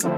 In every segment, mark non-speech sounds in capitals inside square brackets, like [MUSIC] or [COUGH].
What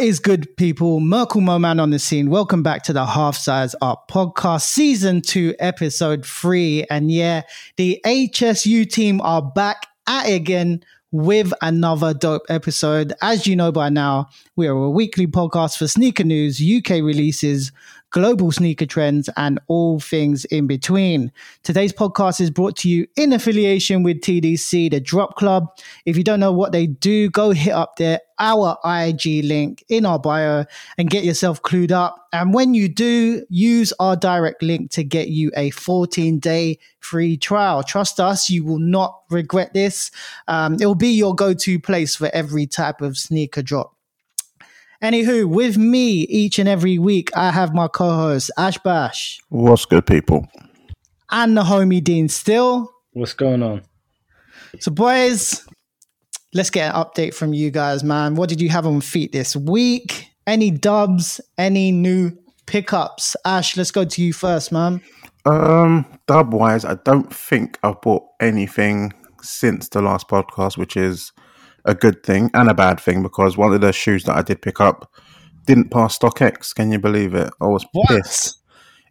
is good, people? Merkle MoeMan on the scene. Welcome back to the Half Size Up podcast, season two, episode three. And yeah, the HSU team are back at again with another dope episode. As you know by now, we are a weekly podcast for sneaker news, UK releases, global sneaker trends, and all things in between. Today's podcast is brought to you in affiliation with TDC, the Drop Club. If you don't know what they do, go hit up their our IG link in our bio and get yourself clued up. And when you do, use our direct link to get you a 14 day free trial. Trust us, you will not regret this. Um, it will be your go to place for every type of sneaker drop. Anywho, with me each and every week, I have my co host, Ash Bash. What's good, people? And the homie Dean Still. What's going on? So, boys, let's get an update from you guys, man. What did you have on feet this week? Any dubs? Any new pickups? Ash, let's go to you first, man. Um, dub wise, I don't think I've bought anything since the last podcast, which is a good thing and a bad thing because one of the shoes that I did pick up didn't pass StockX. Can you believe it? I was what? pissed.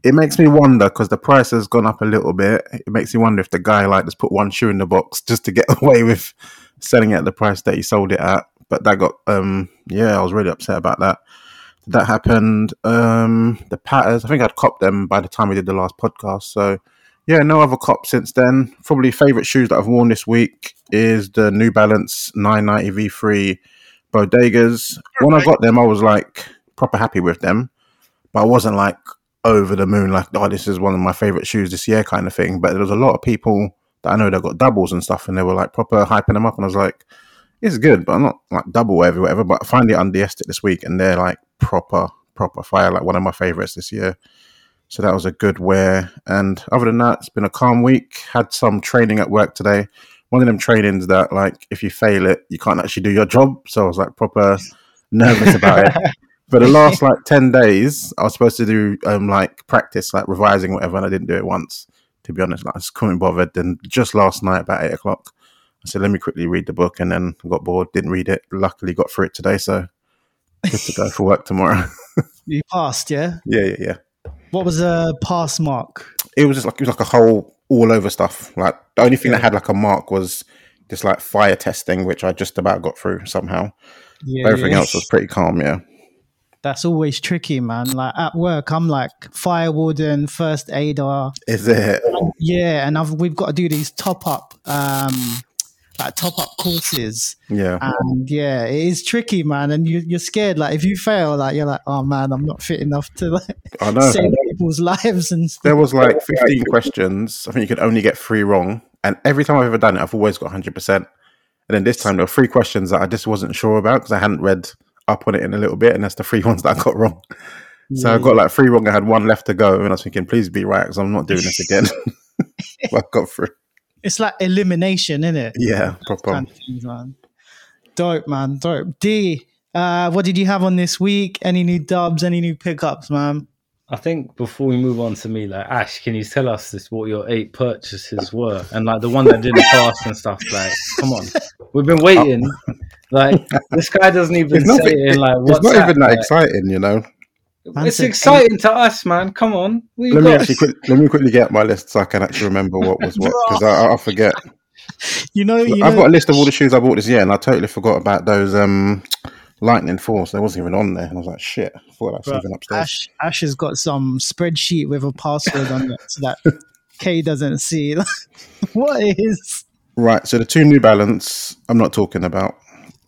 It makes me wonder because the price has gone up a little bit. It makes me wonder if the guy like just put one shoe in the box [LAUGHS] just to get [LAUGHS] away with selling it at the price that he sold it at. But that got um yeah, I was really upset about that. That happened. Um the patterns, I think I'd copped them by the time we did the last podcast. So yeah, no other cop since then. Probably favorite shoes that I've worn this week is the New Balance 990 V3 Bodegas. When I got them, I was like proper happy with them, but I wasn't like over the moon, like, oh, this is one of my favorite shoes this year kind of thing. But there was a lot of people that I know that got doubles and stuff, and they were like proper hyping them up, and I was like, it's good, but I'm not like double whatever, whatever. But I finally undressed it this week, and they're like proper, proper fire, like one of my favorites this year. So that was a good wear. And other than that, it's been a calm week. Had some training at work today. One of them trainings that, like, if you fail it, you can't actually do your job. So I was like proper [LAUGHS] nervous about it. For the [LAUGHS] last like ten days, I was supposed to do um like practice, like revising whatever, and I didn't do it once. To be honest, like, I just couldn't bothered. And just last night, about eight o'clock, I said, "Let me quickly read the book," and then got bored, didn't read it. Luckily, got through it today, so good to go for work tomorrow. [LAUGHS] you passed, yeah. Yeah, yeah, yeah. What was a pass mark? It was just like it was like a whole all over stuff. Like the only thing yeah. that had like a mark was just like fire testing, which I just about got through somehow. Yeah, everything else was pretty calm. Yeah. That's always tricky, man. Like at work, I'm like fire warden, first aider. Is it? Yeah, and I've, we've got to do these top up um, like top up courses. Yeah. And yeah, it is tricky, man. And you, you're scared. Like if you fail, like you're like, oh man, I'm not fit enough to like I know. [LAUGHS] save people's [LAUGHS] lives and stuff. There was like 15 questions. I think you could only get three wrong. And every time I've ever done it, I've always got 100%. And then this time there were three questions that I just wasn't sure about because I hadn't read up on it in a little bit. And that's the three [LAUGHS] ones that I got wrong. So yeah. I got like three wrong. I had one left to go. And I was thinking, please be right because I'm not doing this again. I got through. It's like elimination, isn't it? Yeah, proper. man. Dope, man. Dope. D, uh, what did you have on this week? Any new dubs? Any new pickups, man? I think before we move on to me, like Ash, can you tell us this what your eight purchases were and like the one that didn't [LAUGHS] pass and stuff? Like, come on, we've been waiting. [LAUGHS] Like this guy doesn't even it's say it in like. It's not even that like, exciting, you know. Man it's exciting eight. to us, man. Come on. Let me actually quick, let me quickly get my list so I can actually remember what was what because I, I, forget. [LAUGHS] You know, you I've know, got a list of all the shoes I bought this year, and I totally forgot about those um, Lightning Force. They wasn't even on there, and I was like, "Shit!" I thought I was even upstairs. Ash, Ash has got some spreadsheet with a password on it so that [LAUGHS] K doesn't see. [LAUGHS] what is right? So the two New Balance, I'm not talking about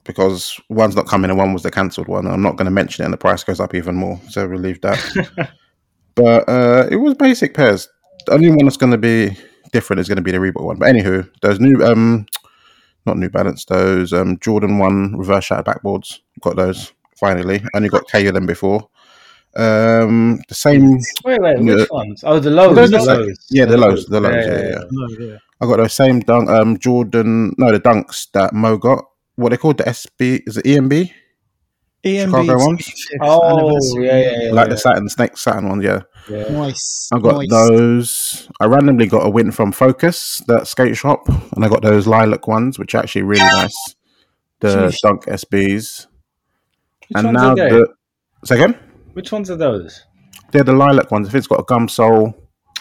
because one's not coming and one was the cancelled one. I'm not going to mention it, and the price goes up even more. So we'll leave that. [LAUGHS] but uh, it was basic pairs. The only one that's going to be different is going to be the Reebok one. But anywho, those new, um, not New Balance, those um, Jordan One reverse shatter backboards. Got those finally. Only got K of them before. Um, the same. Wait, wait, which ones? Oh, the lows. The, the lows. Yeah, the lows. The lows. Yeah, yeah. yeah. yeah. I got those same dunk, um, Jordan. No, the dunks that Mo got what they called the SB is it EMB? Chicago EMB. ones? Oh, yeah, yeah, yeah. like the Saturn Snake Saturn ones, yeah. yeah. Nice. I got nice. those. I randomly got a win from Focus, that skate shop, and I got those lilac ones, which are actually really nice. The Jeez. Dunk SBs, Which and ones now are they? the second, Which ones are those? they're the lilac ones. If it's got a gum sole,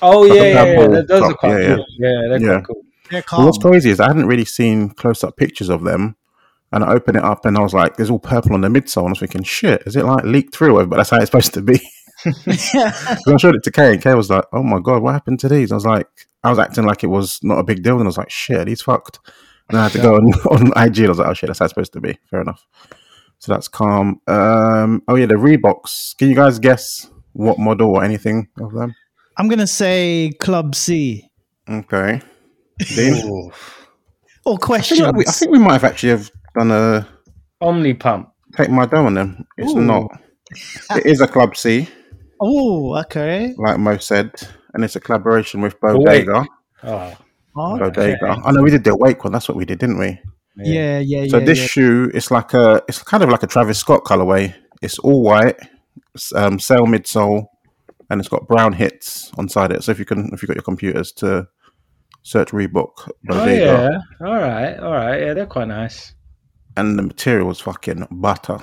Oh Like yeah, yeah, yeah. purple th- Those are top, quite yeah, yeah. cool. Yeah, they're Yeah. quite cool. They're But calm. what's crazy is I hadn't really seen close up pictures of them. And I opened it up and I was like, there's all purple on the midsole. And I was thinking, shit, is it like leaked through? But that's how it's supposed to be. [LAUGHS] [LAUGHS] I showed it to Kay and Kay was like, oh my God, what happened to these? I was like, I was acting like it was not a big deal. And I was like, shit, he's fucked. And I had to go on, [LAUGHS] on IG and I was like, oh shit, that's how it's supposed to be. Fair enough. So that's calm. Um, oh yeah, the Reeboks. Can you guys guess what model or anything of them? I'm gonna say Club C. Okay. Dean? Ooh. Or I, think we, I think we might have actually have done a Omni pump. take my dough on them. It's Ooh. not. It is a Club C, oh, okay. like Mo said, and it's a collaboration with The Wake. Bodega. Oh, Oh, Bodega. I know we did the Wake one. That's what we did, didn't we? yeah, yeah, So yeah. this yeah. shoe, it's like a, it's kind of like a Travis Scott colorway. It's all white, it's, um, sail midsole, and it's got brown hits on side it. So if you can, if you got your computers to search Reebok Bodega. Oh yeah. All right. All right. Yeah, they're quite nice. And the material was fucking butter.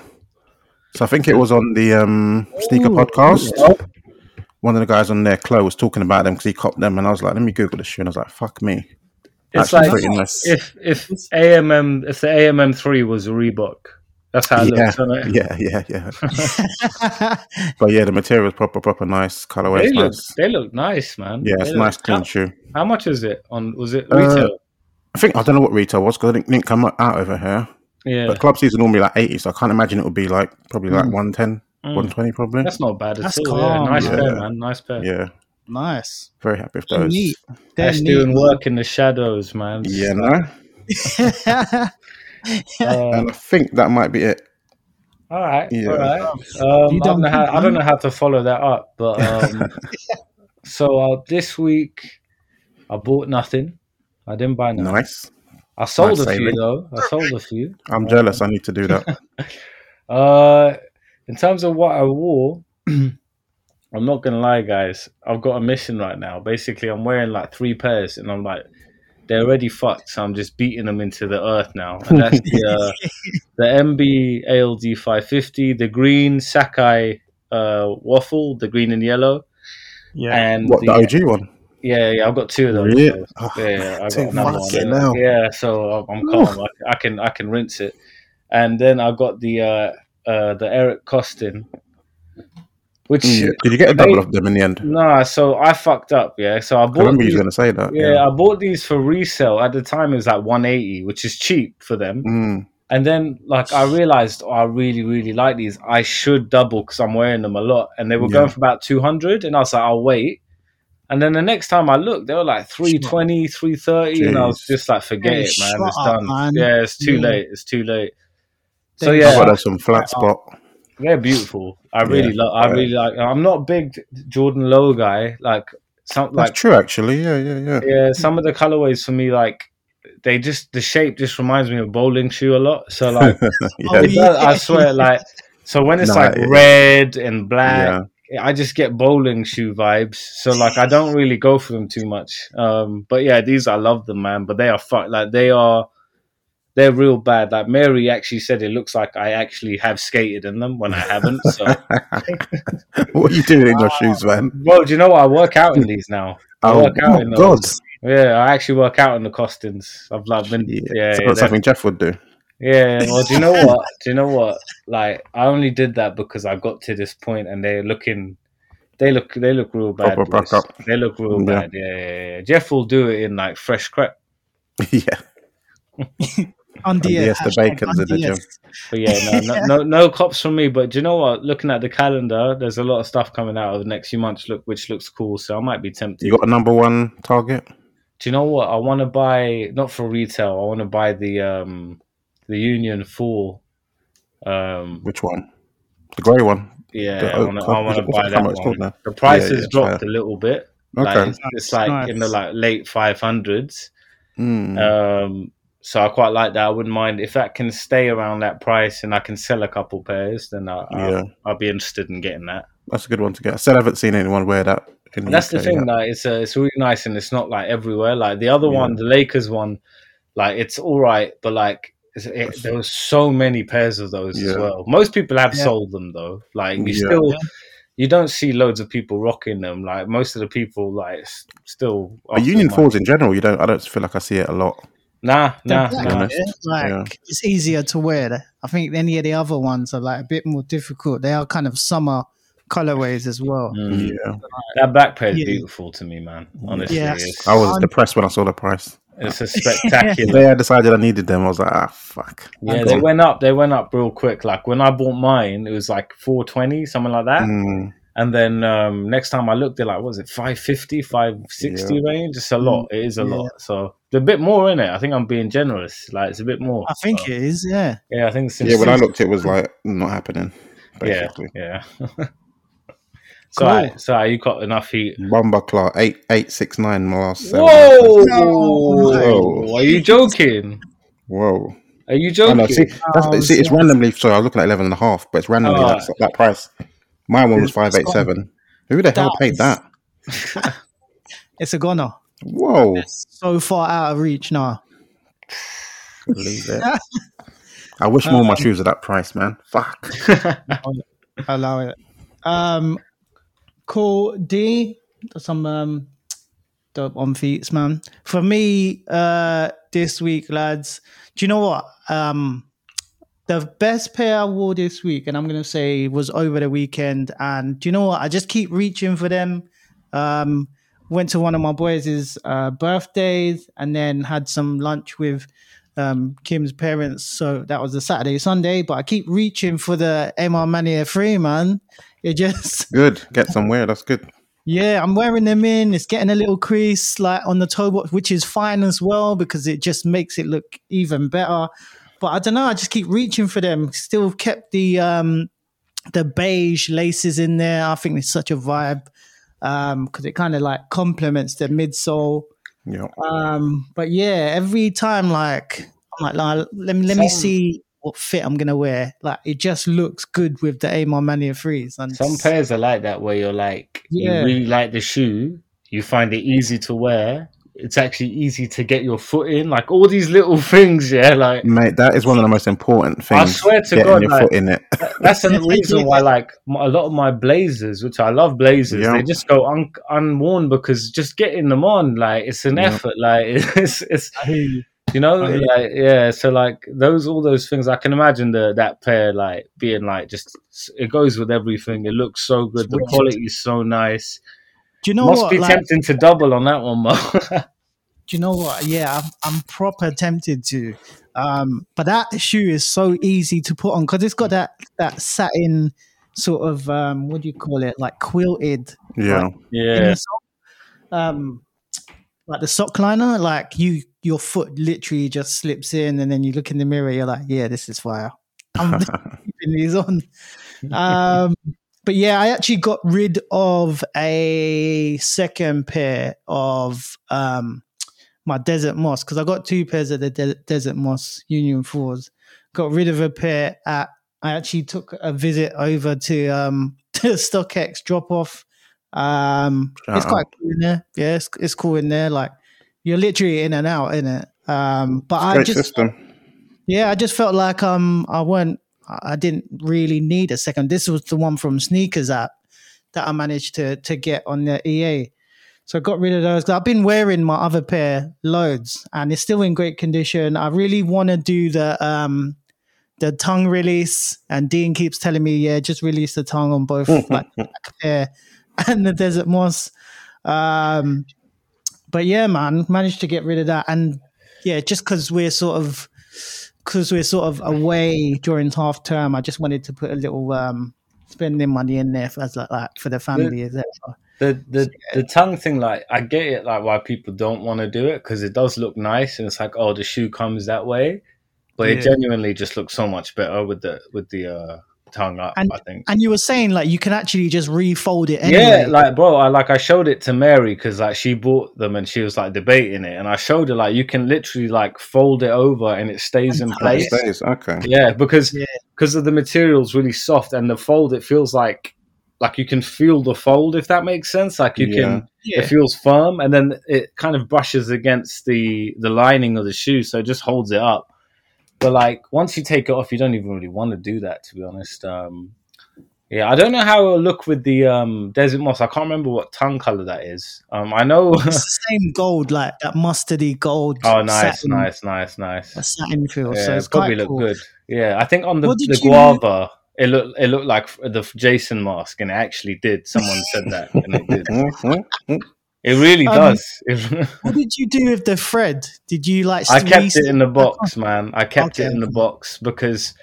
So I think it was on the um, sneaker Ooh. podcast. One of the guys on there, Chloe, was talking about them because he copped them, and I was like, "Let me Google the shoe," and I was like, "Fuck me." It's Actually like nice. if if AMM if the AMM three was a Reebok, that's how it yeah, looks. Yeah, yeah, yeah. [LAUGHS] But yeah, the material is proper, proper nice. Colorway They look nice. they look nice, man. Yeah, They it's look- nice, clean How, shoe. how much is it on? Was it Uh, retail? I think I don't know what retail was because I didn't, didn't come out over here. Yeah, But club season normally like eighty, so I can't imagine it would be like probably like Mm. 110, Mm. 120 probably. that's not bad That's all. Yeah, nice Yeah. pair, man. Nice pair. Yeah, nice. very happy with They're those. neat. They're Ash neat. doing work in the shadows, man. [LAUGHS] Yeah, no. [LAUGHS] Uh, And I think that might be it. all right, Yeah. all right. Um, You I, don't know how, I don't know how to follow that up, but [LAUGHS] um, so uh, this week I bought nothing. I didn't buy nothing. Nice. I sold Nice a few saving. though. I sold a few. [LAUGHS] I'm jealous. I need to do that. [LAUGHS] Uh, in terms of what I wore, [CLEARS THROAT] I'm not gonna lie, guys. I've got a mission right now. Basically, I'm wearing like three pairs, and I'm like, they're already fucked. So I'm just beating them into the earth now. And that's the uh, [LAUGHS] the NB ALD 550, the green Sacai uh, waffle, the green and yellow, yeah. and What the, the OG one? Yeah, yeah. I've got two of those. Oh, Yeah, yeah, I got another one. fucking Yeah, so I'm, calm. I, I can I can rinse it, and then I've got the uh, uh, the Eric Koston, which Mm, Did you get a double of them in the end? nah. So I fucked up. Yeah, so I I bought. remember you These, were going to say that. yeah, I bought these for resale. At the time, it was like 180, which is cheap for them. Mm. And then, like, I realized oh, I really, really like these. I should double because I'm wearing them a lot, and they were Yeah. going for about 200. And I was like, I'll wait. And then the next time I looked, they were like 320, 330, and I was just like, forget Hey, it, man. It's up, done. man. Yeah, it's too Yeah. late. It's too late. So yeah, got those from Flatspot. they're beautiful. I really Yeah. love. I really like. I'm not a big Jordan Low guy. Like some That's like true, actually. Yeah, yeah, yeah. yeah, some of the colorways for me like they just the shape just reminds me of bowling shoe a lot. So like [LAUGHS] yeah, does, I swear like so when it's Nah, like red and black, yeah. I just get bowling shoe vibes. So like I don't really go for them too much. Um, but yeah, these I love them, man. But they are fuck like they are. They're real bad. Like Mary actually said, it looks like I actually have skated in them when I haven't. So, [LAUGHS] what are you doing in your shoes, man? well, do you know what? I work out in these now. I Oh, work out in God. Yeah, I actually work out in the costumes. I've like been, Yeah, yeah, yeah, something Jeff would do. Yeah. Well, do you know what? Do you know what? Like, I only did that because I got to this point, and they're looking. They look. They look real bad. Proper boys. buck up. They look real Yeah. bad. Yeah, yeah, yeah. Jeff will do it in like fresh crap. [LAUGHS] yeah. On the yes, the bacon's in the gym. But yeah, no, no, no, no cops from me. But do you know what? Looking at the calendar, there's a lot of stuff coming out of the next few months. Look, which looks cool. So I might be tempted. You got a number one target? Do you know what? I want to buy not for retail. I want to buy the um the Union Full. Um, Which one? The grey one. yeah, The I want to. Oak- I want to what's it- buy that much called one. The price Yeah, has yeah, dropped fair. a little bit. Okay. Like, it's, it's like in the like late five hundreds. Mm. Um, so I quite like that. I wouldn't mind if that can stay around that price and I can sell a couple pairs. Then I, Yeah. I'll, I'll be interested in getting that. That's a good one to get. I still haven't seen anyone wear that. In And that's the thing, yet. like it's uh, it's really nice and it's not like everywhere. Like the other Yeah. one, the Lakers one, like it's all right, but like it's, it, there were so many pairs of those as well. Most people have Yeah. sold them though. Like you Yeah. still. You don't see loads of people rocking them. Like most of the people, like still. But Union fours in general, you don't. I don't feel like I see it a lot. Nah, They're nah, black, nah. yeah, Like Yeah. it's easier to wear. I think any of the other ones are like a bit more difficult. They are kind of summer colorways as well. Mm. Yeah, That back pair is Yeah. beautiful to me, man. Honestly, Yeah. I was depressed when I saw the price. It's a The [LAUGHS] spectacular. day I decided I needed them, I was like, ah, fuck. yeah, they went up. They went up real quick. Like when I bought mine, it was like four twenty, something like that. Mm, And then um, next time I looked, they're like, what was it 550, 560 range? It's a lot. It is a Yeah. lot. So there's a bit more in it. I think I'm being generous. Like it's a bit more. I think So, it is. Yeah. yeah, I think it's yeah, when I looked, it was like not happening. Yeah, Basically, yeah. so, [LAUGHS] Cool. I, so you got enough heat. Bomber Clark eight eight six nine. My last. seven. Whoa! Whoa. Are you joking? Whoa! Are you I joking? know. See, that's, Oh, see, it's so- randomly. Sorry, I was looking at eleven and a half, but it's randomly Oh. that, that price. My one was five eight seven. Who the hell That paid is- that? It's a goner. Whoa! So far out of reach now. Believe it. [LAUGHS] I wish more of my shoes are that price, man. Fuck. [LAUGHS] Allow it. Um, D. Some um, dope on feet, man. For me, uh, this week, lads. Do you know what? Um, the best pair I wore this week, and I'm gonna say was over the weekend. And do you know what? I just keep reaching for them. Um, went to one of my boys' uh, birthdays, and then had some lunch with um, Kim's parents. So that was a Saturday, Sunday. But I keep reaching for the A Ma Maniére Free, man. It just [LAUGHS] Good. Get somewhere. That's good. yeah, I'm wearing them in. It's getting a little crease like on the toe box, which is fine as well because it just makes it look even better. But I don't know. I just keep reaching for them. Still kept the um the beige laces in there. I think it's such a vibe um because it kind of like complements the midsole. Yeah. Um, but yeah, every time like I'm like, like, let me let me see what fit I'm gonna wear. Like it just looks good with the A Ma Maniére threes. And Some pairs are like that where you're like, Yeah. you really like the shoe, you find it easy to wear. It's actually easy to get your foot in. Like all these little [LAUGHS] things, yeah. Like Mate, that is one of the most important things. I swear to getting God, your like, foot in it. that's the [LAUGHS] reason why, like a lot of my blazers, which I love blazers, Yeah. they just go un- unworn because just getting them on, like it's an Yeah. effort. Like [LAUGHS] it's it's I hear you. you know, I hear like yeah. So like those all those things, I can imagine the that pair like being like just it goes with everything. It looks so good. The Sweet. quality is so nice. Do you know Must what? be like- tempting to double on that one, Mo. [LAUGHS] do you know what? Yeah, I'm, I'm proper tempted to. Um, but that shoe is so easy to put on because it's got that that satin sort of um, what do you call it? Like quilted Yeah. in yeah. Um, like the sock liner, like you, your foot literally just slips in, and then you look in the mirror, you're like, yeah, this is fire. [LAUGHS] I'm keeping these on. Um, but yeah, I actually got rid of a second pair of um, my Desert Moss because I got two pairs of the De- Desert Moss Union Fours. Got rid of a pair at. I actually took a visit over to um, [LAUGHS] to StockX drop off. Um, it's Shout quite cool in there. Yeah, it's, it's cool in there. Like you're literally in and out in it. Um, but I just system. yeah, I just felt like um I weren't I didn't really need a second. This was the one from SNKRS app that I managed to to get on the EA. So I got rid of those. I've been wearing my other pair loads and it's still in great condition. I really want to do the um the tongue release and Dean keeps telling me, yeah, just release the tongue on both [LAUGHS] like pair [LAUGHS] and the desert moss. Um but yeah, man, managed to get rid of that. And yeah, just because we're sort of because we're sort of away during half term, I just wanted to put a little um spending money in there for, as like, like for the family, etc. the the the tongue thing. Like I get it, like why people don't want to do it because it does look nice, and it's like, oh, the shoe comes that way, but it genuinely just looks so much better with the with the uh tongue up. And- I think. And you were saying like you can actually just refold it anyway. Yeah, like bro, I like I showed it to Mary because like she bought them and she was like debating it, and I showed her like you can literally like fold it over and it stays in And it place. stays. Okay. Yeah, because Yeah. because of the material's really soft and the fold, it feels like like you can feel the fold if that makes sense. Like you Yeah. can, Yeah. it feels firm, and then it kind of brushes against the the lining of the shoe, so it just holds it up. But like once you take it off, you don't even really want to do that, to be honest. Um, yeah, I don't know how it'll look with the um, desert moss. I can't remember what tongue color that is. Um, I know. It's the [LAUGHS] same gold, like that mustardy gold. oh, nice, satin, nice, nice, nice. A satin feel. Yeah, so it's probably look cool. good. Yeah, I think on the, the you- guava, it looked it looked like the Jason mask, and it actually did. Someone said that, and it did. [LAUGHS] It really Um, does. [LAUGHS] What did you do with the thread? Did you like? I kept it in the box, man. I kept it in the box because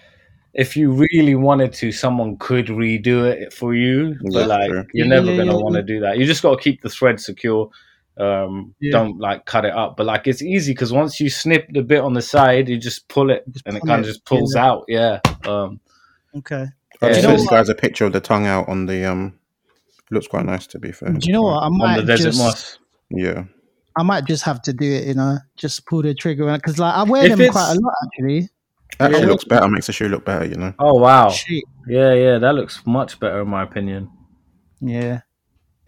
if you really wanted to, someone could redo it for you. Yeah, But like, true. you're never yeah, gonna yeah, want to do that. You just got to keep the thread secure. Um, Yeah. Don't like cut it up. But like, it's easy because once you snip the bit on the side, you just pull it, Just and it kind of just pulls yeah. out. Yeah. Um, Okay. I Yeah. just You know sent you guys a picture of the tongue out on the um. Looks quite nice to be fair. Do you know what? I on might the desert just, moss. Yeah. I might just have to do it. You know, just pull the trigger because like I wear If them quite a lot actually. Actually Yeah. looks better. Makes the shoe look better. You know. Oh wow. Shit. Yeah, yeah, that looks much better in my opinion. Yeah,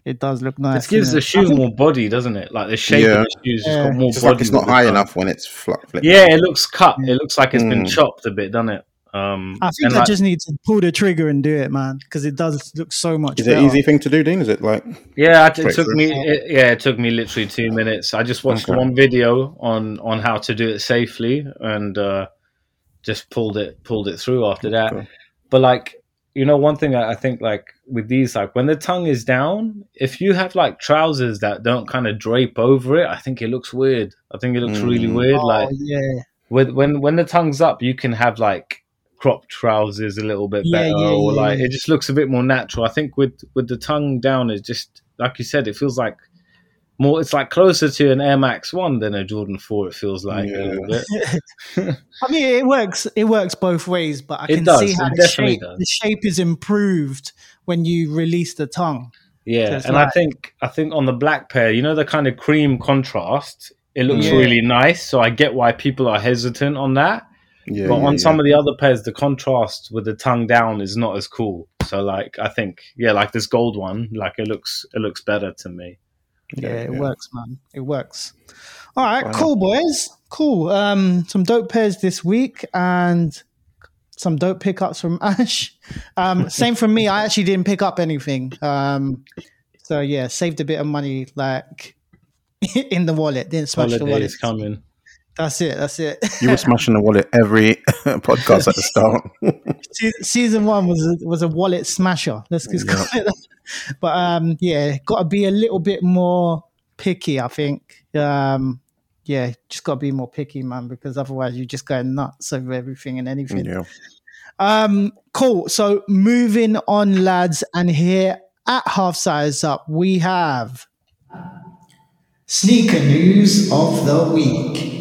it does look nice. it gives the it? shoe think- more body, doesn't it? Like the shape Yeah. of the shoes just Yeah. got more It's body. like it's not high enough when it's flat. flipped. Yeah, it looks cut. Yeah. It looks like it's been Mm. chopped a bit, doesn't it? Um, I think and I like- just need to pull the trigger and do it, man, because it does look so much. Is it better. an easy thing to do, Dean? Is it like yeah, it Straight took me. It, yeah, it took me literally two minutes. I just watched Okay. one video on on how to do it safely and uh, just pulled it pulled it through after that. Okay. But like you know, one thing I I think like with these, like when the tongue is down, if you have like trousers that don't kind of drape over it, I think it looks weird. I think it looks really Mm. weird. Oh, like yeah, with when when the tongue's up, you can have like cropped trousers a little bit Yeah, better, yeah, or yeah, like it just looks a bit more natural. I think with with the tongue down, it's just like you said, it feels like more. It's like closer to an Air Max One than a Jordan Four. It feels like a little bit. [LAUGHS] I mean, it works. It works both ways, but I It can does, see how the shape, does. the shape is improved when you release the tongue. Yeah, So and I think I think on the black pair, you know, the kind of cream contrast, it looks really nice. So I get why people are hesitant on that. Yeah? but yeah, on yeah. some of the other pairs, the contrast with the tongue down is not as cool. So like I think yeah, like this gold one, like it looks it looks better to me. Yeah, it yeah. works, man. It works. All right, Wow. cool, boys. Cool. Um, some dope pairs this week and some dope pickups from [LAUGHS] Ash. Um, same from me. I actually didn't pick up anything. Um, so yeah, saved a bit of money like [LAUGHS] in the wallet. Didn't smash the wallet. is coming. That's it. That's it. You were smashing the wallet every [LAUGHS] podcast at the start. [LAUGHS] Season one was a, was a wallet smasher. Let's just call it that. But um, yeah, got to be a little bit more picky. I think. Um, yeah, just got to be more picky, man, because otherwise you're just going nuts over everything and anything. yeah. Um, cool. So moving on, lads, and here at Half Size Up, we have sneaker news of the week.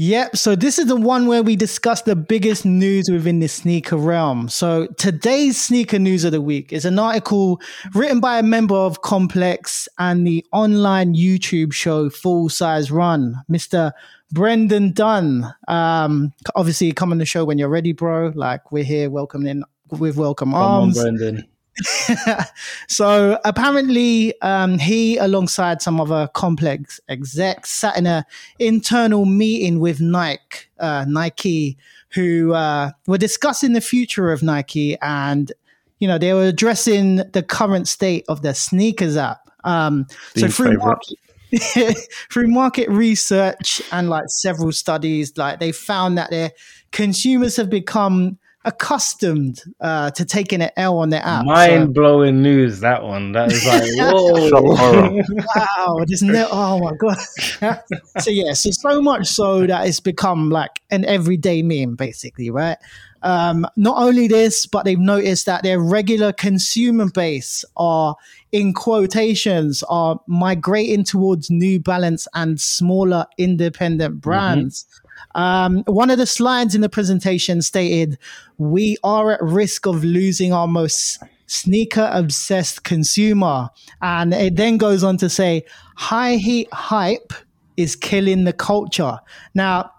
Yep. So this is the one where we discuss the biggest news within the sneaker realm. So today's sneaker news of the week is an article written by a member of Complex and the online YouTube show Full Size Run, Mr. Brendan Dunne. Um, obviously come on the show when you're ready, bro. Like we're here welcoming with welcome Come on. Brendan. [LAUGHS] so apparently, um, he, alongside some other complex execs, sat in a internal meeting with Nike, uh, Nike, who uh, were discussing the future of Nike, and you know they were addressing the current state of the SNKRS app. Um, so through market, [LAUGHS] through market research and like several studies, like they found that their consumers have become accustomed uh, to taking an L on their app. So- Mind blowing news that one. That is like Shock [LAUGHS] whoa. horror. wow, there's no, oh my god. [LAUGHS] so yeah, so so much so that it's become like an everyday meme, basically, right? Um, not only this, but they've noticed that their regular consumer base are in quotations are migrating towards New Balance and smaller independent brands. Um, one of the slides in the presentation stated, "We are at risk of losing our most sneaker obsessed consumer," and it then goes on to say, "High heat hype is killing the culture." Now,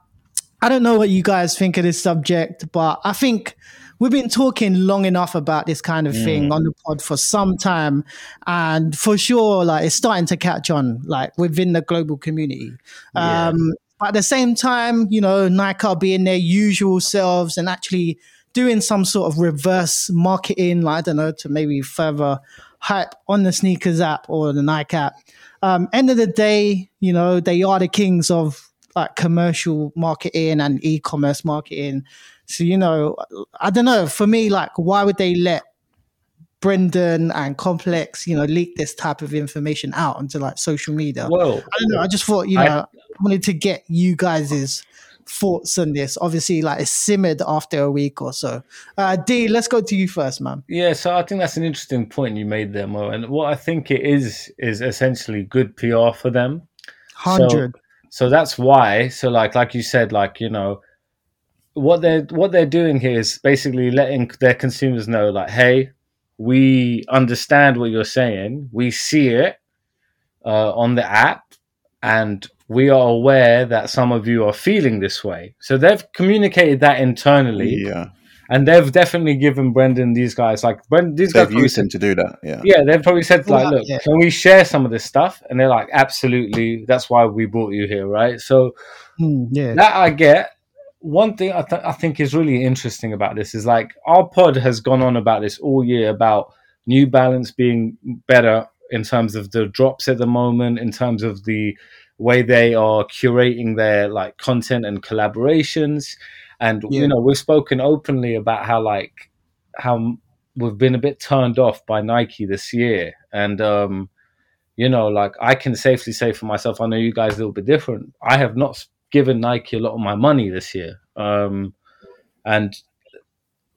I don't know what you guys think of this subject, but I think we've been talking long enough about this kind of thing Mm. on the pod for some time, and for sure, like it's starting to catch on, like within the global community. Yeah. Um, but at the same time, you know, Nike are being their usual selves and actually doing some sort of reverse marketing, like I don't know, to maybe further hype on the SNKRS app or the Nike app. Um, end of the day, you know, they are the kings of like commercial marketing and e-commerce marketing. So, you know, I don't know. For me, like, why would they let Brendan and Complex, you know, leak this type of information out onto like social media? Well, I don't know. I just thought, you know, wanted to get you guys' thoughts on this. Obviously, like, it's simmered after a week or so. Uh, D, let's go to you first, man. Yeah, so I think that's an interesting point you made there, Mo. And what I think it is is essentially good PR for them. 100. So that's why. So like like you said, like you know, what they're what they're doing here is basically letting their consumers know, like, hey, we understand what you're saying, we see it uh, on the app, and we are aware that some of you are feeling this way. So they've communicated that internally, Yeah, and they've definitely given Brendan these guys like Brendan these guys they've probably used him to do that. Yeah, yeah, they've probably said like, Well, look, yeah. can we share some of this stuff? And they're like, absolutely. That's why we brought you here, right? So Hmm, yeah. that I get. One thing I, th- I think is really interesting about this is like our pod has gone on about this all year about New Balance being better in terms of the drops at the moment, in terms of the way they are curating their like content and collaborations. And Yeah. you know, we've spoken openly about how like how we've been a bit turned off by Nike this year. And um, you know, like I can safely say for myself, I know you guys a little bit different. I have not given Nike a lot of my money this year. Um, and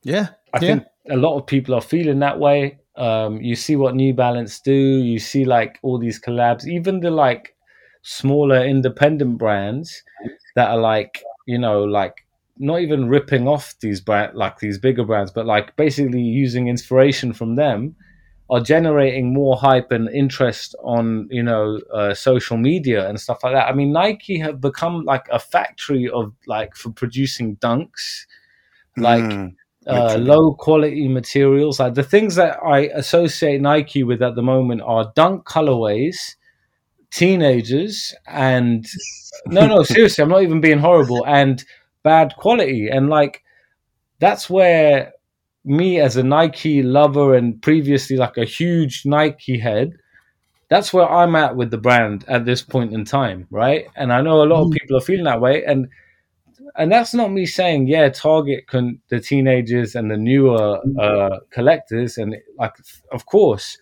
Yeah. I Yeah. think a lot of people are feeling that way. Um, you see what New Balance do. You see like all these collabs, even the like smaller independent brands that are like you know like not even ripping off these brand like these bigger brands, but like basically using inspiration from them are generating more hype and interest on you know uh, social media and stuff like that. I mean, Nike have become like a factory of like for producing dunks, like Mm, uh, low quality materials. Like the things that I associate Nike with at the moment are dunk colorways, teenagers, and [LAUGHS] no, no, seriously, I'm not even being horrible and bad quality. And like that's where me as a Nike lover and previously like a huge Nike head. That's where I'm at with the brand at this point in time, right? And I know a lot of Mm. people are feeling that way, and and that's not me saying yeah target can the teenagers and the newer uh collectors and like of course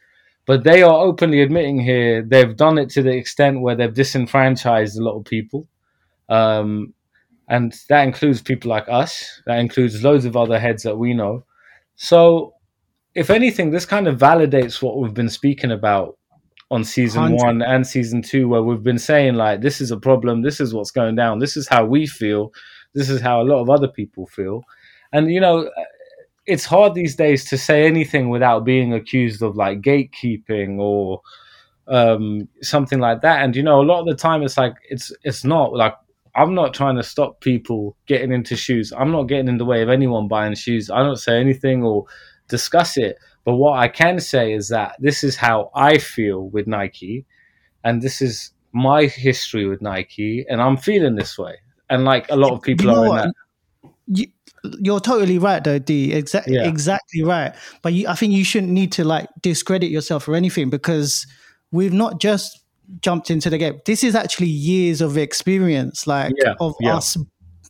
but they are openly admitting here they've done it to the extent where they've disenfranchised a lot of people. Um and that includes people like us. That includes loads of other heads that we know. So if anything this kind of validates what we've been speaking about on season 100. one and season two where we've been saying like this is a problem. This is what's going down. This is how we feel this is how a lot of other people feel. And you know it's hard these days to say anything without being accused of like gatekeeping or um something like that. And you know a lot of the time it's like it's it's not like i'm not trying to stop people getting into shoes. I'm not getting in the way of anyone buying shoes. I don't say anything or discuss it. But what i can say is that this is how i feel with nike. And this is my history with nike. And i'm feeling this way and like a lot of people You are in that You, you're totally right, though, D. Exactly, Yeah. exactly right. But you, I think you shouldn't need to like discredit yourself or anything because we've not just jumped into the game. This is actually years of experience, like Yeah, of yeah. us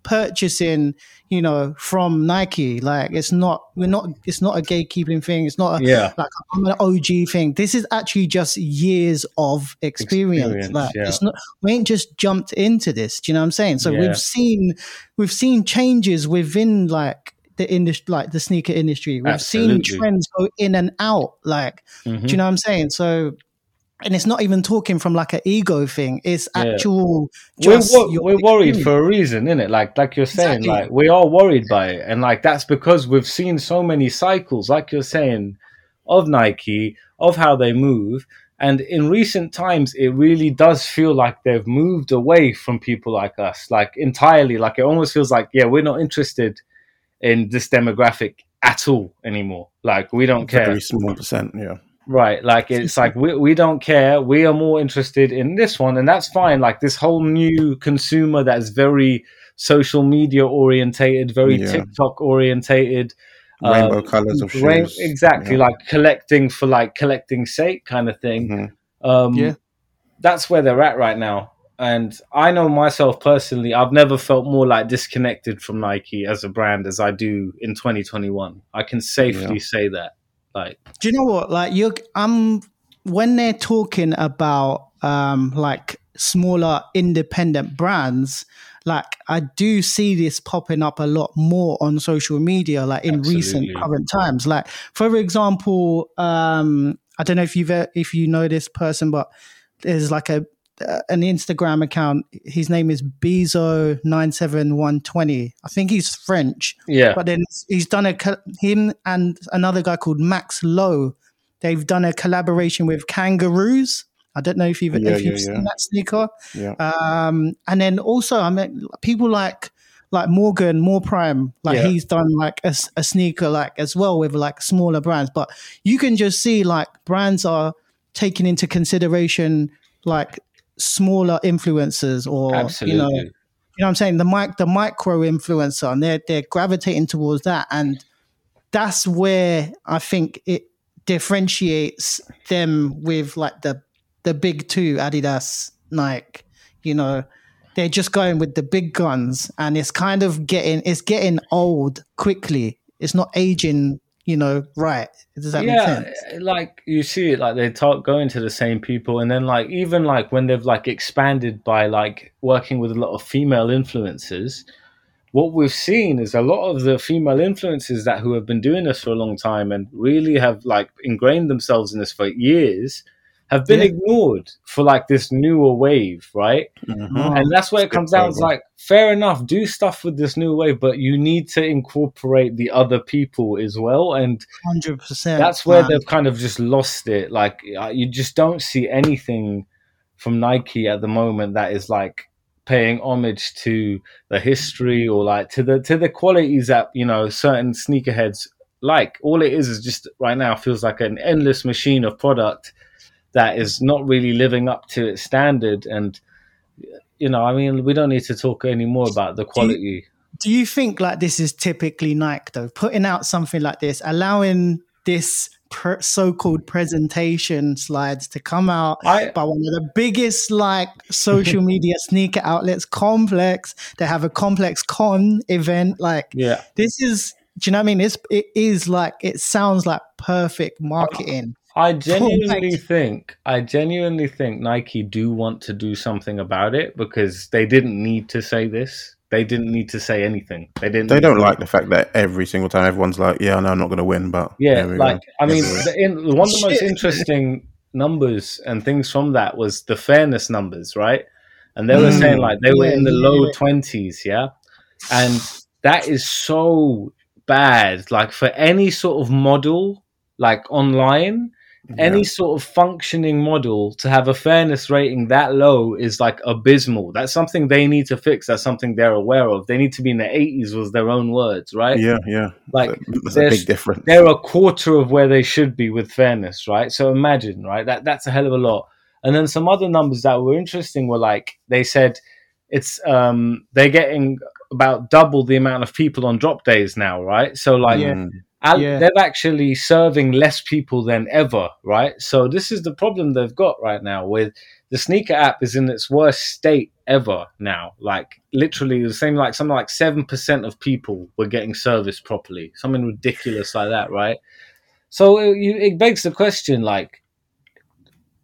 purchasing, you know, from Nike. Like it's not, we're not, it's not a gatekeeping thing. It's not a, yeah like I'm an OG thing. This is actually just years of experience. Experience, like yeah. it's not we ain't just jumped into this. Do you know what I'm saying? So Yeah. we've seen we've seen changes within like the industry like the sneaker industry. We've Absolutely. seen trends go in and out. Like Mhm. do you know what I'm saying? So and it's not even talking from like an ego thing. It's Yeah. actual. we're, wor- your we're worried for a reason, innit? Like like you're saying, Exactly. like we are worried by it, and like that's because we've seen so many cycles, like you're saying, of Nike, of how they move, and in recent times, it really does feel like they've moved away from people like us, like entirely. Like it almost feels like, yeah, we're not interested in this demographic at all anymore. Like we don't care. Very small percent. Yeah. Right, like it's like we we don't care. We are more interested in this one, and that's fine. Like this whole new consumer that's very social media orientated, very Yeah. TikTok orientated, Rainbow um, colors of rain- shoes. exactly Yeah. like collecting for like collecting sake kind of thing. Mhm. Um, Yeah. that's where they're at right now. And I know myself personally, I've never felt more like disconnected from Nike as a brand as I do in 2021. I can safely Yeah. say that. Like, Do you know what? Like you, I'm when they're talking about um, like smaller independent brands, like I do see this popping up a lot more on social media, like in recent current times. Like for example, um, I don't know if you've if you know this person, but there's like a an Instagram account. His name is Bezo nine seven one twenty. I think he's French. yeah, But then he's done a him and another guy called Max Lowe. They've done a collaboration with Kangaroos. I don't know if you've Yeah, if yeah, you've yeah. seen that sneaker. Yeah. Um, and then also, I mean, people like like Morgan, More Prime, like Yeah. he's done like a sneaker like as well with like smaller brands. But you can just see like brands are taking into consideration like smaller influencers or absolutely. you know you know what I'm saying? The mic, the micro influencer, and they're they're gravitating towards that, and that's where I think it differentiates them with like the the big two, Adidas, Nike. You know, they're just going with the big guns, and it's kind of getting it's getting old quickly. It's not aging, you know, right? Does that make yeah, sense? like you see it, like they talk going to the same people, and then like even like when they've like expanded by like working with a lot of female influencers, what we've seen is a lot of the female influencers that who have been doing this for a long time and really have like ingrained themselves in this for years have been Yeah. ignored for like this newer wave, right? Mhm. and that's where it comes down. It's like fair enough, do stuff with this new wave, but you need to incorporate the other people as well, and Hundred percent. that's where they've kind of just lost it. Like uh, you just don't see anything from Nike at the moment that is like paying homage to the history or like to the to the qualities that you know certain sneakerheads like. All it is is just right now feels like an endless machine of product that is not really living up to its standard and you know i mean we don't need to talk anymore about the quality do you think like this is typically Nike though, putting out something like this, allowing this so-called presentation slides to come out I- by one of the biggest like social [LAUGHS] media sneaker outlets, Complex. They have a Complex Con event. Like yeah this is, do you know what I mean? It's it is like it sounds like perfect uh, marketing. I [LAUGHS] genuinely Nike. think I genuinely think Nike do want to do something about it because they didn't need to say this. They didn't need to say anything. They didn't. They don't to- like the fact that every single time everyone's like, "Yeah, I know I'm not going to win," but Yeah, there we like go. I mean, the, in, one of the most interesting numbers and things from that was the fairness numbers, right? And they were Mm. saying like they were Yeah, in the yeah, low twenties, yeah, and that is so bad. Like for any sort of model, like online, any Yeah. sort of functioning model to have a fairness rating that low is like abysmal. That's something they need to fix. That's something they're aware of. They need to be in the 80s, was their own words, right? yeah, yeah, Like there's a big difference. they're a quarter of where they should be with fairness, right? So imagine, right? That that's a hell of a lot. And then some other numbers that were interesting were like they said it's um they're getting about double the amount of people on drop days now, right? So like Yeah. Yeah. they're actually serving less people than ever, right? So this is the problem they've got right now with the sneaker app is in its worst state ever now. Like literally the same like something like seven percent of people were getting serviced properly. Something ridiculous like that, right? So it, it begs the question, like,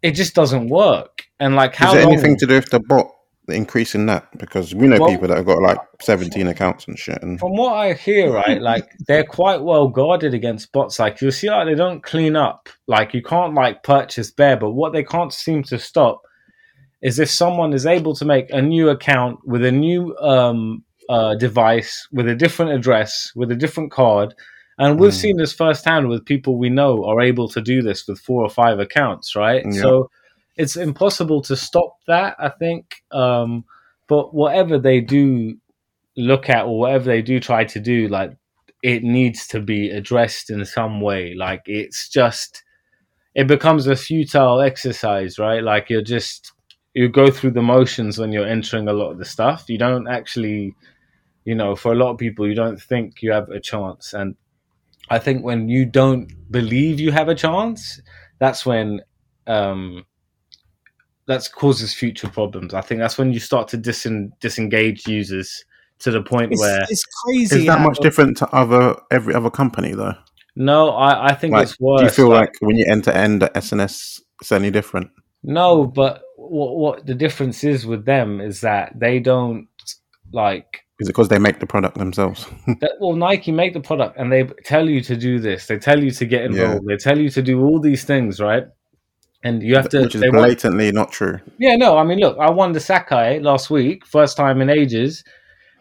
it just doesn't work. And like, how Is it long? anything to do with the bot increasing that because we know Well- people that have got like 17 accounts and shit. And From what I hear, right, like they're quite well guarded against bots. Like you'll see, like they don't clean up. Like you can't like purchase bare, but what they can't seem to stop is if someone is able to make a new account with a new um, uh, device, with a different address, with a different card. And we've Mm. seen this firsthand with people we know are able to do this with four or five accounts, right? Yeah. So it's impossible to stop that, I think. Um, but whatever they do look at or whatever they do try to do, like it needs to be addressed in some way. Like it's just, it becomes a futile exercise, right? Like you're just, you go through the motions when you're entering a lot of the stuff. You don't actually, you know, for a lot of people, you don't think you have a chance. And I think when you don't believe you have a chance, that's when um, that causes future problems. I think that's when you start to disen- disengage users to the point It's, where it's crazy. is that much different to other every other company though? no, I, I think Like, it's worse. do you feel like, when you enter end at SNS, it's any different? no, but what what the difference is with them is that they don't like Is it because they make the product themselves? [LAUGHS] that, well Nike make the product and they tell you to do this. They tell you to get involved. They tell you to do all these things, right? And you have to. Which is they want- blatantly not true. Yeah, no, I mean, look, I won the Sacai last week, first time in ages,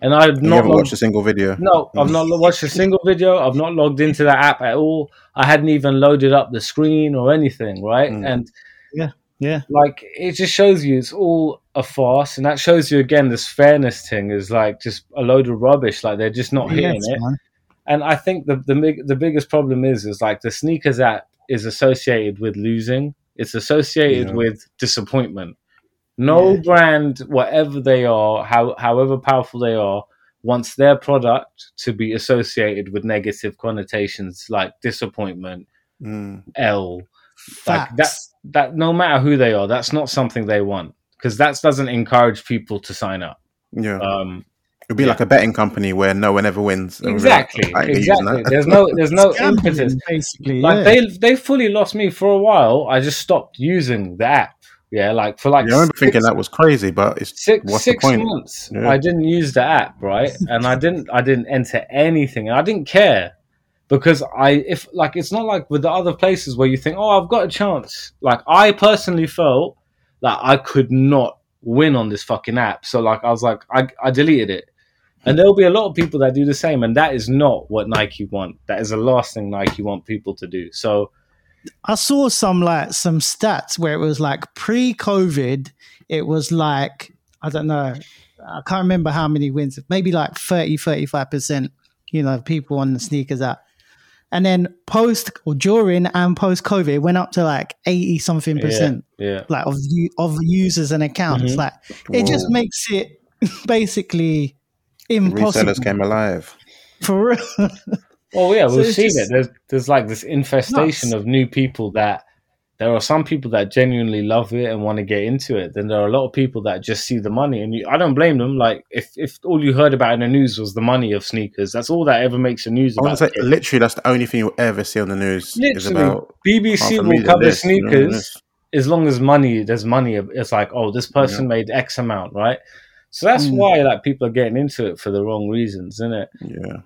and I had You not haven't logged, watched a single video. no, I've not watched a single video. I've not logged into that app at all. I hadn't even loaded up the screen or anything, right? Mm. And yeah. yeah, like, it just shows you it's all a farce, and that shows you again this fairness thing is like just a load of rubbish. Like they're just not hitting Yes, it. man. And I think the the big, the biggest problem is is like the SNKRS app is associated with losing. It's associated Yeah. with disappointment. No Yeah. brand, whatever they are, how however powerful they are, wants their product to be associated with negative connotations like disappointment, Mm. L. Like that that no matter who they are, that's not something they want because that doesn't encourage people to sign up. Yeah. Um, It'd be yeah. like a betting company where no one ever wins. And we're like, exactly, "I ain't using exactly. There's no there's no [LAUGHS] gambling, impetus. basically. like yeah. they they fully lost me for a while. I just stopped using the app. Yeah, like for like Yeah, I remember six, thinking that was crazy, but it's six, what's the six point? months. Yeah. I didn't use the app, right? [LAUGHS] and I didn't I didn't enter anything. I didn't care because I if like it's not like with the other places where you think, oh, I've got a chance. Like I personally felt that I could not win on this fucking app. So like I was like I I deleted it. And there'll be a lot of people that do the same, and that is not what Nike want. That is the last thing Nike want people to do. So I saw some like some stats where it was like pre-COVID, it was like I don't know, I can't remember how many wins, maybe like 30, 35 percent. You know, people on the SNKRS app, and then post or during and post COVID, it went up to like eighty something percent, yeah, like of u- of users and accounts. Mhm. Like it just makes it [LAUGHS] basically impossible resellers came alive. for real. [LAUGHS] Well, yeah, So we've it's seen just- it. There's, there's like this infestation Nuts. of new people that there are some people that genuinely love it and want to get into it. Then there are a lot of people that just see the money, and you, I don't blame them. Like if if all you heard about in the news was the money of sneakers, that's all that ever makes the news I about. to say, literally, that's the only thing you'll ever see on the news. is Literally, about BBC will million cover this, you know, sneakers as long as money. There's money. It's like oh, this person made X amount, right? So that's Mm. why like people are getting into it for the wrong reasons, isn't it? Yeah.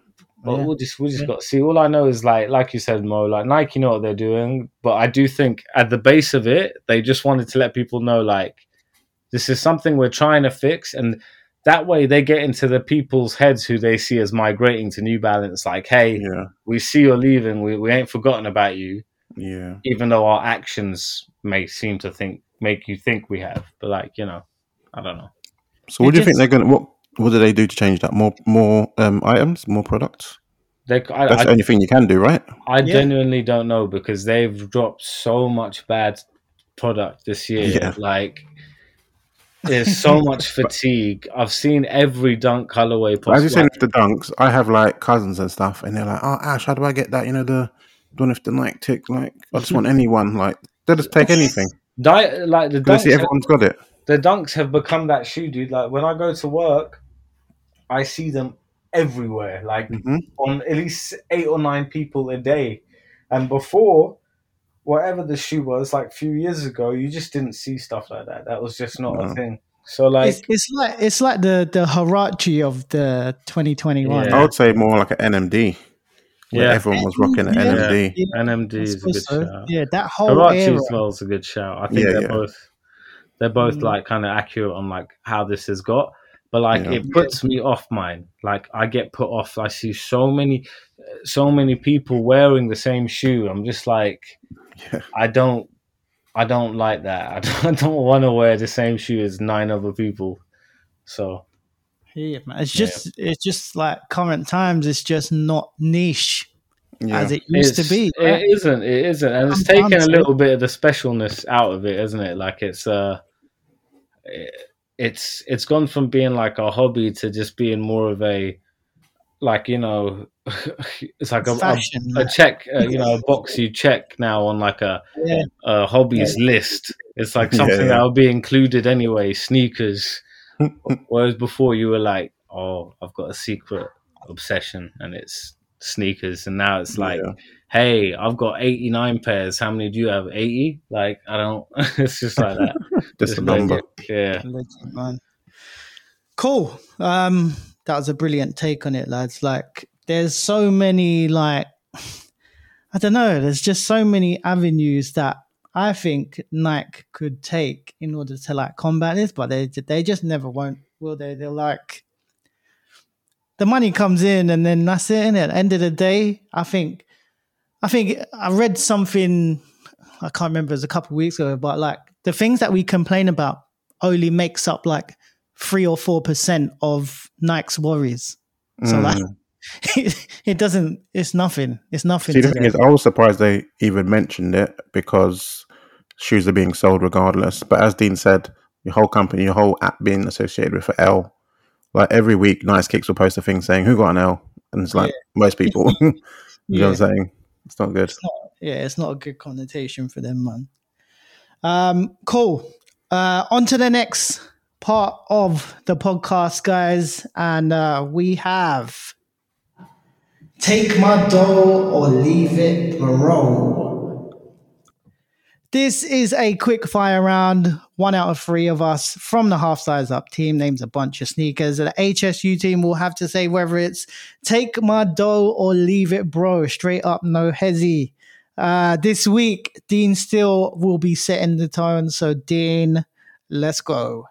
But Yeah. we'll just we just Yeah. got to see. All I know is like like you said, Mo, like Nike know what they're doing, but I do think at the base of it, they just wanted to let people know like this is something we're trying to fix, and that way they get into the people's heads who they see as migrating to New Balance. Like, hey, Yeah. we see you're leaving, we we ain't forgotten about you, Yeah. even though our actions may seem to think make you think we have. But like you know, I don't know. So, what It do you think they're going to? What What do they do to change that? More more um, items, more products. They, I, That's I, the only thing you can do, right? I Yeah. genuinely don't know because they've dropped so much bad product this year. Yeah. Like there's so [LAUGHS] much fatigue. I've seen every dunk colorway But as you possible. said with the dunks, I have like cousins and stuff, and they're like, "Oh, Ash, how do I get that? You know, the don't know if the Nike tick. Like, I just want [LAUGHS] anyone. Like, they'll just take anything Di- like the because dunks, see everyone's got it. The dunks have become that shoe, dude. Like when I go to work, I see them everywhere. Like hmm on at least eight or nine people a day. And before, whatever the shoe was, like a few years ago, you just didn't see stuff like that. That was just not a thing. So like, it's, it's like it's like the the Huarache of the 2021. Yeah. I would say more like an NMD. Where Yeah. everyone was rocking an Yeah. NMD. Yeah, NMD is a good so. shout. Yeah, that whole Huarache era. as well is a good shout. I think Yeah, they're yeah. both they're both Mm. like kind of accurate on like how this has got. But like Yeah. it puts me off mine. Like I get put off. I see so many, so many people wearing the same shoe. I'm just like, Yeah. I don't, I don't like that. [LAUGHS] I don't, don't want to wear the same shoe as nine other people. So Yeah, man. It's just it's just like current times. It's just not niche Yeah. as it used to be. right? It isn't. It isn't, and it's I'm down taken a little bit of the specialness out of it, isn't it? Like it's uh, it- it's it's gone from being like a hobby to just being more of a, like you know, [LAUGHS] it's like a, a, Fashion. a check, uh, you know, a [LAUGHS] box you check now on like a, Yeah. a hobbies list. It's like [LAUGHS] something yeah. that will be included anyway. Sneakers, whereas before you were like, oh, I've got a secret obsession, and it's sneakers, and now it's like Yeah. Hey, I've got 89 pairs. How many do you have? 80? Like, I don't, [LAUGHS] it's just like that. [LAUGHS] Just a number. like, yeah. Legend. Cool. Um, that was a brilliant take on it, lads. Like, there's so many, like, [SIGHS] I don't know. There's just so many avenues that I think Nike could take in order to like combat this, but they they just never won't, will they? They're like, the money comes in, and then that's it. And at the end of the day, I think, I think I read something. I can't remember. It was a couple of weeks ago, but like the things that we complain about only makes up like three or four percent of Nike's worries. So Mm. like [LAUGHS] it, it doesn't it's nothing. It's nothing See, the thing is, I was surprised they even mentioned it because shoes are being sold regardless. But as Dean said, your whole company, your whole app being associated with an L. Like every week, Nice Kicks will post a thing saying, Who got an L? And it's like most people. [LAUGHS] you know what I'm saying? It's not good. yeah, it's not a good connotation for them, man. Um, cool. Uh, on to the next part of the podcast, guys, and uh, we have take my dough or leave it, bro. This is a quick fire round. One out of three of us from the half size up team names a bunch of sneakers. The HSU team will have to say whether it's take my dough or leave it, bro. Straight up, no hezzy. Uh, this week, Dean still will be setting the tone. So, Dean, let's go.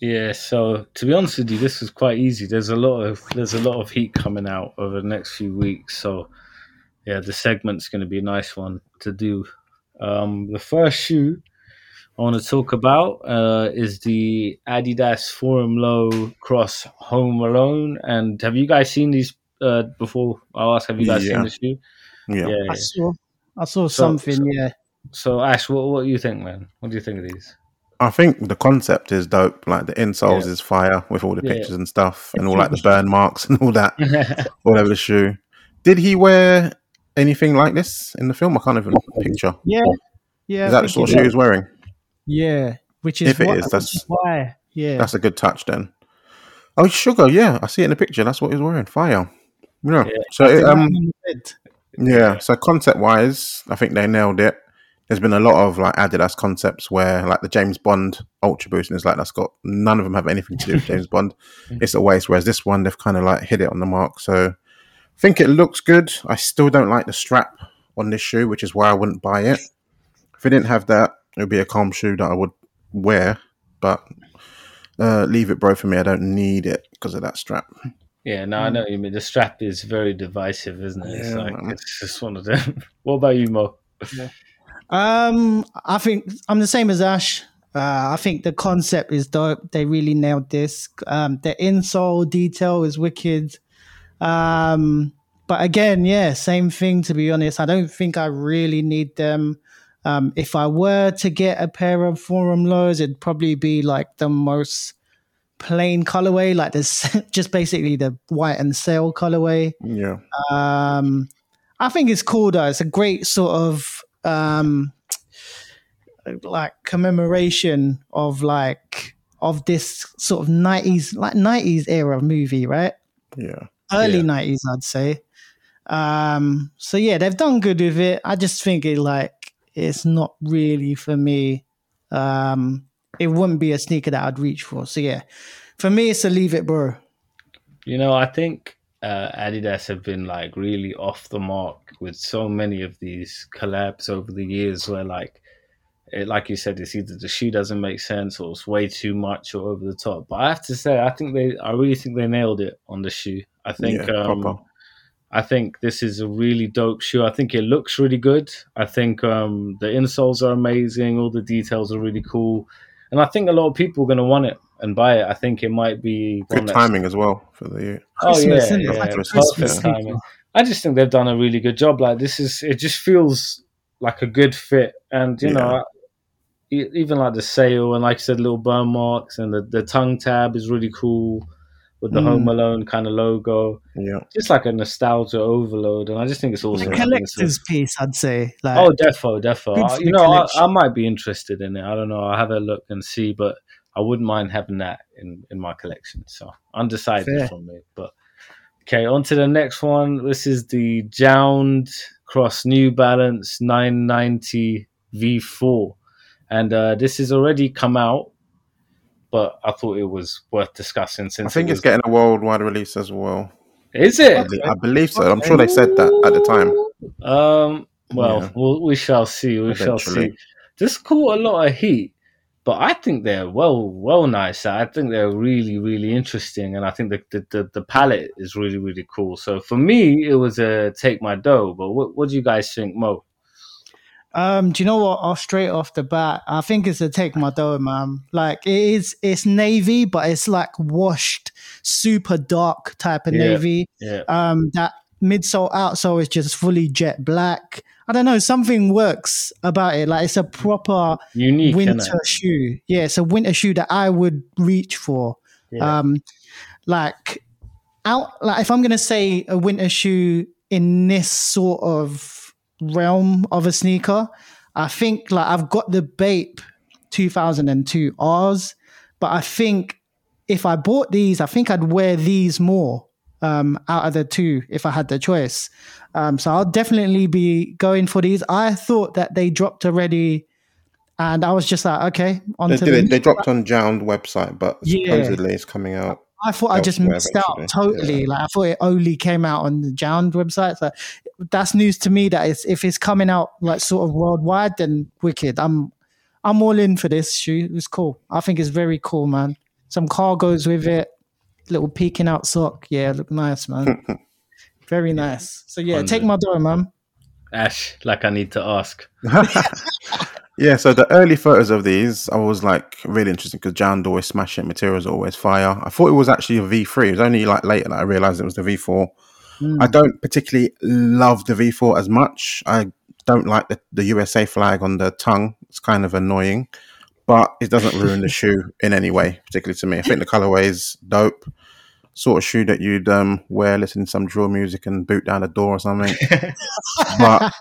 Yeah, so to be honest with you, this was quite easy. There's a lot of there's a lot of heat coming out over the next few weeks, so yeah, the segment's going to be a nice one to do. Um, the first shoe I want to talk about uh, is the Adidas Forum Low Cross Home Alone. And have you guys seen these uh, before? I'll ask, have you guys Yeah. seen the shoe? Yeah. yeah. I saw, I saw something. so- yeah, So Ash, what what do you think, man? What do you think of these? I think the concept is dope. Like the insoles Yeah. is fire with all the Yeah. pictures and stuff, and all [LAUGHS] like the burn marks and all that all over the shoe. Did he wear anything like this in the film? I can't even picture. yeah, yeah. Is I that the sort of shoe is. he's wearing? Yeah, which is If it why, is, which that's- is why. Yeah, That's a good touch then. Oh, sugar. Yeah, I see it in the picture. That's what he's wearing. Fire. Yeah. Yeah. So it, um, man on the bed. yeah. So concept wise, I think they nailed it. There's been a lot of like Adidas concepts where like the James Bond Ultra Boost, and it's like that's got none of them have anything to do with James Bond. [LAUGHS] It's a waste. Whereas this one, they've kind of like hit it on the mark. So I think it looks good. I still don't like the strap on this shoe, which is why I wouldn't buy it. If it didn't have that, it would be a calm shoe that I would wear. But uh, leave it, bro, for me. I don't need it because of that strap. Yeah, no, I know what you mean. The strap is very divisive, isn't it? It's Yeah, like man. it's just one of them. [LAUGHS] what about you, Mo? Um, I think I'm the same as Ash. Uh, I think the concept is dope. They really nailed this. Um, the insole detail is wicked. Um, but again, yeah, same thing. To be honest, I don't think I really need them. Um, if I were to get a pair of Forum lows, it'd probably be like the most plain colorway, like this, [LAUGHS] just basically the white and sail colorway. Yeah. Um, I think it's cool though. It's a great sort of um, like commemoration of like of this sort of nineties like nineties era movie, right? Yeah. Early Yeah. nineties, I'd say. Um, so yeah, they've done good with it. I just think it like it's not really for me. Um, it wouldn't be a sneaker that I'd reach for. So yeah, for me, it's a leave it, bro. You know, I think uh, Adidas have been like really off the mark with so many of these collabs over the years, where like, it, like you said, it's either the shoe doesn't make sense or it's way too much or over the top. But I have to say, I think they, I really think they nailed it on the shoe. I think, Yeah, um. I think this is a really dope shoe. I think it looks really good. I think um, the insoles are amazing. All the details are really cool, and I think a lot of people are going to want it and buy it. I think it might be Good timing as well for the Oh Christmas, yeah, isn't yeah, perfect Christmas, yeah. timing. I just think they've done a really good job. Like this is, it just feels like a good fit, and you know, e- even like the sale and like you said, little burn marks and the the tongue tab is really cool with the Mm. Home Alone kind of logo. yeah. Just like a nostalgia overload, and I just think it's A awesome. I think it's a- collector's piece, I'd say. Like, Oh, defo, defo. I- you know, I. I might be interested in it. I don't know. I'll have a look and see, but I wouldn't mind having that in, in my collection. So undecided Fair. from me. But okay, on to the next one. This is the JJJJound Cross New Balance 990 V4. And uh, this has already come out, but I thought it was worth discussing Since I think it it's getting a worldwide release as well. Is I it? be- I believe so. I'm sure they said that at the time. Um. Well, Yeah. we'll we shall see. We shall see. This caught a lot of heat, but I think they're well, well nice. I think they're really, really interesting, and I think the the, the, the palette is really, really cool. So for me, it was a take my dough. But what what do you guys think, Mo? Um, do you know what? Off straight off the bat, I think it's a take my dough, man. Like it is, it's navy, but it's like washed, super dark type of Yeah. navy. Yeah, Um, that midsole outsole is just fully jet black. I don't know, something works about it. Like it's a proper unique. winter shoe. Yeah, it's a winter shoe that I would reach for. Yeah. Um, like out, like if I'm gonna say a winter shoe in this sort of realm of a sneaker, I think like I've got the Bape 2002 R's, but I think if I bought these, I think I'd wear these more um, out of the two if I had the choice. Um, so I'll definitely be going for these. I thought that they dropped already, and I was just like, okay, on They, to did the it, they dropped on JJJJound website, but Yeah. supposedly it's coming out. I thought I just missed out eventually. totally. Like I thought it only came out on the JJJJound website. So that's news to me. That it's, if it's coming out like sort of worldwide, then wicked. I'm I'm all in for this shoe. It's cool. I think it's very cool, man. Some cargos with it, little peeking out sock. Yeah, look nice, man. [LAUGHS] very nice. So yeah, take my door, man. Ash, like I need to ask. [LAUGHS] Yeah, so the early photos of these, I was like really interesting because JJJJound always smash it, materials always fire. I thought it was actually a V3. It was only like later that I realized it was the V4. I hmm. don't particularly love the V4 as much. I don't like the, the USA flag on the tongue. It's kind of annoying, but it doesn't ruin the [LAUGHS] shoe in any way, particularly to me. I think the colorway is dope. Sort of shoe that you'd um, wear listening to some drill music and boot down a door or something. [LAUGHS] but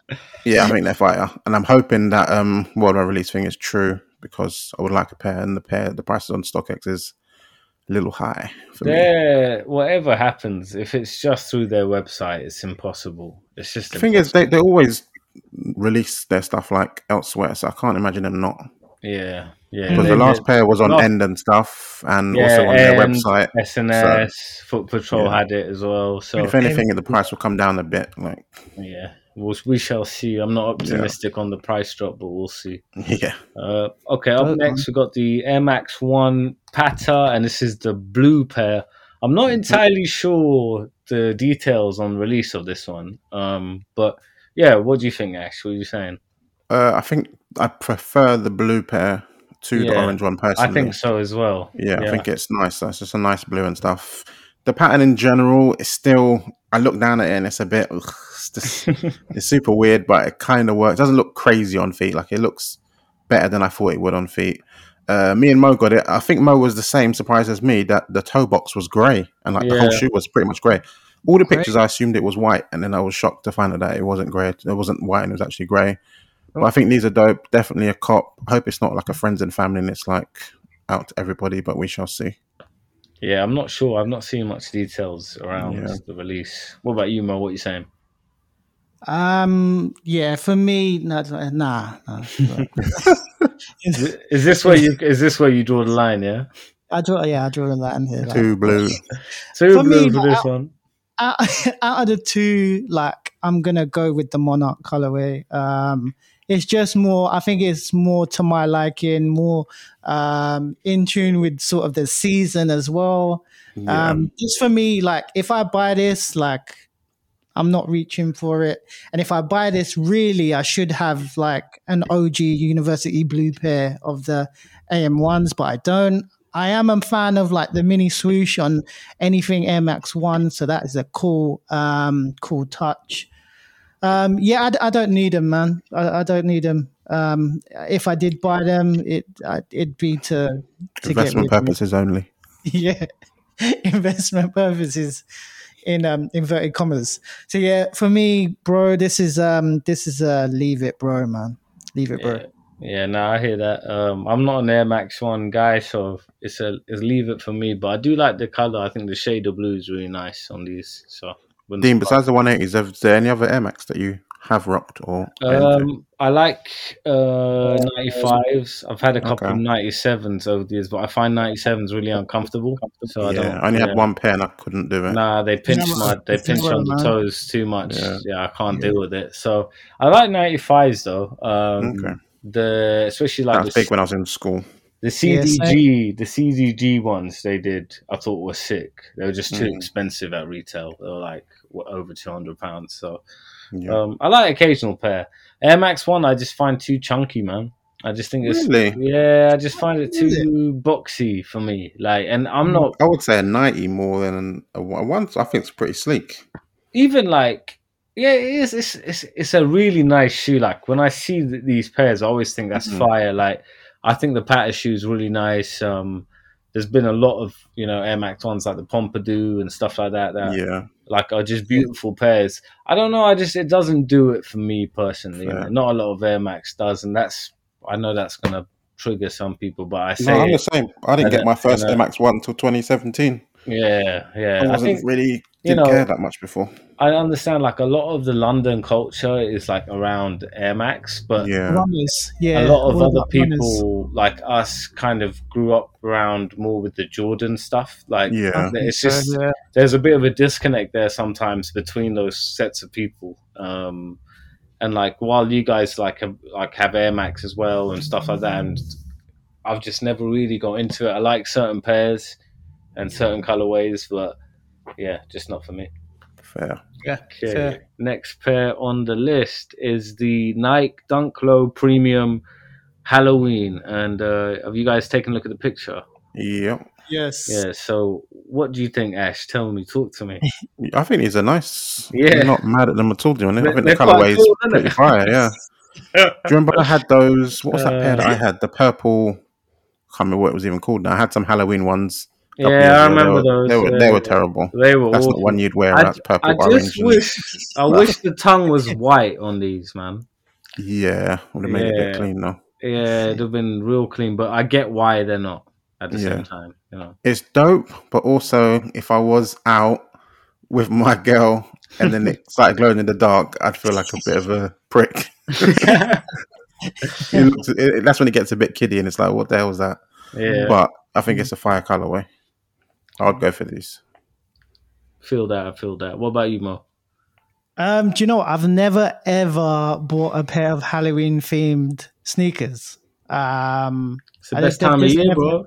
yeah, I think they're fire, and I'm hoping that um, worldwide release thing is true because I would like a pair, and the pair, the prices on StockX is a little high for whatever happens, if it's just through their website, it's impossible. It's just The thing is, they, they always release their stuff like elsewhere, so I can't imagine them not. yeah, yeah. Because the last pair was on Last- End and stuff, and Yeah, also on their End, website. SNS, Foot Patrol Yeah. had it as well. So if anything, the price will come down a bit. Like, yeah, we'll, we shall see. I'm not optimistic on the price drop, but we'll see. [LAUGHS] yeah, Uh, okay, up Okay. next we got the Air Max One Patta, and this is the blue pair. I'm not entirely sure the details on release of this one, um, but yeah, what do you think, Ash? What are you saying? uh, I think I prefer the blue pair to the orange one personally. I think so as well. Yeah, I think it's nice. It's just a nice blue and stuff. The pattern in general is still. I look down at it and it's a bit. Ugh, it's, just, [LAUGHS] it's super weird, but it kind of works. It doesn't look crazy on feet. Like it looks better than I thought it would on feet. Uh, me and Mo got it. I think Mo was the same surprise as me that the toe box was grey and like the whole shoe was pretty much grey. All the Grey? pictures I assumed it was white, and then I was shocked to find out that it wasn't grey. It wasn't white and it was actually grey. But I think these are dope. Definitely a cop. I hope it's not like a friends and family and it's like out to everybody, but we shall see. Yeah, I'm not sure. I've not seen much details around Yeah. the release. What about you, Mo? What are you saying? Um, yeah, for me, nah, nah. [LAUGHS] nah. Is this where you is this where you draw the line? Yeah, I draw, yeah, I draw the line here. like- Two blue. [LAUGHS] two For blue me, for like, this one. out, [LAUGHS] out of the two, like I'm gonna go with the Monarch colorway. Um, it's just more. I think it's more to my liking, more um, in tune with sort of the season as well. Yeah. Um, just for me, like if I buy this, like I'm not reaching for it, and if I buy this, really, I should have like an OG University blue pair of the AM ones, but I don't. I am a fan of like the mini swoosh on anything Air Max One, so that is a cool, um, cool touch. Um, yeah, I don't need them, man. I, I don't need them. Um, if I did buy them, it I, it'd be to to get Investment rid purposes only. [LAUGHS] yeah investment purposes in um inverted commas so yeah for me bro this is um this is uh leave it bro man leave it bro Yeah. Yeah, no, I hear that. Um, I'm not an Air Max One guy, so it's a it's leave it for me. But I do like the color. I think the shade of blue is really nice on these. So wouldn't Dean, besides the 180s, is there any other Air Max that you have rocked or? Um, I like uh, 95s. I've had a couple Okay. of 97s over the years, but I find 97s really uncomfortable. So I yeah, don't. I only yeah. had one pair and I couldn't do it. Nah, they pinch never- my they pinch on the toes too much. Yeah. Yeah, I can't Yeah. deal with it. So I like 95s though. Um, Okay. The especially That like was the, big when I was in school. The CDG, the CDG ones they did, I thought were sick. They were just too Mm. expensive at retail. They were like over two hundred pounds. So Yeah. um, I like occasional pair. Air Max One, I just find too chunky, man. I just think it's Really? yeah. I just find it too boxy for me. Like, and I'm not I would say a 90 more than a one. I think it's pretty sleek. even like yeah. It is. It's it's it's a really nice shoe. Like when I see th- these pairs, I always think that's Mhm. fire. Like I think the pattern shoe is really nice. Um, there's been a lot of you know Air Max ones like the Pompadour and stuff like that. That Yeah. like are just beautiful pairs. I don't know. I just it doesn't do it for me personally. Fair. Not a lot of Air Max does, and that's I know that's gonna trigger some people, but I no, I'm the same. I didn't get my first and, uh, Air Max 1 until 2017. Yeah, yeah. I I wasn't think really, you didn't know- care that much before. I understand like a lot of the London culture is like around Air Max, but Yeah. runners yeah a lot of all other about runners. people like us kind of grew up around more with the Jordan stuff. Like Yeah. it's just yeah. there's a bit of a disconnect there sometimes between those sets of people. Um, and like while you guys like have, like have Air Max as well and stuff like that, and I've just never really got into it. I like certain pairs and certain colorways, but yeah, just not for me. Fair. yeah Okay, fair. next pair on the list is the Nike Dunk Low Premium Halloween. And uh, have you guys taken a look at the picture? Yep. yes Yeah. So, what do you think, Ash? Tell me, talk to me. [LAUGHS] I think these are nice. Yeah. I'm not mad at them at all, doing it. I They're- think they're the quite colorway is cool, aren't pretty fire, yeah. [LAUGHS] Do you remember I had those? What was that pair that Uh, I had? The purple. I can't remember what it was even called now. I had some Halloween ones. Yeah, I ago. They remember were, those. They were, yeah. they were terrible. They were That's awful. not one you'd wear. I, That's purple, I just wish, I wish the tongue was white on these, man. Yeah, would have made it a Yeah. bit clean though. Yeah, it'd have been real clean. But I get why they're not at the Yeah. same time. You know. It's dope, but also if I was out with my girl and then it [LAUGHS] started glowing in the dark, I'd feel like a bit of a prick. [LAUGHS] [LAUGHS] It it, that's when it gets a bit kiddie, and it's like, what the hell was that? yeah, But I think it's a fire colorway. I'd go for these. feel that. I feel that. What about you, Mo? um do you know i've never ever bought a pair of halloween themed sneakers um It's the I best time of year, never- bro.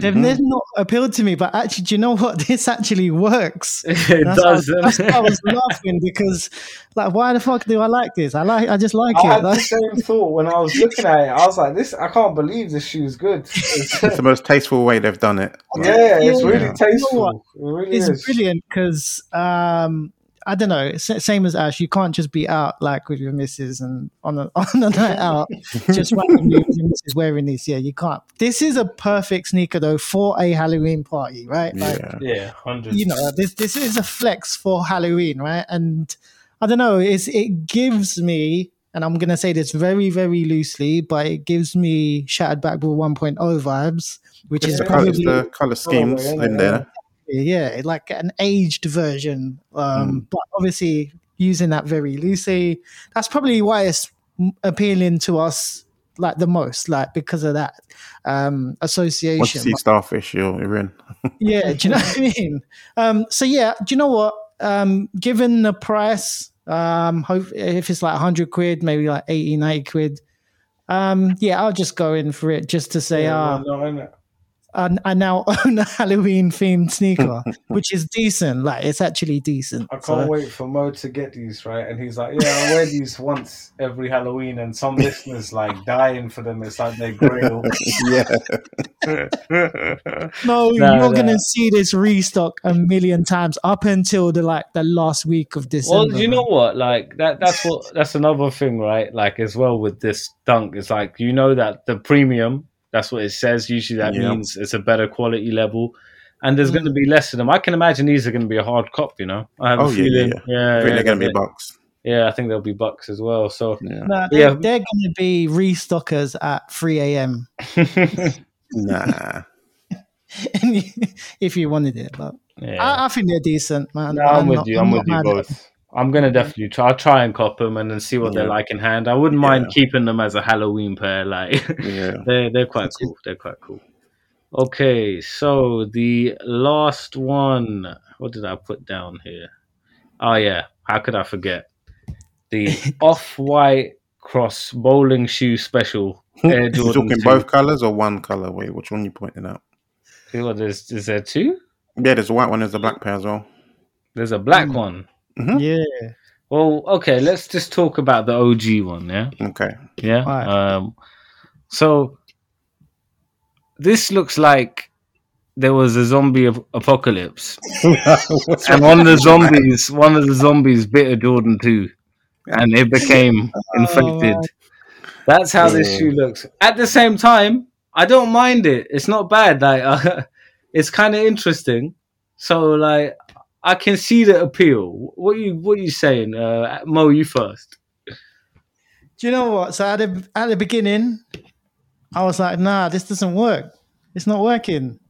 They've Mhm. never not appealed to me but actually do you know what [LAUGHS] this actually works [LAUGHS] it That's does. why, that's why I was laughing because, like, why the fuck do I like this? I like, I just like I it. had the same thought when I was looking at it. I was like, "This, I can't believe this shoe's good." It's, [LAUGHS] It's the most tasteful way they've done it. Like, yeah, it's Yeah. really You know tasteful. It really it's is. brilliant because, um, I don't know, same as Ash. You can't just be out like with your missus and on a [LAUGHS] on a night out, [LAUGHS] just randomly your missus wearing this. Yeah, you can't. This is a perfect sneaker though for a Halloween party, right? Like, Yeah. Yeah, hundred. you know this this is a flex for Halloween, right? And I don't know, it's it gives me, and I'm gonna say this very very loosely, but it gives me Shattered Backboard 1.0 vibes, which It's is the, colour, probably the color schemes yeah, in yeah. there. Yeah, like an aged version. Um, Mm. but obviously using that very loosely. That's probably why it's appealing to us like the most, like because of that um Once you association. see starfish, you're, you're in. [LAUGHS] yeah, do you know what I mean? Um, so yeah, do you know what? Um, given the price, um, hope if it's like 100 quid, maybe like 80, 90 quid. Um, yeah, I'll just go in for it just to say, ah, no, innit? I, I now own a Halloween themed sneaker, which is decent. Like it's actually decent. I can't So- wait for Mo to get these right, and he's like, "Yeah, I wear these once every Halloween," and some [LAUGHS] listeners like dying for them. It's like their grail. [LAUGHS] yeah. [LAUGHS] No, No, you're no. gonna see this restock a million times up until the like the last week of December. Well, you know what? Like that. That's what. That's another thing, right? Like as well with this dunk, it's like you know that the premium. That's what it says. Usually, that Yeah. means it's a better quality level, and there's Mm. going to be less of them. I can imagine these are going to be a hard cop. You know, I have Oh, a feeling. yeah, Yeah, I think yeah, they're going to be bucks. yeah, I think there'll be bucks as well. So Yeah. No, they're, Yeah. they're going to be restockers at 3 a.m. [LAUGHS] Nah. [LAUGHS] if you wanted it. But yeah. I, I think they're decent, man. No, I'm, with not- you. I'm, not with you mad at them. both. I'm gonna definitely try. I'll try and cop them and then see what they're like in hand. I wouldn't mind Yeah. keeping them as a Halloween pair. Like Yeah. [LAUGHS] they're they're quite cool. They're quite cool. Okay, so the last one. What did I put down here? Oh yeah, how could I forget the [LAUGHS] off-white cross bowling shoe special [LAUGHS] Air you Jordan talking 2. both colors or one color? Wait, which one you pointing out? What is is there two? Yeah, there's a white one. There's a black pair as well. There's a black Mm. one. Yeah. Well, okay, let's just talk about the OG one. Yeah. Okay. Yeah. Right. Um, so this looks like there was a zombie ap- apocalypse, [LAUGHS] and one of the zombies, one of the zombies bit a Jordan too, and it became infected. man. That's how this shoe looks. At the same time, I don't mind it. It's not bad. Like, uh, [LAUGHS] it's kind of interesting. So, like, I can see the appeal. What you What are you saying, uh, Mo? You first. Do you know what? So at the at the beginning, I was like, "Nah, this doesn't work. It's not working.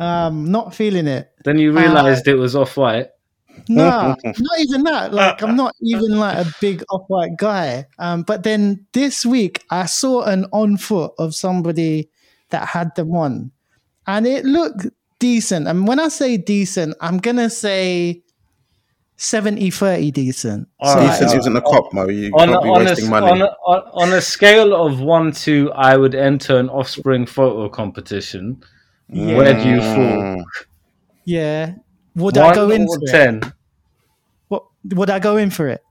Um, not feeling it. Then you realized it was off white. Nah, [LAUGHS] not even that. Like, I'm not even like a big off-white guy. Um, but then this week, I saw an on foot of somebody that had them on, and it looked decent. And when I say decent, I'm gonna say 70-30 decent. All So, right. like, Decent isn't a cop, Mo. You On can't a, be on, a, money. on, a, on on a scale of one to, I would enter an offspring photo competition. Where do you fall? Mm. yeah. Would one I go in or for it? ten? What, would I go in for it?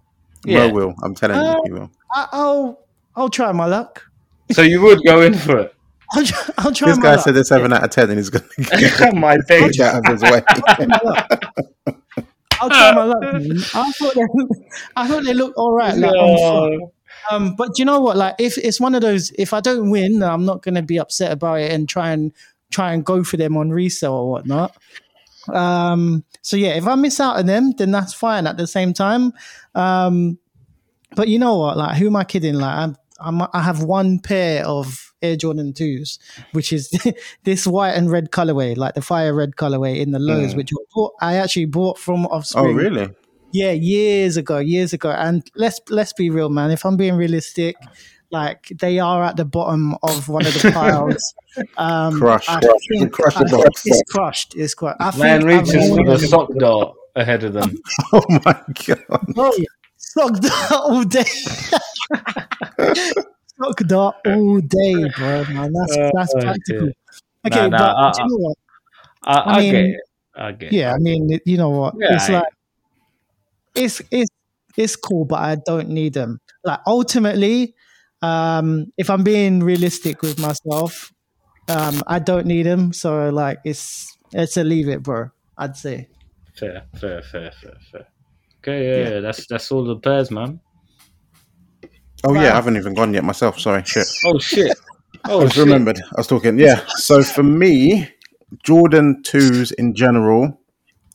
Yeah. Mo will. I'm telling Uh, you, he will. I, I'll I'll try my luck. So you would go in for it? I'll, try- I'll try This my guy luck. said a seven out of ten, and he's going [LAUGHS] to get My days. out of his way. [LAUGHS] I'll try my luck. man. I thought they, I thought they looked all right. Like. No. Um, but do you know what? Like, if it's one of those, if I don't win, I'm not going to be upset about it and try and try and go for them on resale or whatnot. Um, so yeah, if I miss out on them, then that's fine. At the same time, um, but you know what? Like, who am I kidding? Like, I'm, I'm I have one pair of Air Jordan twos, which is [LAUGHS] this white and red colorway, like the fire red colorway in the lows, which I, bought, I actually bought from Offspring. oh, really? Yeah, years ago, years ago. And let's let's be real, man. If I'm being realistic, like they are at the bottom of one of the [LAUGHS] piles. Um, Crushed. I Crushed. think- Crushed I the think box. It's crushed. It's crushed. I Man think I've reaches for the sock dart ahead of them. [LAUGHS] Oh my god! Bro, sock dart all day. Sock dart all day, bro. Man, that's [LAUGHS] that's Oh, practical. dear. Okay, Nah, but nah, do you know what? I, I, mean, get it. I get it. Yeah, I mean, you know what? Yeah, it's I- like it's it's it's cool, but I don't need them. Like ultimately, um, if I'm being realistic with myself, um, I don't need them. So like, it's it's a leave it, bro. I'd say. Fair, fair, fair, fair, fair. Okay, yeah, yeah. that's that's all the pairs, man. Oh Wow. yeah, I haven't even gone yet myself. Sorry, shit. Oh shit. I [LAUGHS] Oh just shit. remembered. I was talking. Yeah. So for me, Jordan twos in general,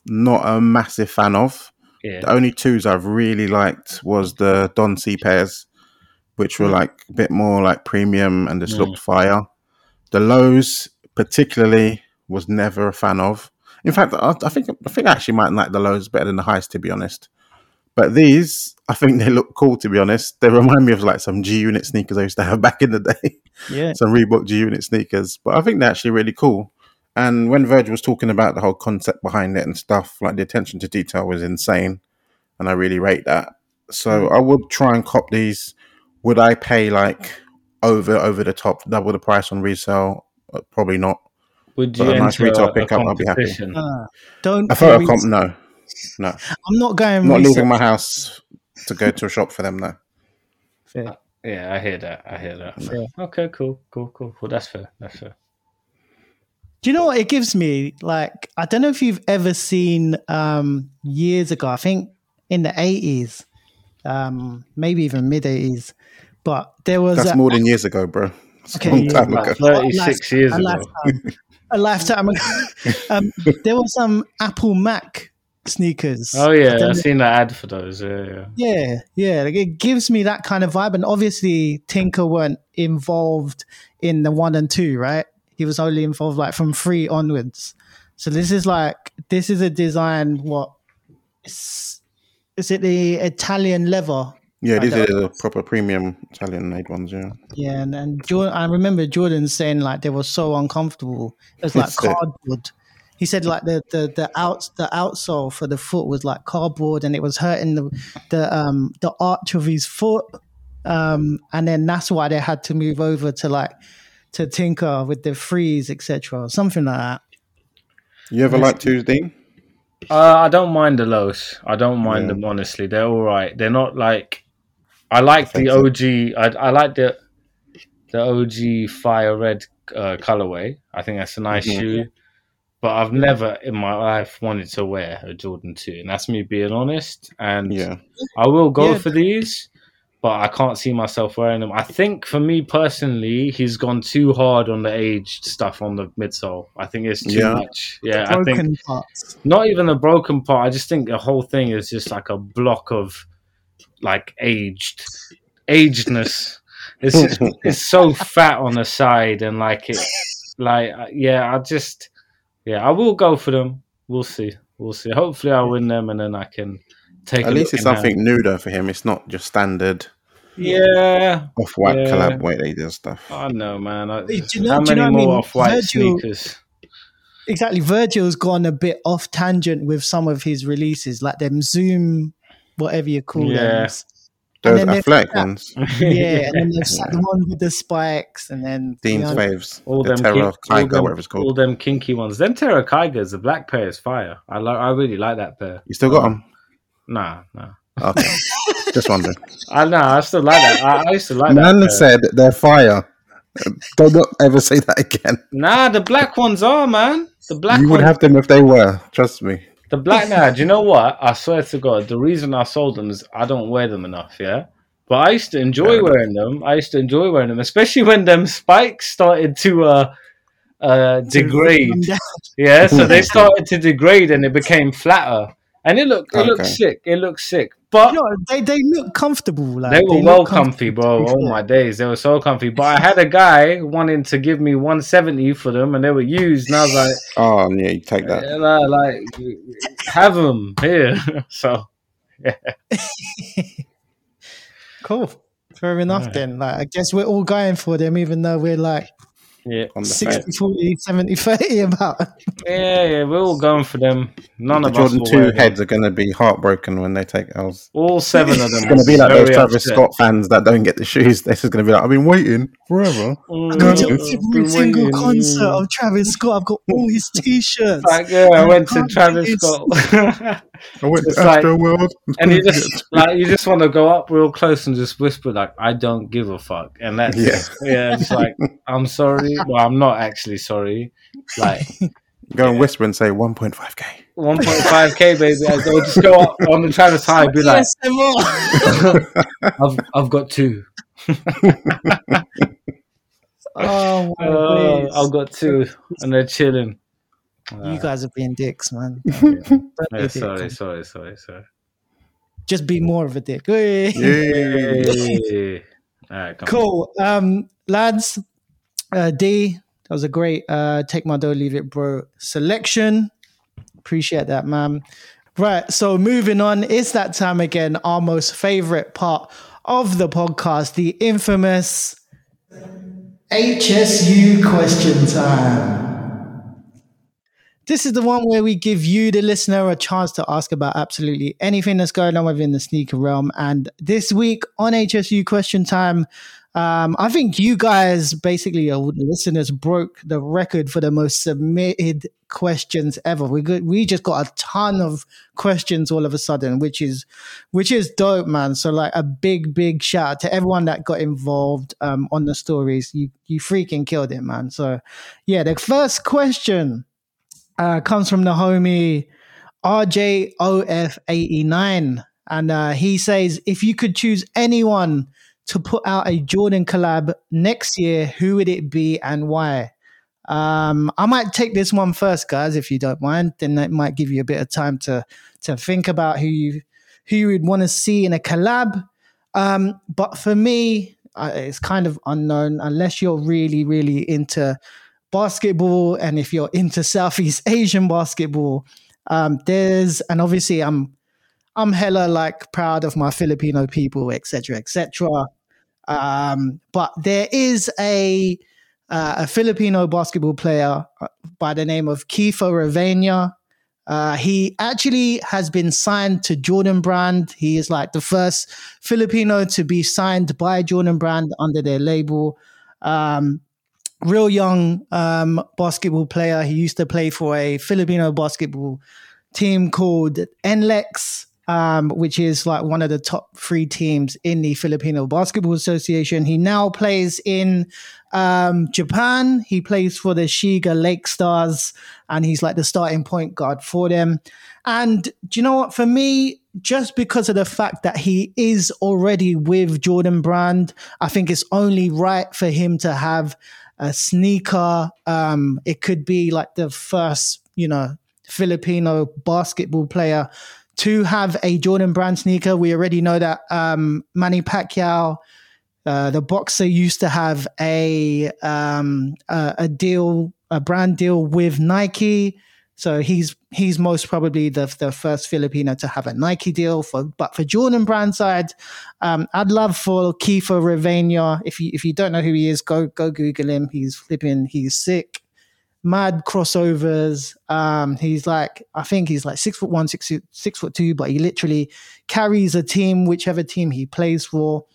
not a massive fan of. Yeah. The only twos I've really liked was the Don C pairs, which were like a bit more like premium and just Mm. looked fire. The lows, particularly, was never a fan of. In fact, I, I think I think I actually might like the lows better than the highs, to be honest. But these, I think they look cool. To be honest, they remind me of like some G Unit sneakers I used to have [LAUGHS] back in the day. Yeah. some Reebok G Unit sneakers. But I think they're actually really cool. And when Virgil was talking about the whole concept behind it and stuff, like the attention to detail was insane, and I really rate that. So I would try and cop these. Would I pay like over over the top, double the price on resale? Uh, Probably not. Would But you a nice retail a, a pickup, I'll be happy. Uh, don't. I thought pay a comp. No, no, I'm not going. I'm not resale. leaving my house to go to a shop for them. No. Fair. Yeah, I hear that. I hear that. Fair. Okay, cool, cool, cool. Well, that's fair. That's fair. Do you know what it gives me? Like, I don't know if you've ever seen um, years ago, I think in the 80s, um, maybe even mid 80s, but there was That's a, more than years ago, bro. It's Okay, a long time ago. thirty-six a years ago. lifetime, a lifetime ago. [LAUGHS] um, there was some Apple Mac sneakers. Oh yeah, I've seen the ad for those. Yeah, yeah. Yeah, yeah. Like it gives me that kind of vibe. And obviously, Tinker weren't involved in the one and two, right? He was only involved like from three onwards. So this is like this is a design. What is, is it? The Italian leather. Yeah, these are the proper premium Italian made ones. Yeah, Yeah, and, and Jordan, I remember Jordan saying like they were so uncomfortable. It was like [LAUGHS] cardboard. He said like the the the out the outsole for the foot was like cardboard, and it was hurting the the um the arch of his foot. Um, and then that's why they had to move over to like to tinker with the freeze, etc. Something like that. you ever like Tuesday? Uh, I don't mind the lows. I don't mind Yeah. them honestly. They're all right. They're not like. I like the Offensive. OG. I, I like the the OG fire red uh, colorway. I think that's a nice Mhm. shoe. But I've never in my life wanted to wear a Jordan two, and that's me being honest. And Yeah, I will go Yeah. for these, but I can't see myself wearing them. I think for me personally, he's gone too hard on the aged stuff on the midsole. I think it's too Yeah. much. Yeah, I think parts. not even the broken part. I just think the whole thing is just like a block of like aged agedness. It's just, [LAUGHS] it's so fat on the side and like it, like uh, yeah. I just yeah, I will go for them. We'll see. We'll see. Hopefully, I'll win them and then I can take. at a least look it's something hand. new though for him. It's not just standard Yeah, off-white Yeah. collab way they do stuff. I know, man. I, Do you know- how do you many know what I more mean? off-white Virgil- sneakers? Exactly. Virgil's gone a bit off tangent with some of his releases, like them Zoom, whatever you call Yeah. them. Those then they've ones, [LAUGHS] Yeah, [LAUGHS] and then there's like the one with the spikes, and then Dean's you know, faves, all the them, Terra kink- all them, whatever it's called. all them kinky ones. Them Terra Kigers, the black pair is fire. I like. I really like that pair. You still got them? Nah, nah. Okay, [LAUGHS] just wondering. I know. I still like that. I, I used to like that. Man said they're fire. Don't not ever say that again. Nah, the black ones are man. The black you would ones. have them if they were. Trust me. The black now. Do you know what? I swear to God, the reason I sold them is I don't wear them enough. Yeah. But I used to enjoy wearing them. I used to enjoy wearing them, especially when them spikes started to uh, uh, degrade. Yeah, so they [LAUGHS] started to degrade and it became flatter, and it looked it looked sick. It looked sick, but You know, they they look comfortable. Like they were look well comfy, bro. to [LAUGHS] be Oh fair. my days, they were so comfy. But I had a guy wanting to give me 170 for them, and they were used, and I was like, [LAUGHS] Oh yeah, you take that. and I, like, have them here. [LAUGHS] so Cool. Fair enough Yeah. then. Like I guess we're all going for them, even though we're like yeah, On the 60, 40, 70, 30 about. yeah, yeah, we're all going for them. None The of Jordan us will two heads are going to be heartbroken when they take L's. All seven of them. It's going to be like those Travis upset. Scott fans that don't get the shoes. [LAUGHS] They're just going to be like, I've been waiting forever. Mm, Go to Yeah. every single concert of Travis Scott. I've got all his t-shirts. Like, yeah, I went to Travis do. Scott. [LAUGHS] I went It's to like- Astro World. and you just like you just want to go up real close and just whisper like I don't give a fuck, and that's Yeah. yeah, it's like I'm sorry, well I'm not actually sorry, like [LAUGHS] Go and whisper and say 1.5k. 1.5k baby, I go just go up on the Travis high, be like Yes, and [LAUGHS] more. I've I've got two, oh [LAUGHS] my uh. I've got two, and they're chilling. You guys are being dicks, man. yeah, Don't be a yeah, dick. sorry, sorry, sorry, sorry. Just be more of a dick. Hey. Yay. Hey. All right, come on. Cool. Um, lads, uh, D, that was a great uh, take my dough, leave it, bro selection. Appreciate that, man. Right. So moving on, it's that time again, our most favorite part of the podcast, the infamous HSU question time. This is the one where we give you, the listener, a chance to ask about absolutely anything that's going on within the sneaker realm. And this week on HSU question time, um, I think you guys, basically, listeners, broke the record for the most submitted questions ever. We got, we just got a ton of questions all of a sudden, which is which is dope, man. So like a big, big shout out to everyone that got involved um, on the stories. You you freaking killed it, man. So yeah, the first question uh, comes from the homie RJOF89, and uh, he says, if you could choose anyone to put out a Jordan collab next year, who would it be and why? Um, I might take this one first, guys, if you don't mind. Then that might give you a bit of time to to think about who you who you would want to see in a collab. Um, but for me, it's kind of unknown unless you're really, really into basketball and if you're into Southeast Asian basketball. Um, there's and obviously I'm I'm hella like proud of my Filipino people, etc., etc. Um, but there is a uh, a Filipino basketball player uh, by the name of Kiefer Ravena. Uh, he actually has been signed to Jordan Brand. He is like the first Filipino to be signed by Jordan Brand under their label. Um, real young um, basketball player. He used to play for a Filipino basketball team called NLEX um, which is like one of the top three teams in the Filipino Basketball Association. He now plays in um, Japan. He plays for the Shiga Lake Stars, and he's like the starting point guard for them. And do you know what? For me, just because of the fact that he is already with Jordan Brand, I think it's only right for him to have a sneaker. Um, it could be like the first, you know, Filipino basketball player to have a Jordan Brand sneaker. We already know that um, Manny Pacquiao, uh, the boxer, used to have a, um, a, a deal, a brand deal with Nike. So he's he's most probably the the first Filipino to have a Nike deal for but for Jordan brand side, um, I'd love for Kiefer Ravena. If you if you don't know who he is, go go Google him. He's flipping, he's sick mad crossovers. Um, he's like, I think he's like six foot one, six, six foot two, but he literally carries a team, whichever team he plays for.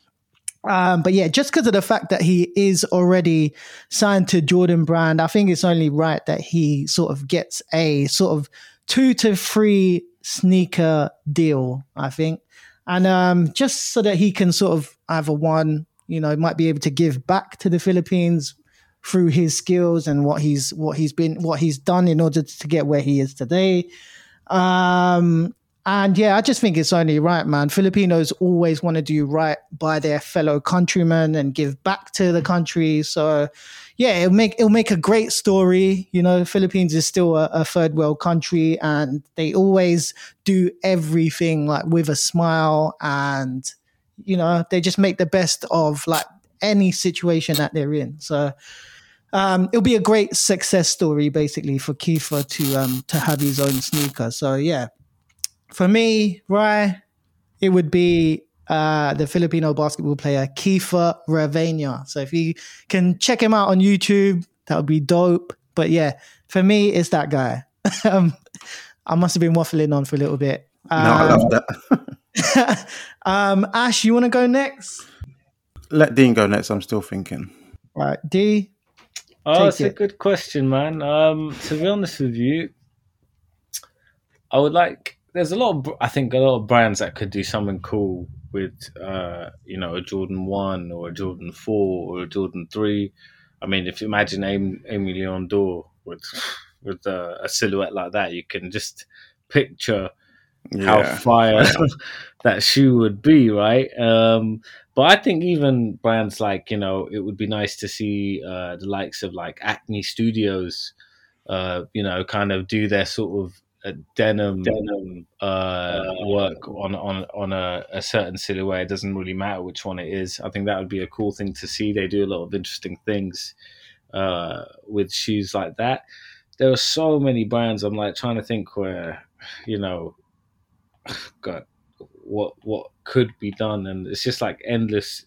Um, but yeah, just because of the fact that he is already signed to Jordan Brand, I think it's only right that he sort of gets a sort of two to three sneaker deal, I think. And um, just so that he can sort of either one, you know, might be able to give back to the Philippines, through his skills and what he's what he's been what he's done in order to get where he is today. Um, and yeah, I just think it's only right, man. Filipinos always want to do right by their fellow countrymen and give back to the country. So yeah, it'll make it'll make a great story. You know, Philippines is still a, a third world country, and they always do everything like with a smile, and you know, they just make the best of like any situation that they're in. So um, it'll be a great success story basically for Kiefer to um, to have his own sneaker. So yeah, for me, right, it would be uh, the Filipino basketball player Kiefer Ravena. So if you can check him out on YouTube, that would be dope. But yeah, for me, it's that guy. [LAUGHS] um, I must have been waffling on for a little bit. Um, no, I love um, that. [LAUGHS] [LAUGHS] um, Ash, you want to go next? Let Dean go next. I'm still thinking. Right, D. Oh, it's it. a good question, man. Um, to be honest with you, I would like. There's a lot of, I think, a lot of brands that could do something cool with, uh, you know, a Jordan One or a Jordan Four or a Jordan Three. I mean, if you imagine Aimé Leon Dore with [LAUGHS] with a, a silhouette like that, you can just picture yeah. how fire [LAUGHS] that shoe would be, right? Um, but I think even brands like you know, it would be nice to see uh, the likes of like Acne Studios, uh, you know, kind of do their sort of uh, denim denim uh, work on on on a, a, certain silhouette. It doesn't really matter which one it is. I think that would be a cool thing to see. They do a lot of interesting things uh, with shoes like that. There are so many brands. I'm like trying to think where you know [SIGHS] God, what what could be done, and it's just like endless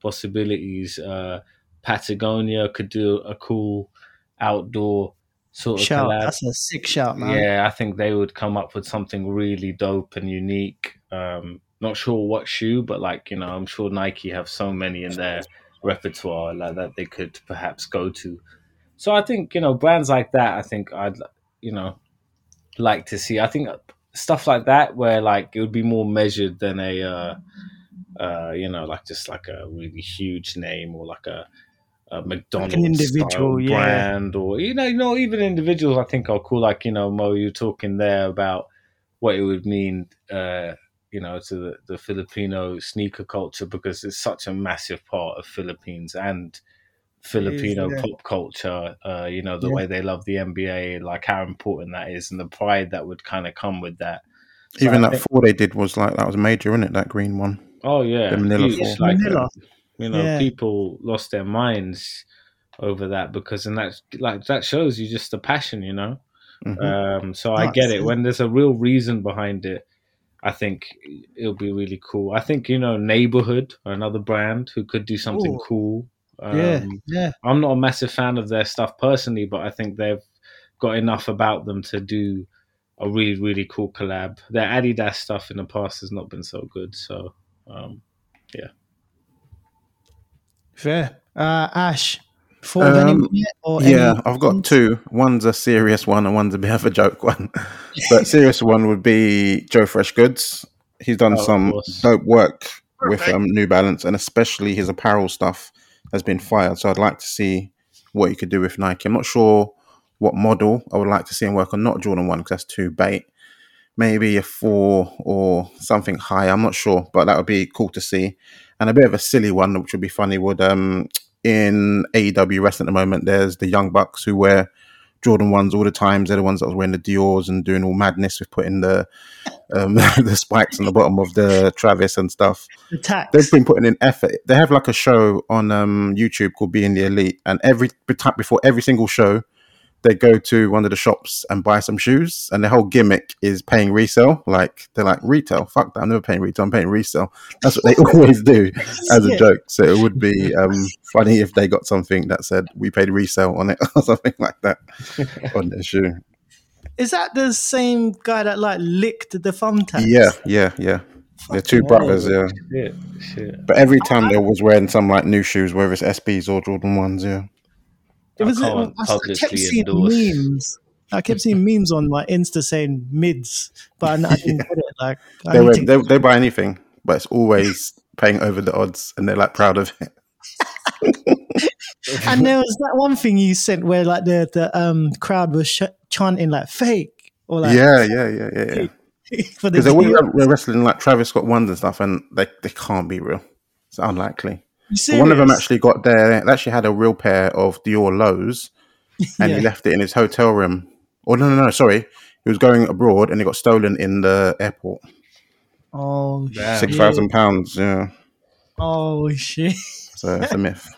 possibilities. Uh, Patagonia could do a cool outdoor sort of Shout. collab. That's a sick shout, man. Yeah, I think they would come up with something really dope and unique. Um, not sure what shoe, but like you know, I'm sure Nike have so many in their repertoire like that they could perhaps go to. So I think you know brands like that. I think I'd you know like to see. I think stuff like that where like it would be more measured than a uh, uh, you know like just like a really huge name or like a a McDonald's individual, style yeah. brand, or you know, you know, even individuals. I think are cool. Like you know, Mo, you're talking there about what it would mean, uh, you know, to the, the Filipino sneaker culture because it's such a massive part of Philippines and Filipino yeah. pop culture. Uh, you know, the Yeah. way they love the NBA, like how important that is, and the pride that would kind of come with that. So Even I that think- four they did was like that was major, isn't it? That green one. Oh yeah, The Manila huge. Four. Like, Manila. you know, Yeah. people lost their minds over that because, and that's like that shows you just the passion, you know. Mhm. Um, so I Nice. get it when there's a real reason behind it. I think it'll be really cool. I think you know, Neighborhood, another brand who could do something Ooh. cool. Um, yeah, yeah. I'm not a massive fan of their stuff personally, but I think they've got enough about them to do a really, really cool collab. Their Adidas stuff in the past has not been so good. So, um, yeah. Fair. Uh, Ash, thought of Um, anyone? Or Yeah, any- I've got two. One's a serious one, and one's a bit of a joke one. [LAUGHS] but serious one would be Joe Freshgoods. He's done Oh, some dope work with um, New Balance, and especially his apparel stuff has been fired. So I'd like to see what you could do with Nike. I'm not sure what model I would like to see him work on. Not Jordan one because that's too bait. Maybe a four or something high. I'm not sure, but that would be cool to see. And a bit of a silly one, which would be funny, would um in AEW wrestling at the moment, there's the Young Bucks who wear Jordan ones all the times. They're the ones that was wearing the Dior's and doing all madness with putting the um, [LAUGHS] the spikes on the bottom of the Travis and stuff. the. They've been putting in effort. They have like a show on um, YouTube called Being the Elite, and every time before every single show, they go to one of the shops and buy some shoes, and the whole gimmick is paying resale. Like they're like retail, fuck that, I'm never paying retail, I'm paying resale. That's what they [LAUGHS] always do as a joke. So it would be um, funny if they got something that said we paid resale on it [LAUGHS] or something like that [LAUGHS] on their shoe. Is that the same guy that like licked the thumbtacks? Yeah, yeah, yeah. They're two brothers, yeah. shit, shit. But every time they was wearing some like new shoes, whether it's SBs or Jordan ones, yeah. It was. I I, can't I kept seeing endorse. memes. I kept seeing memes on like Insta saying mids, but I, I [LAUGHS] didn't get it. Like I They, need wear, to- they they buy anything, but it's always paying over the odds, and they're like proud of it. and there [LAUGHS] was that one thing you sent where like the the um crowd was sh- chanting like fake or like yeah, yeah, yeah, yeah, yeah. [LAUGHS] for the Because they're they're wrestling like Travis Scott ones and stuff, and they they can't be real. It's unlikely. You But one of them actually got there. They actually had a real pair of Dior lows, [LAUGHS] and Yeah. he left it in his hotel room. Oh no, no, no! Sorry, he was going abroad, and it got stolen in the airport. Oh Damn. Six shit! thousand pounds. Yeah, Oh shit! so it's a myth.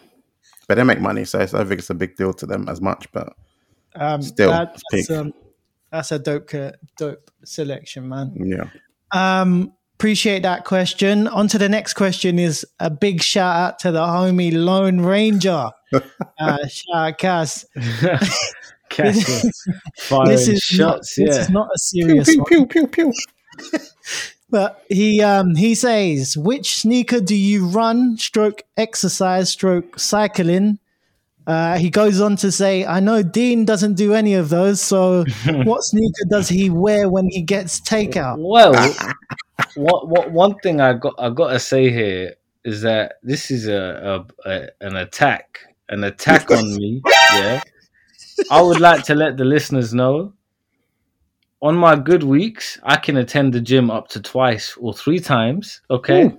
But they make money, so I don't think it's a big deal to them as much. But Um, Still, that- that's, um, that's a dope, dope selection, man. yeah, Um, appreciate that question. On to the next question is a big shout out to the homie Lone Ranger. [LAUGHS] uh, shout out Cass. [LAUGHS] Catching firing This is shots, not, this yeah. is not a pew serious pew one. pew pew pew. [LAUGHS] But he um he says, which sneaker do you run, stroke exercise, stroke cycling? Uh, he goes on to say, I know Dean doesn't do any of those, so what sneaker does he wear when he gets takeout? Well, what what one thing I got I got to say here is that this is a, a, a an attack, an attack on me. Yeah, I would like to let the listeners know. On my good weeks, I can attend the gym up to twice or three times. Okay,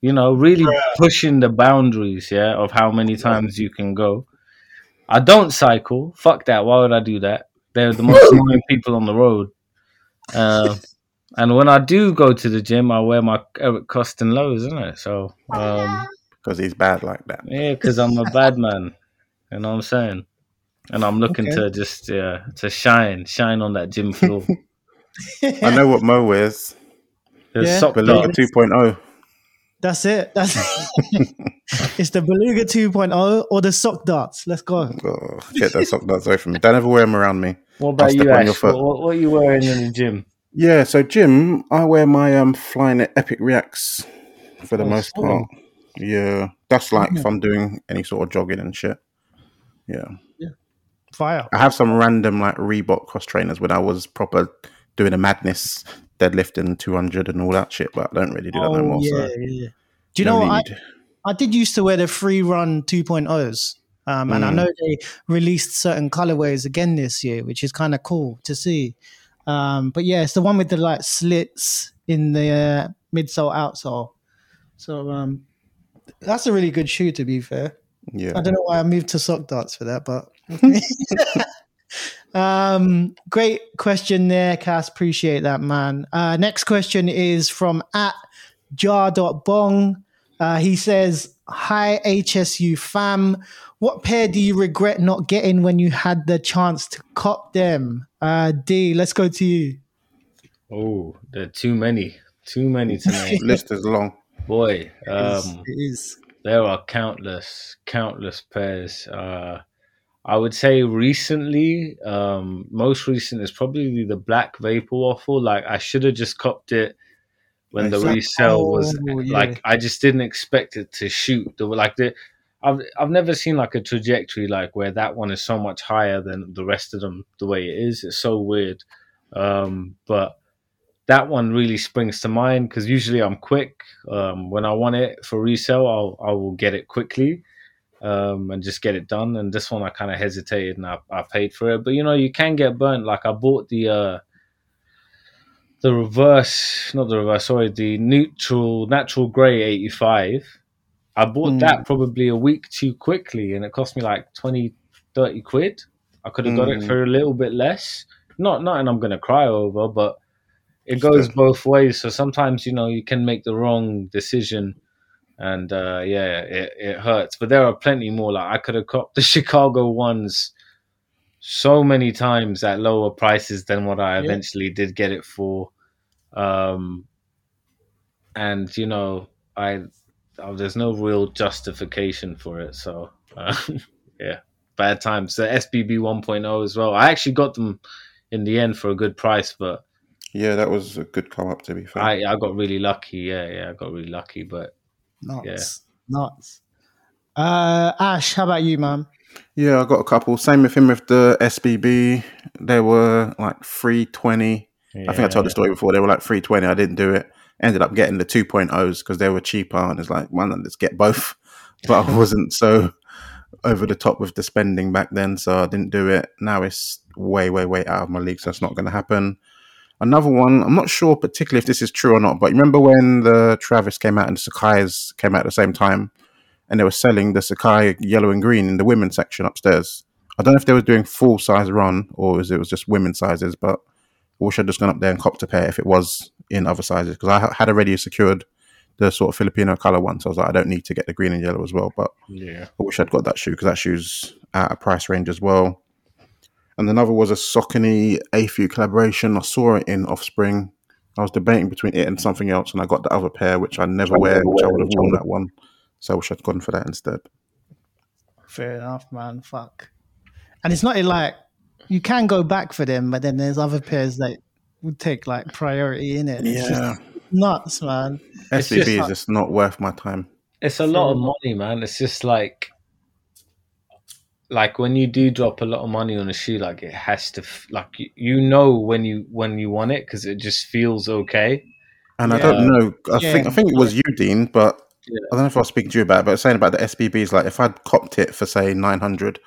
you know, really pushing the boundaries. Yeah, of how many times you can go. I don't cycle. Fuck that. Why would I do that? They're the most annoying people on the road. Uh, and when I do go to the gym, I wear my Eric Koston lows, isn't it? So, um, Because he's bad like that. yeah, because I'm a bad man. You know what I'm saying? And I'm looking Okay. to just uh, to shine, shine on that gym floor. [LAUGHS] I know what Mo wears. There's Yeah. sock Beluga darts. 2.0. That's it. That's it. [LAUGHS] [LAUGHS] it's the Beluga 2.0 or the sock darts. Let's go. Oh, get those sock darts away from me. Don't ever wear them around me. What about you, Ash? What, what, what are you wearing in the gym? Yeah, so gym, I wear my um Flyknit Epic Reacts for the Oh, most part. Yeah, that's like Yeah. if I'm doing any sort of jogging and shit. Yeah, Yeah. Fire. I have some random like Reebok cross trainers when I was proper doing a madness deadlifting 200 and all that shit, but I don't really do that no Oh, more. yeah, so yeah. Do you no know what? I, need. I did used to wear the free run 2.0s. Um, and I Mm. know they released certain colorways again this year, which is kind of cool to see. Um, but yeah, it's the one with the like slits in the uh, midsole outsole. So um, that's a really good shoe, to be fair. Yeah, I don't know why I moved to sock darts for that, but [LAUGHS] [LAUGHS] um, great question there, Cass. Appreciate that, man. Uh, next question is from at jar.bong. Uh, he says, Hi, HSU fam. What pair do you regret not getting when you had the chance to cop them? Uh, D, let's go to you. Oh, there are too many. Too many to [LAUGHS] name. list is long. Boy, It's- um, it is. there are countless, countless pairs. Uh, I would say recently, um, most recent is probably the black vapor waffle. Like I should have just copped it when the Exactly. resale was Oh, yeah. like I just didn't expect it to shoot. The like the I've I've never seen like a trajectory like where that one is so much higher than the rest of them the way it is. It's so weird. Um, but that one really springs to mind because usually I'm quick. Um, when I want it for resale, I'll I will get it quickly um, and just get it done. And this one I kind of hesitated and I, I paid for it. But you know, you can get burnt. Like I bought the uh, the reverse, not the reverse, sorry, the neutral natural grey 85. I bought Mm. that probably a week too quickly and it cost me like 20, 30 quid. I could have got it Mm. for a little bit less. Not nothing I'm gonna cry over, but it goes both ways. So sometimes, you know, you can make the wrong decision and uh yeah, it, it hurts. But there are plenty more. Like I could have copped the [LAUGHS] Chicago ones so many times at lower prices than what I Yeah. eventually did get it for. Um and you know, I oh, there's no real justification for it. So uh, [LAUGHS] yeah, bad times. The SBB 1.0 as well. I actually got them in the end for a good price, but Yeah, that was a good come up to be fair. I I got really lucky. Yeah, yeah, I got really lucky. But Nuts. Nuts. Uh, Ash, how about you, man? Yeah, I got a couple. Same with him with the SBB. They were like 320. I think I told the story before. They were like 320. I didn't do it. Ended up getting the 2.0s because they were cheaper. And it's like, man, let's get both. [LAUGHS] But I wasn't so over the top with the spending back then. So I didn't do it. Now it's way, way, way out of my league. So that's not going to happen. Another one, I'm not sure particularly if this is true or not, but remember when the Travis came out and the Sacai's came out at the same time? and they were selling the Sacai yellow and green in the women's section upstairs. I don't know if they were doing full size run or it was just women's sizes, but I wish I'd just gone up there and copped a pair if it was in other sizes because I ha- had already secured the sort of Filipino color one. So I was like, I don't need to get the green and yellow as well, but yeah, I wish I'd got that shoe because that shoe's at a price range as well. And another was a Saucony AFU collaboration. I saw it in Offspring. I was debating between it and something else, and I got the other pair, which I never wear, which I would have worn that one. So I wish I'd gone for that instead. Fair enough, man. Fuck. And it's not like you can go back for them, but then there's other pairs that would take like priority in it. It's just nuts, man. It's SBB just is like- just not worth my time. it's a lot of money, man. It's just like. Like when you do drop a lot of money on a shoe, like it has to, like you, you know when you when you want it because it just feels okay. And I Yeah. don't know. I Yeah. think I think it was you, Dean, but Yeah. I don't know if I was speaking to you about it. But saying about the SBBs, like if I'd copped it for say nine hundred,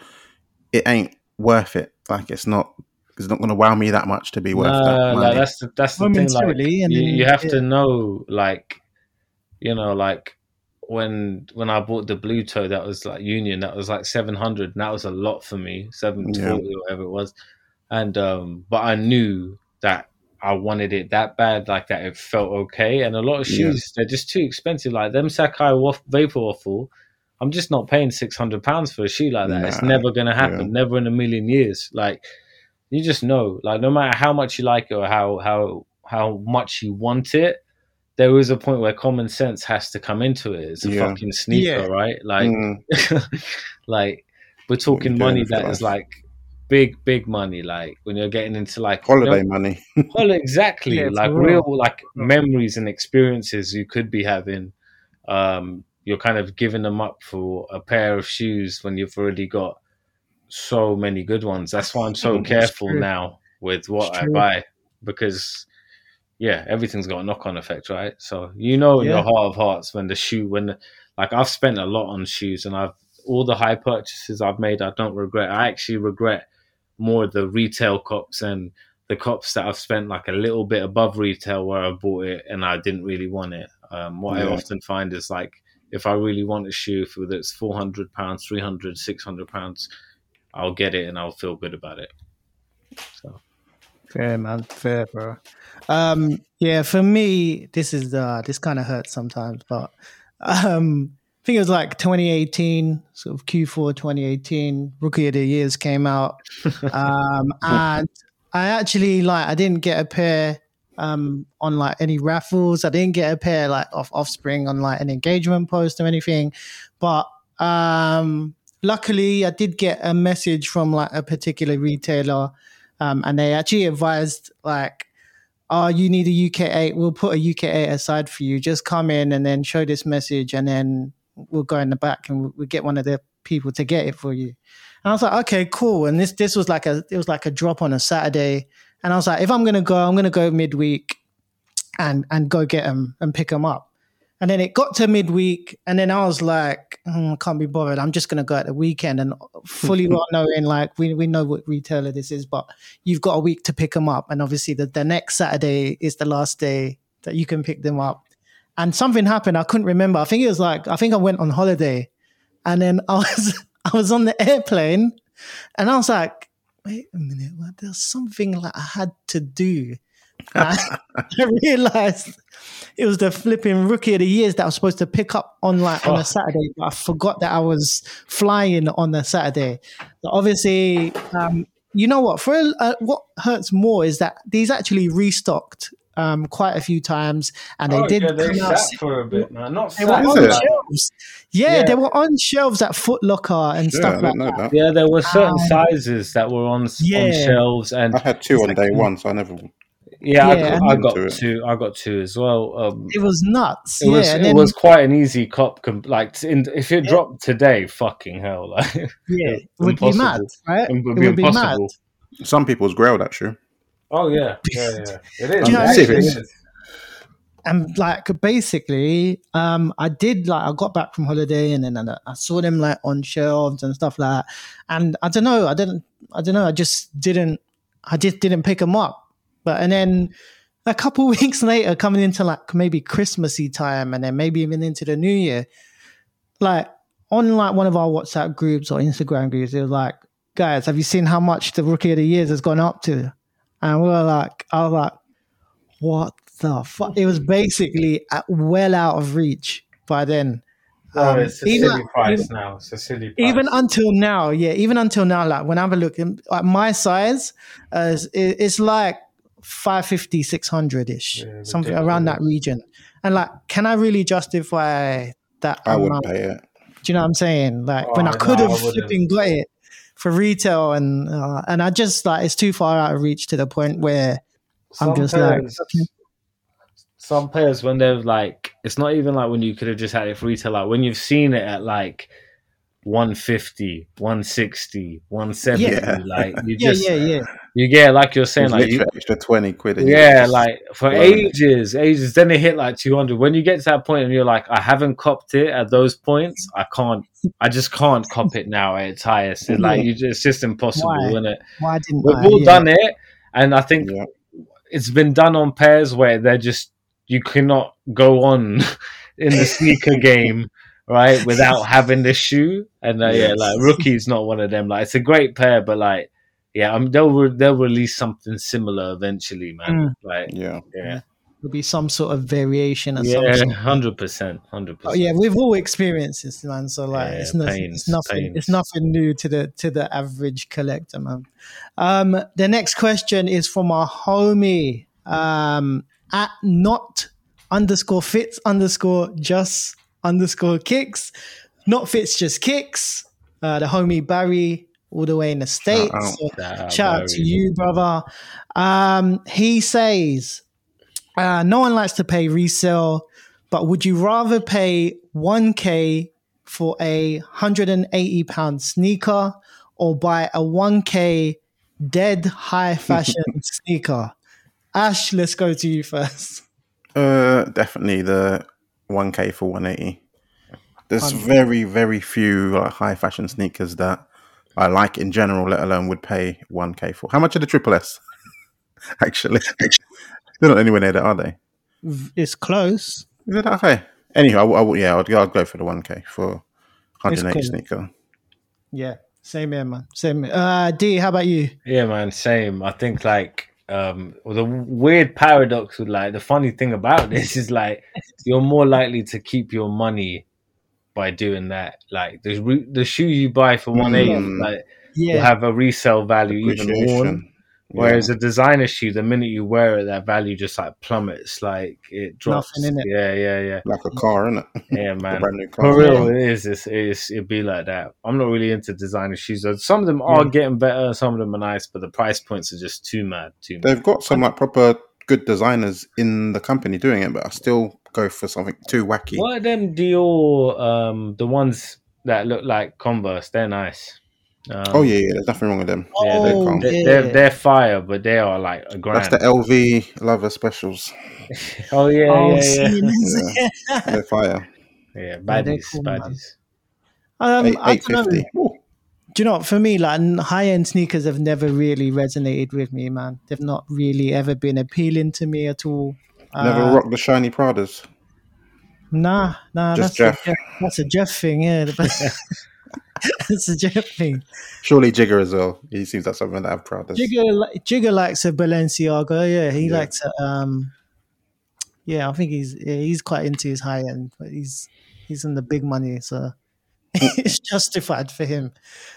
it ain't worth it. Like it's not. It's not going to wow me that much to be worth that Nah, money. like that's the that's the thing. Like and you, you have yeah. to know, like, you know, like when when I bought the blue toe, that was like Union, that was like seven hundred, and that was a lot for me, seven Yeah. or whatever it was. And um, but I knew that I wanted it that bad, like that it felt okay. And a lot of Yeah. shoes, they're just too expensive. Like them Sacai Waf- Vapor Waffle, I'm just not paying six hundred pounds for a shoe like that. It's never gonna happen, yeah. never in a million years. Like you just know, like no matter how much you like it or how how how much you want it, there is a point where common sense has to come into it. It's a Yeah. fucking sneaker, Yeah. right? Like, Mm, [LAUGHS] like we're talking you doing money with your that is like big, big money. Like when you're getting into like you holiday know, money. [LAUGHS] well, exactly. Yeah, like real, real. like memories and experiences you could be having. Um, you're kind of giving them up for a pair of shoes when you've already got so many good ones. That's why I'm so careful now with what I buy because, yeah, everything's got a knock-on effect, right? So you know in Yeah. your heart of hearts when the shoe, when the, like I've spent a lot on shoes and I've all the high purchases I've made, I don't regret. I actually regret more the retail cops and the cops that I've spent like a little bit above retail where I bought it and I didn't really want it. Um, what I often find is like if I really want a shoe, whether it's four hundred pounds, 300, 600 pounds, I'll get it and I'll feel good about it. So Fair man, fair bro. Um, yeah, for me, this is uh this kind of hurts sometimes, but um, I think it was like 2018, sort of Q4 2018, Rookie of the Years came out, [LAUGHS] um, and I actually like I didn't get a pair um on like any raffles. I didn't get a pair like off Offspring on like an engagement post or anything, but um, luckily I did get a message from like a particular retailer um, and they actually advised like oh you need a uk 8 we'll put a uk 8 aside for you. Just come in and then show this message and then we'll go in the back and we'll, we'll get one of the people to get it for you. And i was like okay cool. And this this was like a it was like a drop on a saturday. And i was like if i'm gonna go i'm gonna go midweek and and go get them and pick them up and then it got to midweek, and then I was like, "Hmm, I can't be bothered. I'm just going to go at the weekend and fully [LAUGHS] well knowing, like, we, we know what retailer this is, but you've got a week to pick them up. And obviously, the, the next Saturday is the last day that you can pick them up. And something happened. I couldn't remember. I think it was like, I think I went on holiday and then [LAUGHS] I was, I was on the airplane and I was like, wait a minute, well, there's something like I had to do. [LAUGHS] I realized it was the flipping rookie of the years that I was supposed to pick up on like on Oh. a Saturday, but I forgot that I was flying on the Saturday. So obviously, um, you know what? For uh, what hurts more is that these actually restocked um, quite a few times, and they Oh, did yeah, they come out. sat for a bit, man. Not They sat, were on it? shelves. Yeah, Yeah. they were on shelves at Foot Locker and Yeah, stuff like that. that. Yeah, there were certain Um, sizes that were on, s- on shelves, and I had two on day one, so I never. Yeah, I, Yeah, got, I got two. I got two as well. Um, It was nuts. it yeah, was it then, was quite an easy cop. Com- like in, if it Yeah. dropped today, fucking hell, [LAUGHS] like yeah, it would be mad, impossible. right? would It be would be mad. Some people's grailed that shoe. Oh yeah, yeah, yeah. It is. Do you know It what I actually mean? and like basically um i did like i got back from holiday and then I, I saw them like on shelves and stuff like that and i don't know i didn't i don't know i just didn't i just didn't pick them up but and then a couple [LAUGHS] weeks later coming into like maybe christmassy time and then maybe even into the new year like on like one of our whatsapp groups or instagram groups it was like guys have you seen how much the rookie of the years has gone up to and we were like i was like what the fuck? It was basically at, well out of reach by then. Oh, Um, it's a even- silly price even- now. It's a silly price. Even until now, yeah, even until now, like when I have a look, um, like my size, uh, it- it's like 550, 600 ish, Yeah, something around that region. And like, can I really justify that? I amount? wouldn't pay it. Do you know what I'm saying? Like when Oh, I no, could have I wouldn't. flipping got it for retail, and uh, and I just like it's too far out of reach to the point where I'm Some just like, pairs- some players, when they're like, it's not even like when you could have just had it for retail. Like when you've seen it at like 150, 160, 170, Yeah. like you [LAUGHS] yeah, just yeah, yeah. You get like you're saying like you, literally extra twenty quid. and yeah, just- like for Well, ages, ages. Then they hit like 200. When you get to that point and you're like, I haven't copped it at those points, I can't, I just can't cop it now at its highest. It's like, you just, it's just impossible, Why? isn't it? Why didn't We've I? all Yeah. done it. And I think Yeah. it's been done on pairs where they're just, you cannot go on [LAUGHS] in the [LAUGHS] sneaker game. Right, without having the shoe, and uh, yeah, Yes. like rookie's not one of them. Like it's a great pair, but like, yeah, um, they'll re- they'll release something similar eventually, man. Mm. Like, Yeah. yeah, There'll be some sort of variation or something. yeah, hundred percent, hundred percent. yeah, we've all experienced this, man. So like, Yeah, it's, not, pains, it's nothing. pains. It's nothing new to the to the average collector, man. Um, the next question is from our homie um, at not underscore fits underscore just underscore kicks. Not fits, just kicks. Uh, the homie Barry, all the way in the States. So Shout out, to you, brother. Um, he says, uh, no one likes to pay resale, but would you rather pay 1K for a 180 pound sneaker or buy a 1K dead high [LAUGHS] fashion sneaker? Ash, let's go to you first. Uh, definitely the 1K for 180. There's very, very few like, high fashion sneakers that I like in general, let alone would pay 1K for. How much are the Triple S? [LAUGHS] Actually, [LAUGHS] they're not anywhere near that, are they? It's close. Is it that high? Anyhow, I, w- I w- yeah, I'd, I'd go for the 1K for 180 cool. sneaker. Yeah, same here, man. Same. Here. Uh, D, how about you? Yeah, man, same. I think like um well, the weird paradox with like the funny thing about this is like you're more likely to keep your money by doing that. Like the re- the shoe you buy for one eighty Mm. like Yeah, will have a resale value even worn. Appreciation. Whereas a designer shoe, the minute you wear it, that value just like plummets. Like it drops. Nothing in it. Yeah, yeah, yeah, like a car, isn't it? yeah, [LAUGHS] a man. brand new car. For real, it is. It's, it's it'd be like that. I'm not really into designer shoes. though. Some of them are Yeah. getting better. Some of them are nice, but the price points are just too mad. Too. They've got some like proper good designers in the company doing it, but I still go for something too wacky. What are them Dior? Um, the ones that look like Converse. They're nice. Um, Oh yeah, yeah, there's nothing wrong with them. yeah, Oh, they're, calm. they're, yeah. they're, they're fire, but they are like a grand. That's the LV lover specials. [LAUGHS] oh yeah, Oh, yeah, yeah, see, Yeah. [LAUGHS] They're fire. yeah. they're Baddies, cool, man. baddies. Um, Eight I eight don't know. Do you know what, for me, like high end sneakers have never really resonated with me, man. They've not really ever been appealing to me at all. Never Uh, rock the shiny Pradas. Nah, nah, Just that's Jeff. A Jeff. That's a Jeff thing, yeah. [LAUGHS] that's a Jeff thing. Surely Jigger as well. He seems like something that I've Pradas. Jigger, Jigger likes a Balenciaga, yeah. He Yeah. likes a, um, yeah. I think he's yeah, he's quite into his high end, but he's he's in the big money, so [LAUGHS] it's justified for him.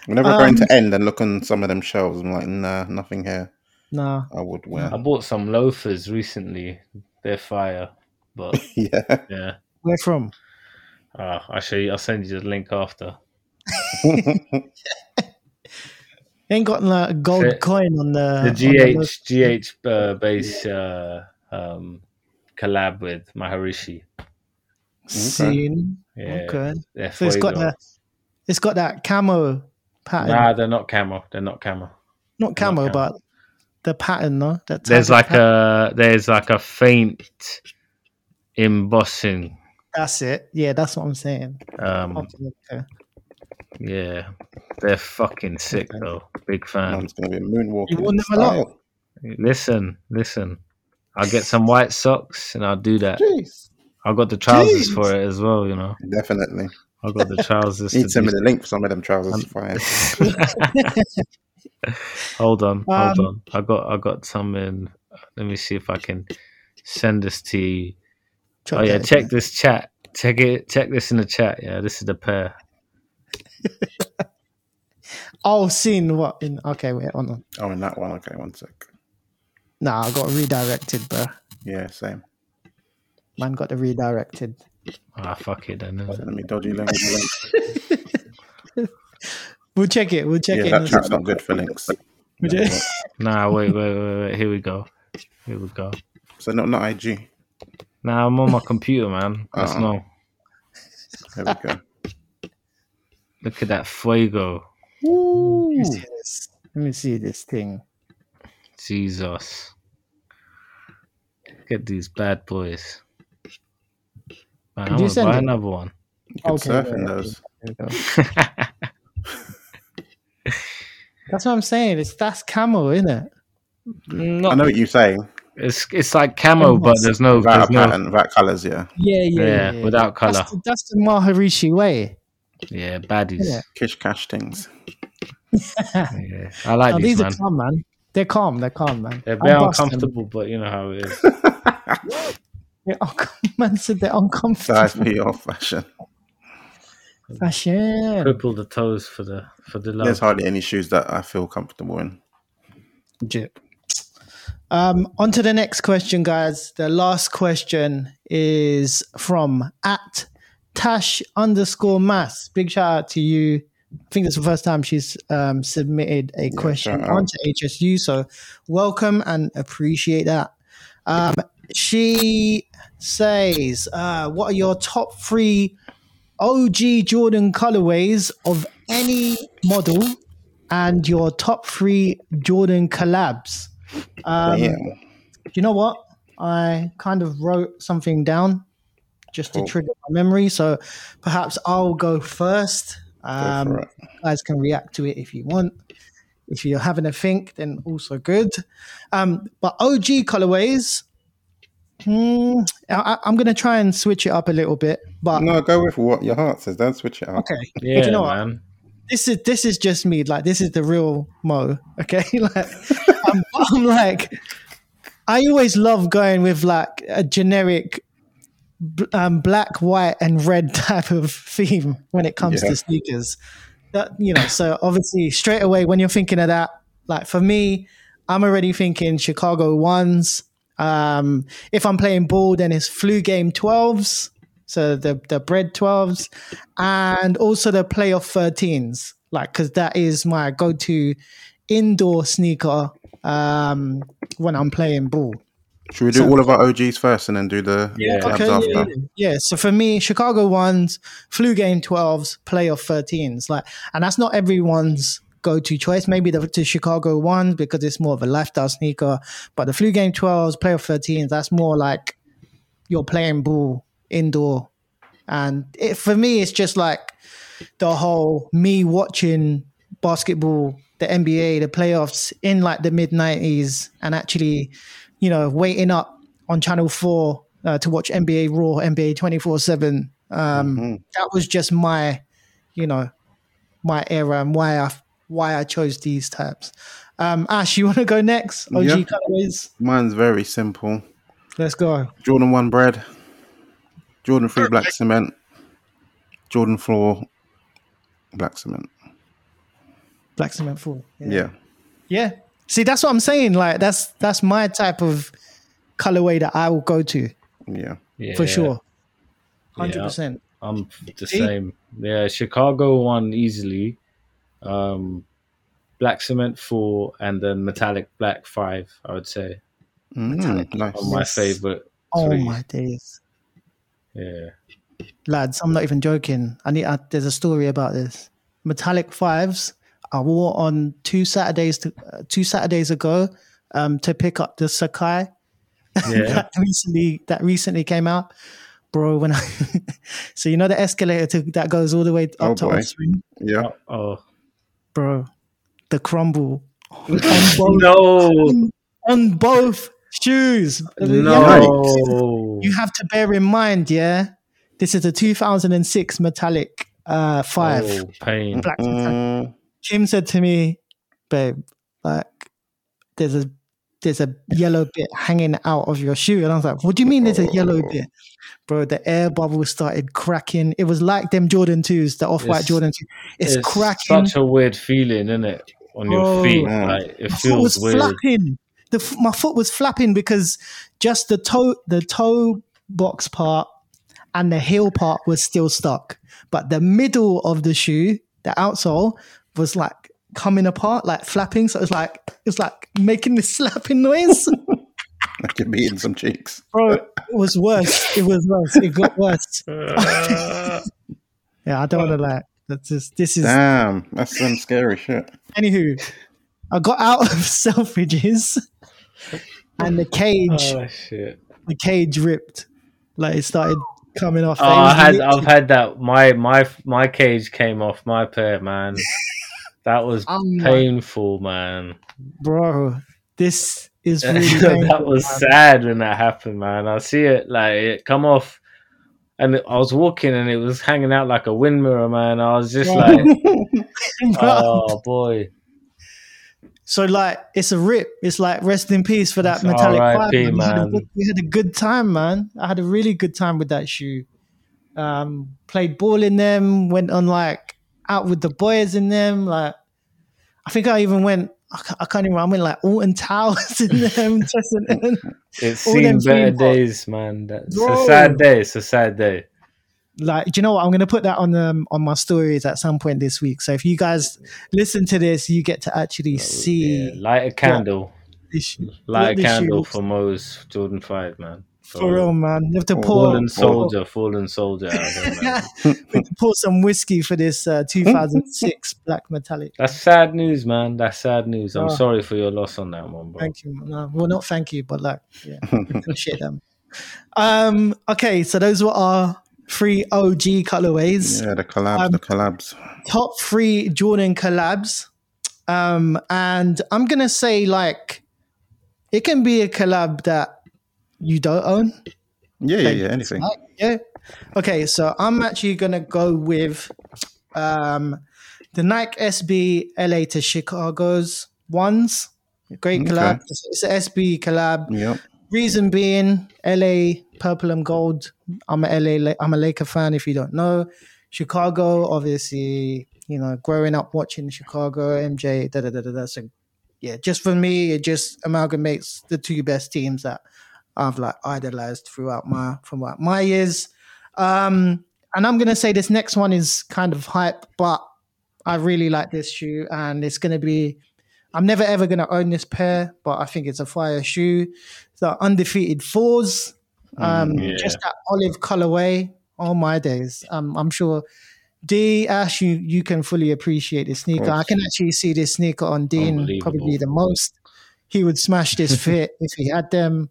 Whenever Um, going to end and look on some of them shelves, I'm like, nah, nothing here. Nah, I would wear. I bought some loafers recently. They're fire, but [LAUGHS] yeah. yeah. where from? Uh, I'll show you. I'll send you the link after. [LAUGHS] Ain't got like a gold The- coin on the the on GH GH uh, Bass uh, um, collab with Maharishi. scene. Yeah, Okay, they're so it's got fuego. that. It's got that camo pattern. Nah, they're not camo. They're not camo. Not camo, camo. but the pattern, no. That There's like pattern. a there's like a faint embossing. That's it. Yeah, that's what I'm saying. Um, yeah, they're fucking sick though. Big fan. Man's going to be a moonwalking. You won them a lot. Listen, listen. I'll get some white socks and I'll do that. Jeez. I've got the trousers Jeez. for it as well. You know, Definitely. I've got the trousers. [LAUGHS] Need to to send me the link for some of them trousers. [LAUGHS] [LAUGHS] Fire. hold on, hold Um, on. I got I got some in. Let me see if I can send this to you. Oh yeah, check in. this chat. Check it. Check this in the chat. Yeah, this is the pair. [LAUGHS] Oh, seen what? In okay, wait, hold on. Oh, in that one. Okay, one sec. Nah, I got redirected, bro. Yeah, same. Man got the redirected. Ah, fuck it then. innit? Sending me dodgy links. [LAUGHS] We'll check it. We'll check yeah, it. that in a chat's sec. not good for links. Would [LAUGHS] Nah, wait, wait, wait, wait. Here we go. Here we go. So not not IG. Nah, I'm on my computer, man. That's uh-uh. Oh. no. There we go. Look at that fuego. Let me see this. Let me see this thing. Jesus. Get these bad boys. Man, Did I you want to send buy it? another one. You can Okay, surf yeah, in yeah. those. [LAUGHS] There we go. That's what I'm saying. It's that's camo, isn't it? Mm, I know what you're saying. it's it's like camo, but there's no, Without there's a no pattern, without colours, yeah. Yeah, yeah, yeah, yeah. without color. That's the, that's the Maharishi way. Yeah, baddies. Yeah. Kish cash things. Yeah. I like Oh, these, these man. are calm, man. They're calm. They're calm, man. They're I'm very busting. uncomfortable, but you know how it is. [LAUGHS] They're uncom- [LAUGHS] man said they're Size uncomfortable. for your fashion. Fashion. Cripple the toes for the for the love. There's hardly any shoes that I feel comfortable in. Jip. Um, on to the next question, guys. The last question is from at Tash underscore mass. Big shout out to you. I think it's the first time she's um, submitted a question shout out. onto HSU. So welcome and appreciate that. Um, she says, uh, "What are your top three OG Jordan colorways of any model, and your top three Jordan collabs?" Um, you know what? I kind of wrote something down just to trigger my memory. So perhaps I'll go first. Um, it. guys can react to it if you want. If you're having a think, then also good. Um, but OG colorways, hmm, I, I'm going to try and switch it up a little bit. But No, go with what your heart says. Don't switch it up. okay, [LAUGHS] Yeah, you know what? this is this is just me. Like this is the real Mo. Okay, [LAUGHS] like I'm, I'm like I always love going with like a generic um, black, white, and red [LAUGHS] type of theme when it comes Yeah. to sneakers. That you know, so obviously straight away when you're thinking of that, like for me, I'm already thinking Chicago ones. Um, if I'm playing ball, then it's flu game 12s. So the the bread 12s and also the playoff 13s, like because that is my go-to indoor sneaker um, when I'm playing ball. Should we do So- all of our OGs first and then do the Yeah. Okay, after? yeah, yeah. yeah. So for me, Chicago ones, flu game 12s, playoff 13s, like, and that's not everyone's go-to choice. Maybe the, the Chicago ones because it's more of a lifestyle sneaker, but the flu game 12s, playoff 13s, that's more like you're playing ball indoor. And it, for me, it's just like the whole me watching basketball, the NBA, the playoffs in like the mid 90s and actually, you know, waiting up on Channel 4 uh, to watch NBA Raw, NBA 24 7. Um, Mhm. That was just my, you know, my era and why I why I chose these types. Um, Ash, you want to go next? OG Yeah. colorways. Mine's very simple. Let's go. Jordan 1 bread, Jordan 3 black cement, Jordan 4 black cement. Black cement full. Yeah. Yeah. See, that's what I'm saying. Like that's that's my type of colorway that I will go to Yeah. Yeah, for sure. Yeah. Hundred percent. I'm the same. Yeah, Chicago won easily. Um, black cement four and then metallic black five. I would say Mm, nice. are my favorite. Oh three. my days, Yeah, lads! I'm not even joking. I need. I, there's a story about this. Metallic fives. I wore on two Saturdays to uh, two Saturdays ago um, to pick up the Sacai [LAUGHS] yeah, that recently that recently came out, bro. When I [LAUGHS] so you know the escalator to, that goes all the way up Oh, to boy. Offspring, Yeah. oh bro. The crumble [LAUGHS] on both, no, on both shoes. no, You have to bear in mind, yeah, this is a 2006 metallic uh, five. oh, pain. Black metallic. Mm, Kim said to me, babe, like there's a there's a yellow bit hanging out of your shoe. And I was like, what do you mean there's a oh. yellow bit? Bro, the air bubble started cracking. It was like them Jordan 2s, the off white Jordan 2. It's, It's cracking. such a weird feeling, isn't it? On Bro. your feet, like it my foot was feels weird. flapping. The, my foot was flapping because just the toe the toe box part and the heel part was still stuck, but the middle of the shoe, the outsole, was like coming apart, like flapping. So it was like it was like making this [LAUGHS] slapping noise. like you're beating some cheeks. Bro, it was worse. It was worse. It got worse. [LAUGHS] [LAUGHS] Yeah, I don't want to lie. That's just this is Damn, that's some scary shit. anywho. I got out of Selfridges and the cage oh shit! the cage ripped. Like it started coming off. Oh, I had, I've had that. My my my cage came off my pair, man. That was my- painful, man. bro. This is [LAUGHS] really that was man. sad when that happened, man. I see it like it come off, and I was walking and it was hanging out like a wind mirror, man. I was just like, [LAUGHS] oh boy, So like it's a rip. It's like rest in peace for that It's metallic man. We had a good- We had a good time, man. I had a really good time with that shoe. Um, played ball in them. Went on like out with the boys in them. Like I think I even went I can't, I even. I'm in like Alton Towers in [LAUGHS] them. Chessington. It's seen better days, man. That's Bro. a sad day. It's a sad day. like do you know what i'm going to put that on um, on my stories at some point this week so if you guys listen to this you get to actually Yeah, see light a candle. this. Light a candle for Mo's Jordan Five, man. For real man you have to pour, Fallen soldier, fallen soldier. out there, man. [LAUGHS] we have to pour some whiskey for this uh, 2006 [LAUGHS] black metallic That's sad news, man. That's sad news. I'm Oh. sorry for your loss on that one, bro. thank you no, well not thank you but like yeah [LAUGHS] appreciate them um okay so those were our three og colorways Yeah, the collabs, Um, the collabs. top three Jordan collabs. Um, and I'm gonna say like it can be a collab that you don't own. Yeah, yeah, yeah. Anything. Yeah. Okay, so I'm actually gonna go with um the Nike SB LA to Chicago's ones. Great collab. It's, it's an SB collab. Yep. Reason being, LA purple and gold. I'm a LA. La- I'm a Laker fan. If you don't know, Chicago, obviously, you know, growing up watching Chicago, MJ, da da da da. da. So, yeah, just for me, it just amalgamates the two best teams that I've like idolized throughout my from like my years. Um, and I'm gonna say this next one is kind of hype, but I really like this shoe, and it's gonna be. I'm never ever gonna own this pair, but I think it's a fire shoe the undefeated fours, um, yeah. just that olive colorway. All my days, um, I'm sure. D Ash, you you can fully appreciate this sneaker. I can actually see this sneaker on Dean probably the most. He would smash this [LAUGHS] fit if he had them.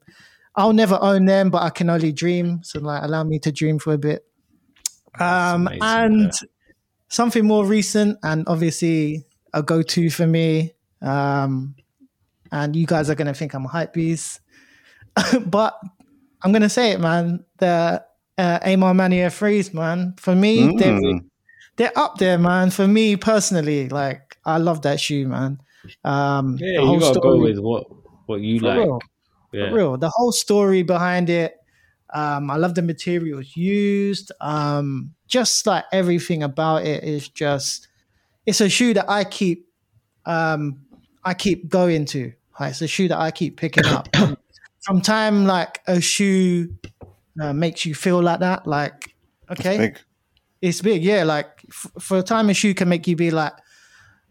I'll never own them, but I can only dream. So like, allow me to dream for a bit. Um, amazing, and something more recent, and obviously a go-to for me. Um, and you guys are gonna think I'm a hype beast, [LAUGHS] but I'm gonna say it, man. The uh, A Ma Maniére Freeze, man. For me, they're Mm. they're up there, man. For me personally, like I love that shoe, man. Um, Yeah, you gotta go with what what you for like. real, Yeah. real. The whole story behind it. Um, I love the materials used. Um, just like everything about it is just. It's a shoe that I keep. Um, I keep going to. Like, it's a shoe that I keep picking up. [COUGHS] From time like a shoe uh, makes you feel like that, like okay, Big. it's big, yeah. Like f- for a time, a shoe can make you be like,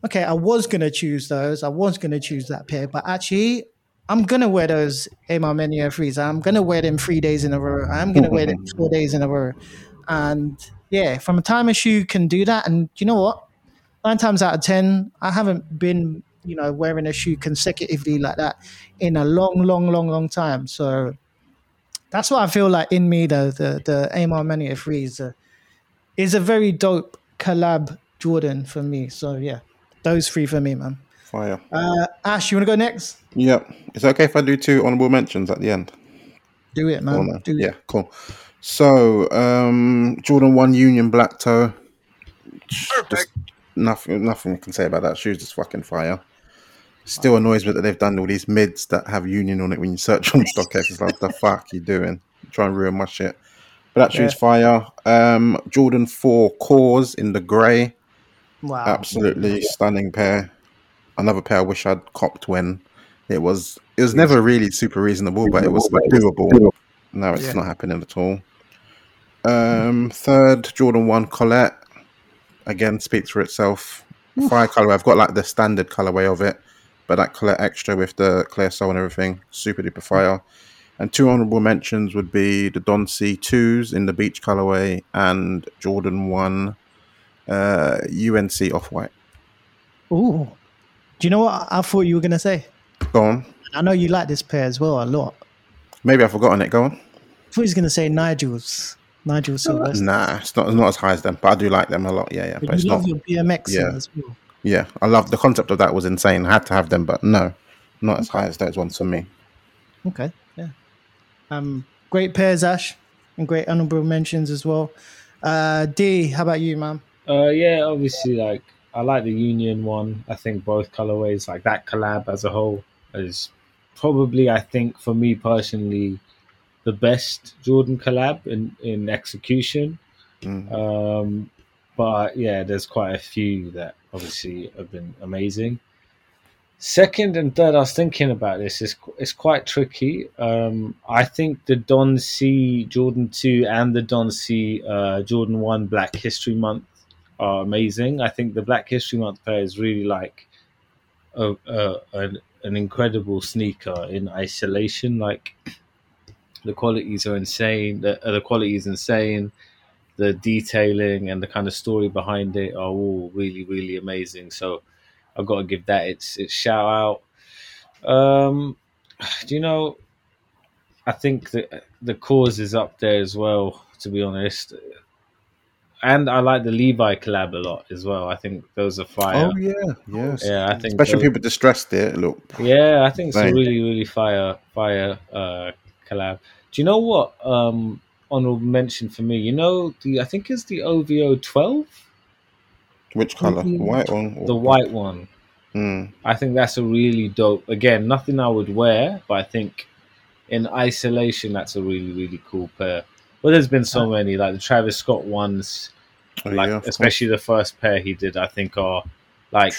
okay, I was gonna choose those, I was gonna choose that pair, but actually, I'm gonna wear those A Ma Maniére threes. I'm gonna wear them three days in a row. I'm gonna wear them four days in a row, and yeah, from a time shoe can do that, and you know what? Nine times out of ten, I haven't been, you know, wearing a shoe consecutively like that in a long, long, long, long time. So that's what I feel like in me. The the the A Ma threes uh, is a very dope collab Jordan for me. So yeah, those three for me, man. Fire. Uh, Ash, you want to go next? Yep. Is it okay if I do two honorable mentions at the end? Do it, man. Cool, man. Do it. Yeah, cool. So, um, Jordan One Union Black Toe. Just nothing, nothing I can say about that. Shoe's just fucking fire. Still annoys me that they've done all these mids that have Union on it when you search on StockX. It's like, the [LAUGHS] fuck you doing? Try and ruin my shit. But that shoe's fire. Um, Jordan Four KAWS in the grey. Wow. Absolutely stunning pair. Another pair I wish I'd copped when it was. It was never really super reasonable, but it was doable. No, it's Yeah. not happening at all. Um, third, Jordan One Colette. Again, speaks for itself. Fire colorway. I've got like the standard colorway of it, but that Colette extra with the clear sole and everything, super duper fire. And two honorable mentions would be the Don C twos in the beach colorway and Jordan One uh, UNC off white. Ooh. Do you know what I thought you were gonna say? Go on. I know you like this pair as well a lot. Maybe I've forgotten it. Go on. I thought he was gonna say Nigel's. Nigel Sylvester. Nah, it's not. It's not as high as them, but I do like them a lot. Yeah, yeah. But But it's you not. love your BMX yeah. as well. Yeah, I love the concept of that. Was insane. I had to have them, but no, not as high as those ones for me. Okay. Yeah. Um, great pairs, Ash, and great honorable mentions as well. Uh, D, how about you, man? Uh, yeah, obviously, like I like the Union one. I think both colorways, like that collab as a whole, is probably, I think, for me personally, the best Jordan collab in in execution. Mm. Um, but yeah, there's quite a few that obviously have been amazing. Second and third, I was thinking about this. It's it's quite tricky. Um, I think the Don C Jordan two and the Don C uh, Jordan one Black History Month are amazing. I think the Black History Month pair is really like a, a an, an incredible sneaker in isolation. Like the qualities are insane. The uh, the quality is insane. The detailing and the kind of story behind it are all really really amazing. So I've got to give that its its shout out. Um, do you know? I think that the KAWS is up there as well. To be honest, and I like the Levi collab a lot as well. I think those are fire. Oh yeah, yes. Yeah, I think Especially those- people distressed it. Look, Yeah, I think it's a really, really fire, fire uh, collab. Do you know what? Um, honorable mention for me. You know the I think it's the OVO twelve, which color? Mhm. White one. the white one. Mm, I think that's a really dope. Again, nothing I would wear, but I think in isolation, that's a really, really cool pair. But there's been so many, like the Travis Scott ones, oh, like yeah, of course. especially the first pair he did. I think are like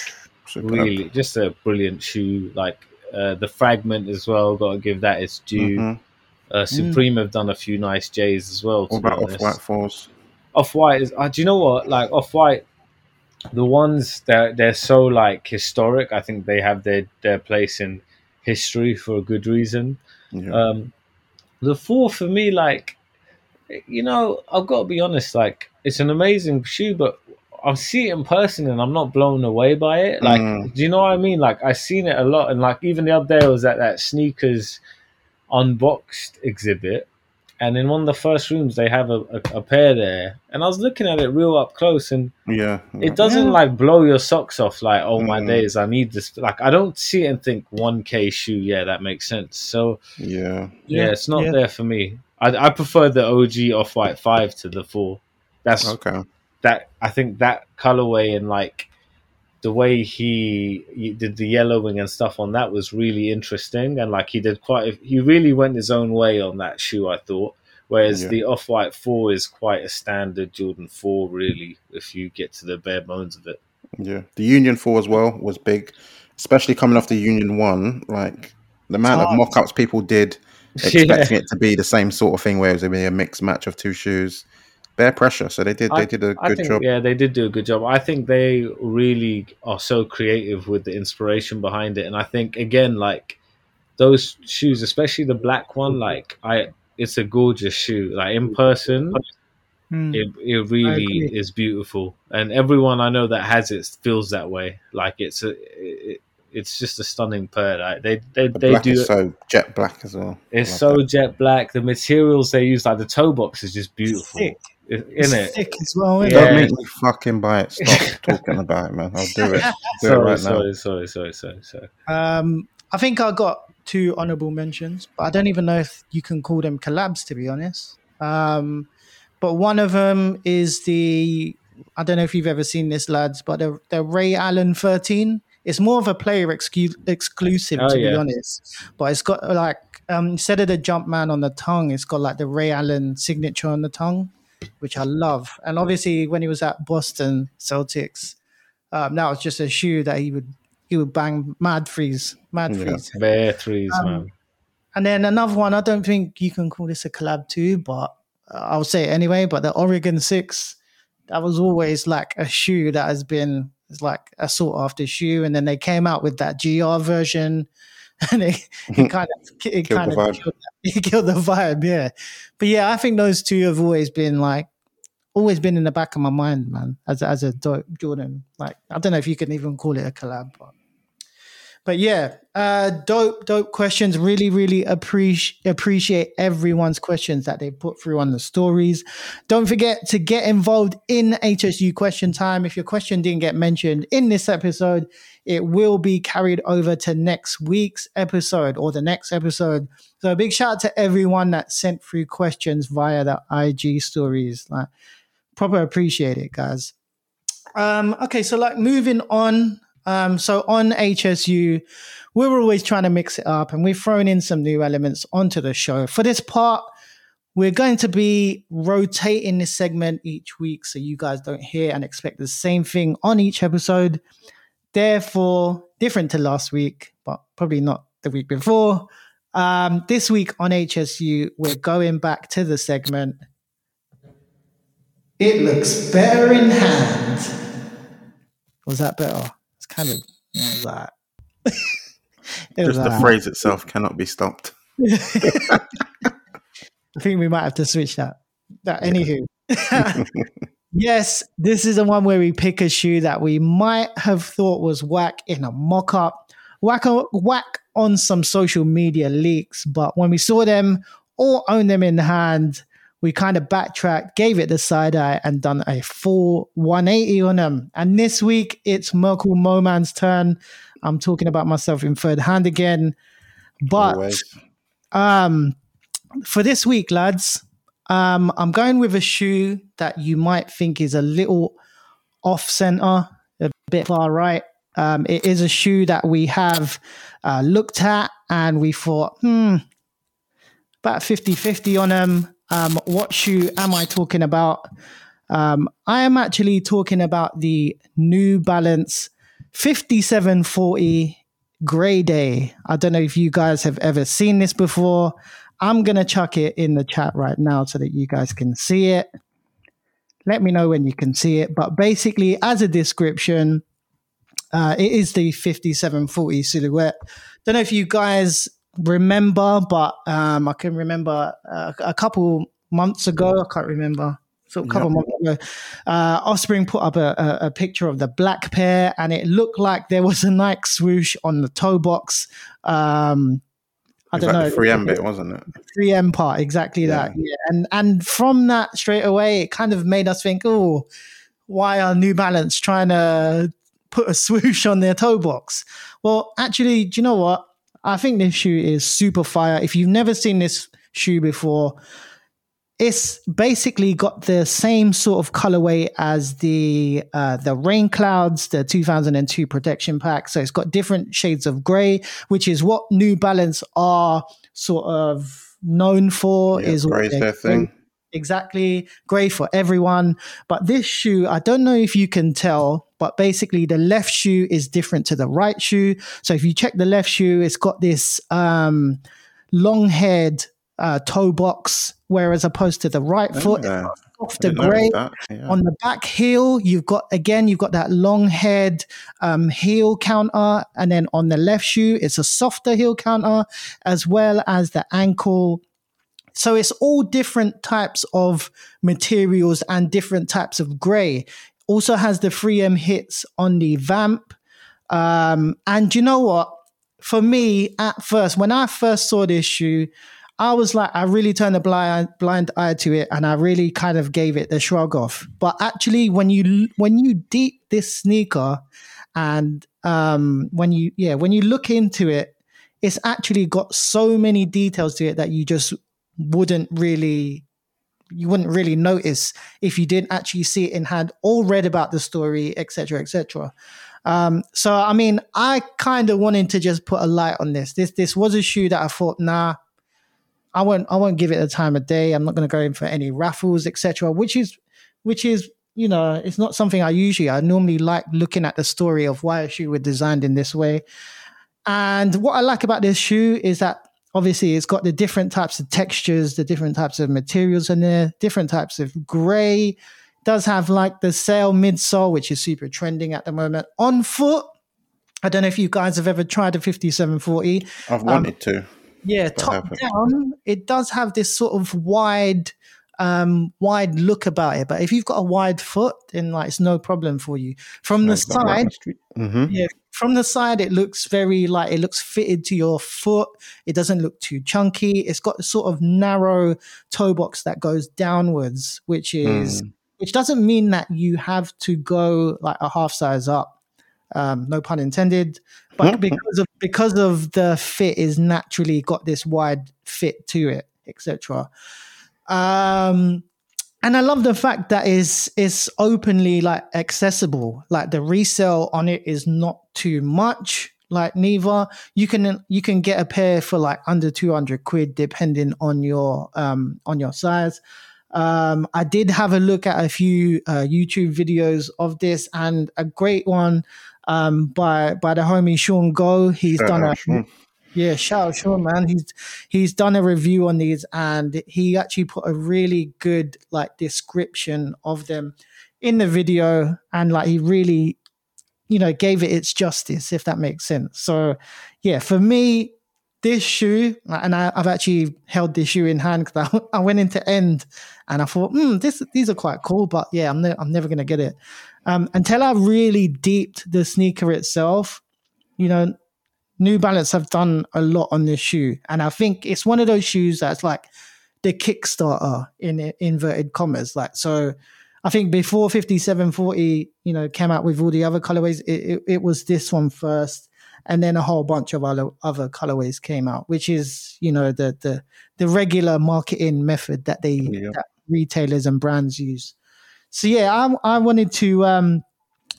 Superb. really just a brilliant shoe. Like uh, the fragment as well. Got to give that its due. Mhm. Uh, Supreme have done a few nice J's as well. What about off white fours? Off White is. Uh, do you know what? Like Off White, the ones that they're so like historic. I think they have their their place in history for a good reason. Yeah. Um, the four for me, like, you know, I've got to be honest. Like, it's an amazing shoe, but I see it in person and I'm not blown away by it. Like, Mm. do you know what I mean? Like, I've seen it a lot, and like even the other day I was at that sneakers unboxed exhibit, and in one of the first rooms they have a, a, a pair there, and I was looking at it real up close, and yeah. it doesn't Yeah. like blow your socks off. Like, oh my Mm. days, I need this. Like, I don't see it and think one K shoe. Yeah, that makes sense. So Yeah. yeah, Yeah, it's not yeah. there for me. I, I prefer the OG off white five to the four. That's Okay. that. I think that colorway and like the way he, he did the yellowing and stuff on that was really interesting. And like he did quite, a, he really went his own way on that shoe. I thought. Whereas Yeah. the off white four is quite a standard Jordan four, really. If you get to the bare bones of it. Yeah. The Union Four as well was big, especially coming off the Union One. Like the amount of mock-ups people did, [LAUGHS] expecting it to be the same sort of thing, where it was going to be a mixed match of two shoes. Bare pressure, so they did. They did a I good think, job. Yeah, they did do a good job. I think they really are so creative with the inspiration behind it, and I think again, like those shoes, especially the black one, like I, it's a gorgeous shoe. Like in person, Hmm. it it really is beautiful, and everyone I know that has it feels that way. Like it's a, it, it's just a stunning pair. Like they they The they black do. is so jet black as well. it's like so that. jet black. The materials they use, like the toe box, is just beautiful. Thick. In It's it, thick as well. isn't Yeah. it? Don't make me fucking buy it. Stop [LAUGHS] talking about it, man. I'll do it. Do it sorry, now. sorry, sorry, sorry, sorry, sorry. Um, I think I got two honorable mentions, but I don't even know if you can call them collabs, to be honest. Um, but one of them is the I don't know if you've ever seen this, lads, but the, the Ray Allen 13. It's more of a player excu- exclusive, Oh, to be honest. But it's got like um, instead of the Jumpman on the tongue, it's got like the Ray Allen signature on the tongue, which I love. And obviously, when he was at Boston Celtics, um, that was just a shoe that he would he would bang mad freeze, mad Yeah. freeze. Bare threes, Um, man. And then another one, I don't think you can call this a collab too, but I'll say it anyway. But the Oregon Six, that was always like a shoe that has been it's like a sought after shoe, and then they came out with that GR version, [LAUGHS] and it, it hmm. kind of it Killed kind the of vibe. killed, [LAUGHS] it killed the vibe, yeah. But yeah, I think those two have always been like always been in the back of my mind, man. As as a Jordan, like I don't know if you can even call it a collab, but but yeah, uh, dope, dope questions. Really, really appreciate appreciate everyone's questions that they put through on the stories. Don't forget to get involved in HSU question time. If your question didn't get mentioned in this episode, it will be carried over to next week's episode or the next episode. So a big shout out to everyone that sent through questions via the IG stories. Like, proper appreciate it, guys. Um, okay, so like moving on. Um, so on HSU, we're always trying to mix it up and we've thrown in some new elements onto the show. For this part, we're going to be rotating this segment each week so you guys don't hear and expect the same thing on each episode. therefore different to last week, but probably not the week before. Um, this week on HSU, we're going back to the segment. It looks better in hand. Was that better? Kind of it. It Just the phrase itself cannot be stopped. [LAUGHS] [LAUGHS] I think we might have to switch that. That anywho. [LAUGHS] yes, this is the one where we pick a shoe that we might have thought was whack in a mock-up, whack, whack on some social media leaks, but when we saw them or own them in hand, we kind of backtracked, gave it the side eye, and done a full 180 on them. And this week, it's Merkle MoeMan's turn. I'm talking about myself in third hand again. But um, for this week, lads, um, I'm going with a shoe that you might think is a little off center, a bit far right. Um, it is a shoe that we have uh, looked at and we thought, hmm, about 50 50 on them. Um, what shoe am I talking about? Um, I am actually talking about the New Balance 5740 Grey Day. I don't know if you guys have ever seen this before. I'm going to chuck it in the chat right now so that you guys can see it. Let me know when you can see it. But basically, as a description, uh, it is the 5740 silhouette. Don't know if you guys remember, but um, I can remember uh, a couple months ago. I can't remember. So a couple yep. months ago, uh, Offspring put up a, a, a, picture of the black pair, and it looked like there was a Nike swoosh on the toe box. Um, I don't know. The 3M bit, wasn't it? 3M part, exactly yeah. that. Yeah. And and from that straight away, it kind of made us think, oh, why are New Balance trying to put a [LAUGHS] swoosh on their toe box? Well, actually, do you know what? I think this shoe is super fire. If you've never seen this shoe before, it's basically got the same sort of colorway as the uh, the rain clouds the 2002 protection pack. So it's got different shades of gray which is what new balance are sort of known for yeah, is their thing exactly gray for everyone but this shoe i don't know if you can tell but basically the left shoe is different to the right shoe so if you check the left shoe it's got this um, long haired uh, toe box, whereas opposed to the right oh, foot, yeah. softer grey. Yeah. On the back heel, you've got again, you've got that long head um, heel counter, and then on the left shoe, it's a softer heel counter, as well as the ankle. So it's all different types of materials and different types of grey. Also has the 3M hits on the vamp. Um, and you know what? For me, at first, when I first saw this shoe, I was like, I really turned a blind blind eye to it, and I really kind of gave it the shrug off. But actually, when you when you deep this sneaker, and um, when you yeah when you look into it, it's actually got so many details to it that you just wouldn't really you wouldn't really notice if you didn't actually see it in hand or read about the story, etc., etc. Um, so I mean, I kind of wanted to just put a light on this. This this was a shoe that I thought, nah, I won't I won't give it the time of day. I'm not going to go in for any raffles, etc. Which is which is you know it's not something I usually. I normally like looking at the story of why a shoe was designed in this way. And what I like about this shoe is that obviously it's got the different types of textures, the different types of materials in there, different types of gray. Does have like the sail midsole, which is super trending at the moment. On foot, I don't know if you guys have ever tried a 5740. I've wanted um, to. Yeah, top down, it does have this sort of wide, um, wide look about it. But if you've got a wide foot, then like it's no problem for you. From the side, mm-hmm. yeah, from the side, it looks very like it looks fitted to your foot. It doesn't look too chunky. It's got a sort of narrow toe box that goes downwards, which is mm. which doesn't mean that you have to go like a half size up. Um, no pun intended but because of because of the fit is naturally got this wide fit to it, etc. Um, and I love the fact that is is openly like accessible. Like the resale on it is not too much. Like neither you can you can get a pair for like under two hundred quid depending on your um on your size. Um, I did have a look at a few uh, YouTube videos of this, and a great one um, by by the homie Sean Go. He's Shout done a Sean. Yeah, shout out Sean, man. He's he's done a review on these, and he actually put a really good like description of them in the video, and like he really, you know, gave it its justice, if that makes sense. So, yeah, for me, this shoe, and I, I've actually held this shoe in hand because I, [LAUGHS] I went into end, and I thought, hmm, this these are quite cool, but yeah, I'm ne- I'm never gonna get it um, until I really deeped the sneaker itself. You know, New Balance have done a lot on this shoe, and I think it's one of those shoes that's like the Kickstarter in inverted commas. Like so, I think before fifty seven forty, you know, came out with all the other colorways, it, it, it was this one first, and then a whole bunch of other other colorways came out, which is you know the the the regular marketing method that they Yeah. that retailers and brands use. So yeah, I I wanted to um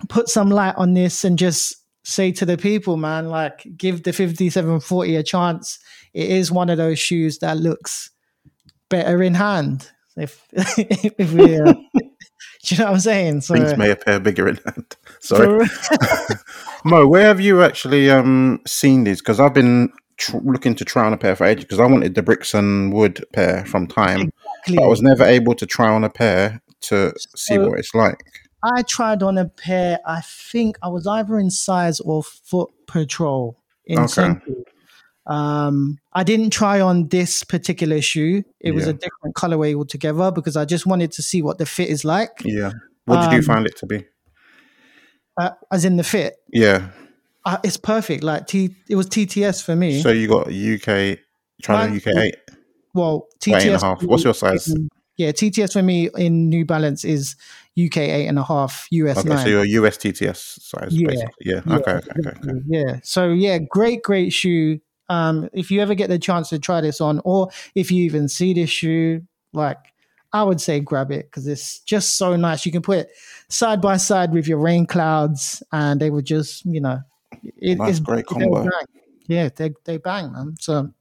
put some light on this and just say to the people, man, like give the 5740 a chance. It is one of those shoes that looks better in hand. If [LAUGHS] if we, uh, [LAUGHS] do you know what I'm saying? So, Things may appear bigger in hand. [LAUGHS] Sorry. so- Mo, where have you actually um, seen these? Because I've been tr- looking to try on a pair for ages because I wanted the bricks and wood pair from time. But I was never able to try on a pair to see what it's like. I tried on a pair. I think I was either in size or foot patrol in Okay. Central. Um, I didn't try on this particular shoe. It was a different colorway altogether because I just wanted to see what the fit is like, Yeah. What did you Um, find it to be? uh, as in the fit. Yeah. Uh, it's perfect. Like T, it was TTS for me. So you got UK, trying Mine- UK eight, well, eight and a TTS. half. What's your size? yeah, TTS for me in New Balance is UK eight and a half, US Okay, nine. so your US TTS size, Yeah. basically. Yeah. Yeah, Okay. Okay. Yeah. So yeah, great, great shoe. Um, if you ever get the chance to try this on, or if you even see this shoe, like I would say grab it because it's just so nice. You can put it side by side with your rain clouds, and they would just, you know, it, Nice, it's great combo. Yeah, they they bang, man. So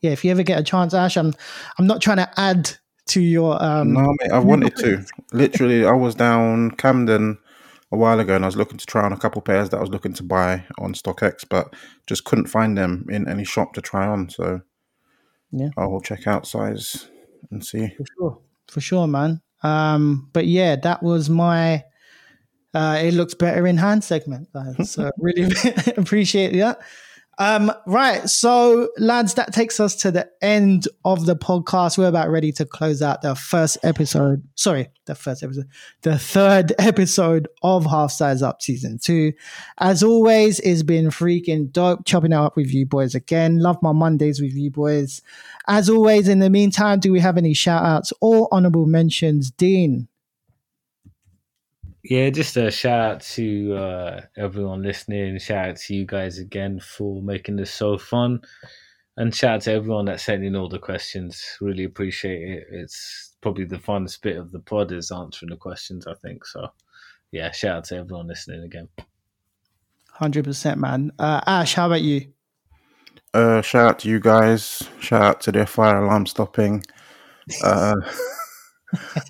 yeah, if you ever get a chance, Ash, I'm I'm not trying to add to your um. No, mate, I wanted to. Literally, I was down Camden a while ago and I was looking to try on a couple pairs that I was looking to buy on StockX, but just couldn't find them in any shop to try on. So Yeah. I will check out size and see. for sure for sure man um but yeah that was my uh it looks better in hand segment guys. so really [LAUGHS] appreciate that um right so lads that takes us to the end of the podcast we're about ready to close out the first episode sorry the first episode the third [LAUGHS] episode of half size up season two as always it's been freaking dope chopping it up with you boys again love my mondays with you boys as always, in the meantime, do we have any shout outs or honorable mentions? Dean. Yeah, just a shout out to uh, everyone listening. Shout out to you guys again for making this so fun. And shout out to everyone that sent in all the questions. Really appreciate it. It's probably the funnest bit of the pod is answering the questions, I think. So, yeah, shout out to everyone listening again. 100%, man. Uh, Ash, how about you? Uh, shout out to you guys. Shout out to their fire alarm stopping. Uh, [LAUGHS]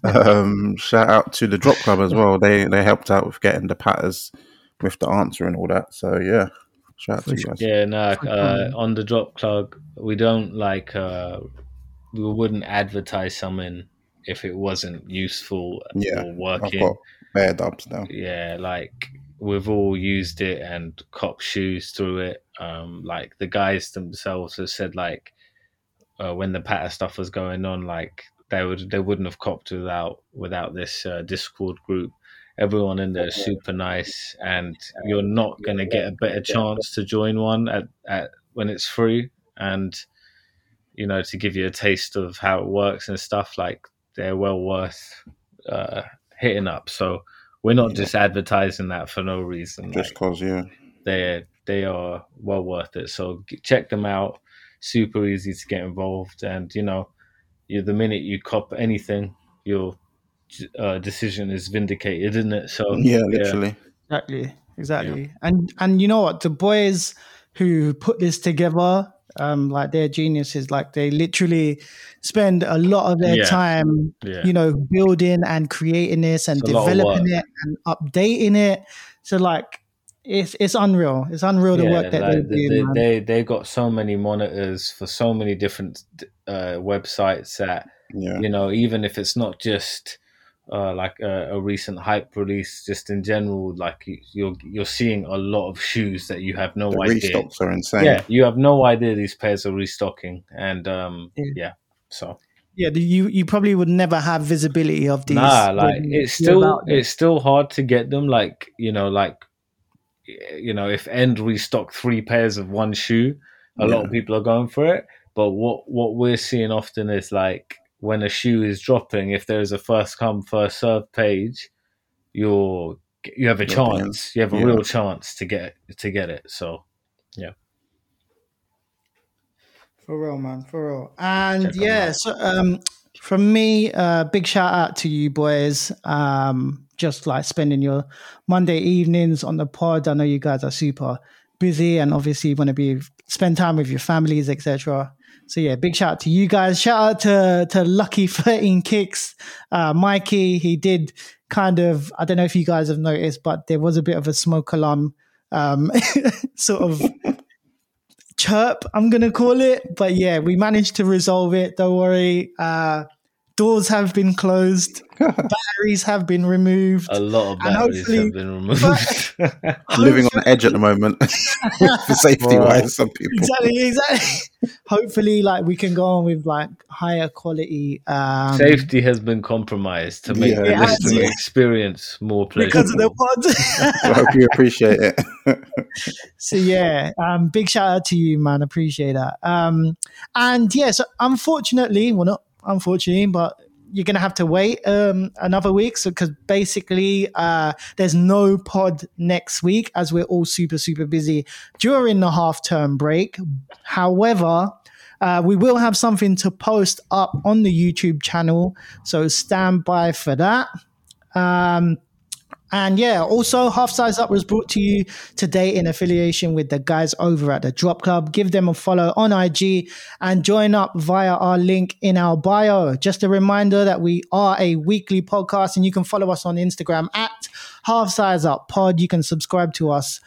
um, shout out to the Drop Club as well. They they helped out with getting the Pattas with the answer and all that. So yeah, shout out to you guys. Yeah, no, uh, on the drop Club, we don't like, uh, we wouldn't advertise something if it wasn't useful Yeah, or I've working. got bare dubs now. yeah like we've all used it and cop shoes through it um like the guys themselves have said like uh, when the Patta stuff was going on like they would they wouldn't have copped without without this uh, discord group everyone in there is super nice and you're not going to get a better chance to join one at, at when it's free and you know to give you a taste of how it works and stuff like they're well worth uh, hitting up so we're not just advertising that for no reason. Just Like, cause yeah, they they are well worth it. So check them out. Super easy to get involved, and you know, you the minute you cop anything, your uh, decision is vindicated, isn't it? So yeah, literally. Exactly. Exactly. And and you know what? The boys who put this together, um, like they're geniuses. Like they literally spend a lot of their Yeah. time, yeah, you know, building and creating this and It's a lot of developing it and updating it. So like it's it's unreal. It's unreal the work that like, they they, do. they, man. they they got so many monitors for so many different uh, websites that Yeah. you know even if it's not just uh, like a, a recent hype release just in general like you- you're you're seeing a lot of shoes that you have no The idea restocks are insane. yeah you have no idea these pairs are restocking and um Yeah. yeah so yeah, you you probably would never have visibility of these. nah like it's still it's still hard to get them like you know like you know if end restock three pairs of one shoe a lot of people are going for it but what what we're seeing often is like when a shoe is dropping if there's a first come first serve page you're you have a You're chance you have a yeah. real chance to get to get it so yeah. For real, man, for real. And Check 'em yeah, so um, from me, uh, big shout out to you boys. Um, just like spending your Monday evenings on the pod. I know you guys are super busy, and obviously you want to be spend time with your families, etc. So yeah, big shout out to you guys. Shout out to to Lucky [LAUGHS] Thirteen Kicks, uh, Mikey. He did kind of. I don't know if you guys have noticed, but there was a bit of a smoke alarm, um, [LAUGHS] sort of chirp, I'm gonna call it. But yeah, we managed to resolve it. Don't worry. Uh, doors have been closed, [LAUGHS] batteries have been removed. a lot of batteries have been removed [LAUGHS] Living on the edge at the moment [LAUGHS] for safety wise, some people. exactly, exactly. Hopefully, like we can go on with like higher quality. Um, safety has been compromised to make Yeah, the listening yeah. experience more pleasant because of the pod. I hope you appreciate it. so yeah, um, big shout out to you, man. Appreciate that. Um, and yeah, so unfortunately, well, not unfortunately, but you're gonna have to wait um, another week. So because basically, uh, there's no pod next week as we're all super super busy during the half term break. However. Uh, we will have something to post up on the YouTube channel, so stand by for that. Um, and yeah, also Half Size Up was brought to you today in affiliation with the guys over at the Drop Club. Give them a follow on IG and join up via our link in our bio. Just a reminder that we are a weekly podcast and you can follow us on Instagram at Half Size Up Pod. You can subscribe to us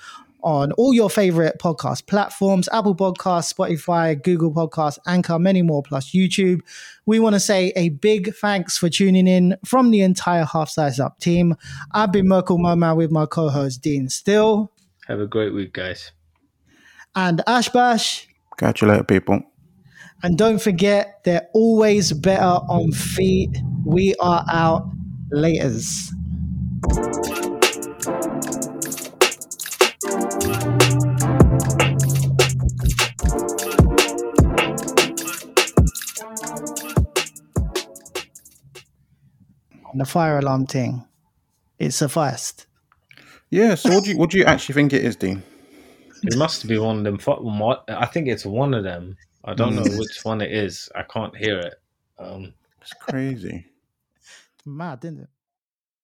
on all your favorite podcast platforms Apple Podcasts, Spotify, Google Podcasts, Anchor, many more, plus YouTube. We want to say a big thanks for tuning in from the entire Half Size Up team. I've been Merkle MoeMan with my co host Dean Still have a great week guys and Ash Bash. Catch you later, people. And don't forget, they're always better on feet. We are out. Laters. On the fire alarm thing, it sufficed. Yeah, so what do you what do you actually think it is, Dean? It must be one of them. fu- mo- I think it's one of them. I don't know Mm. which one it is. I can't hear it. Um, It's crazy. Mad, isn't it?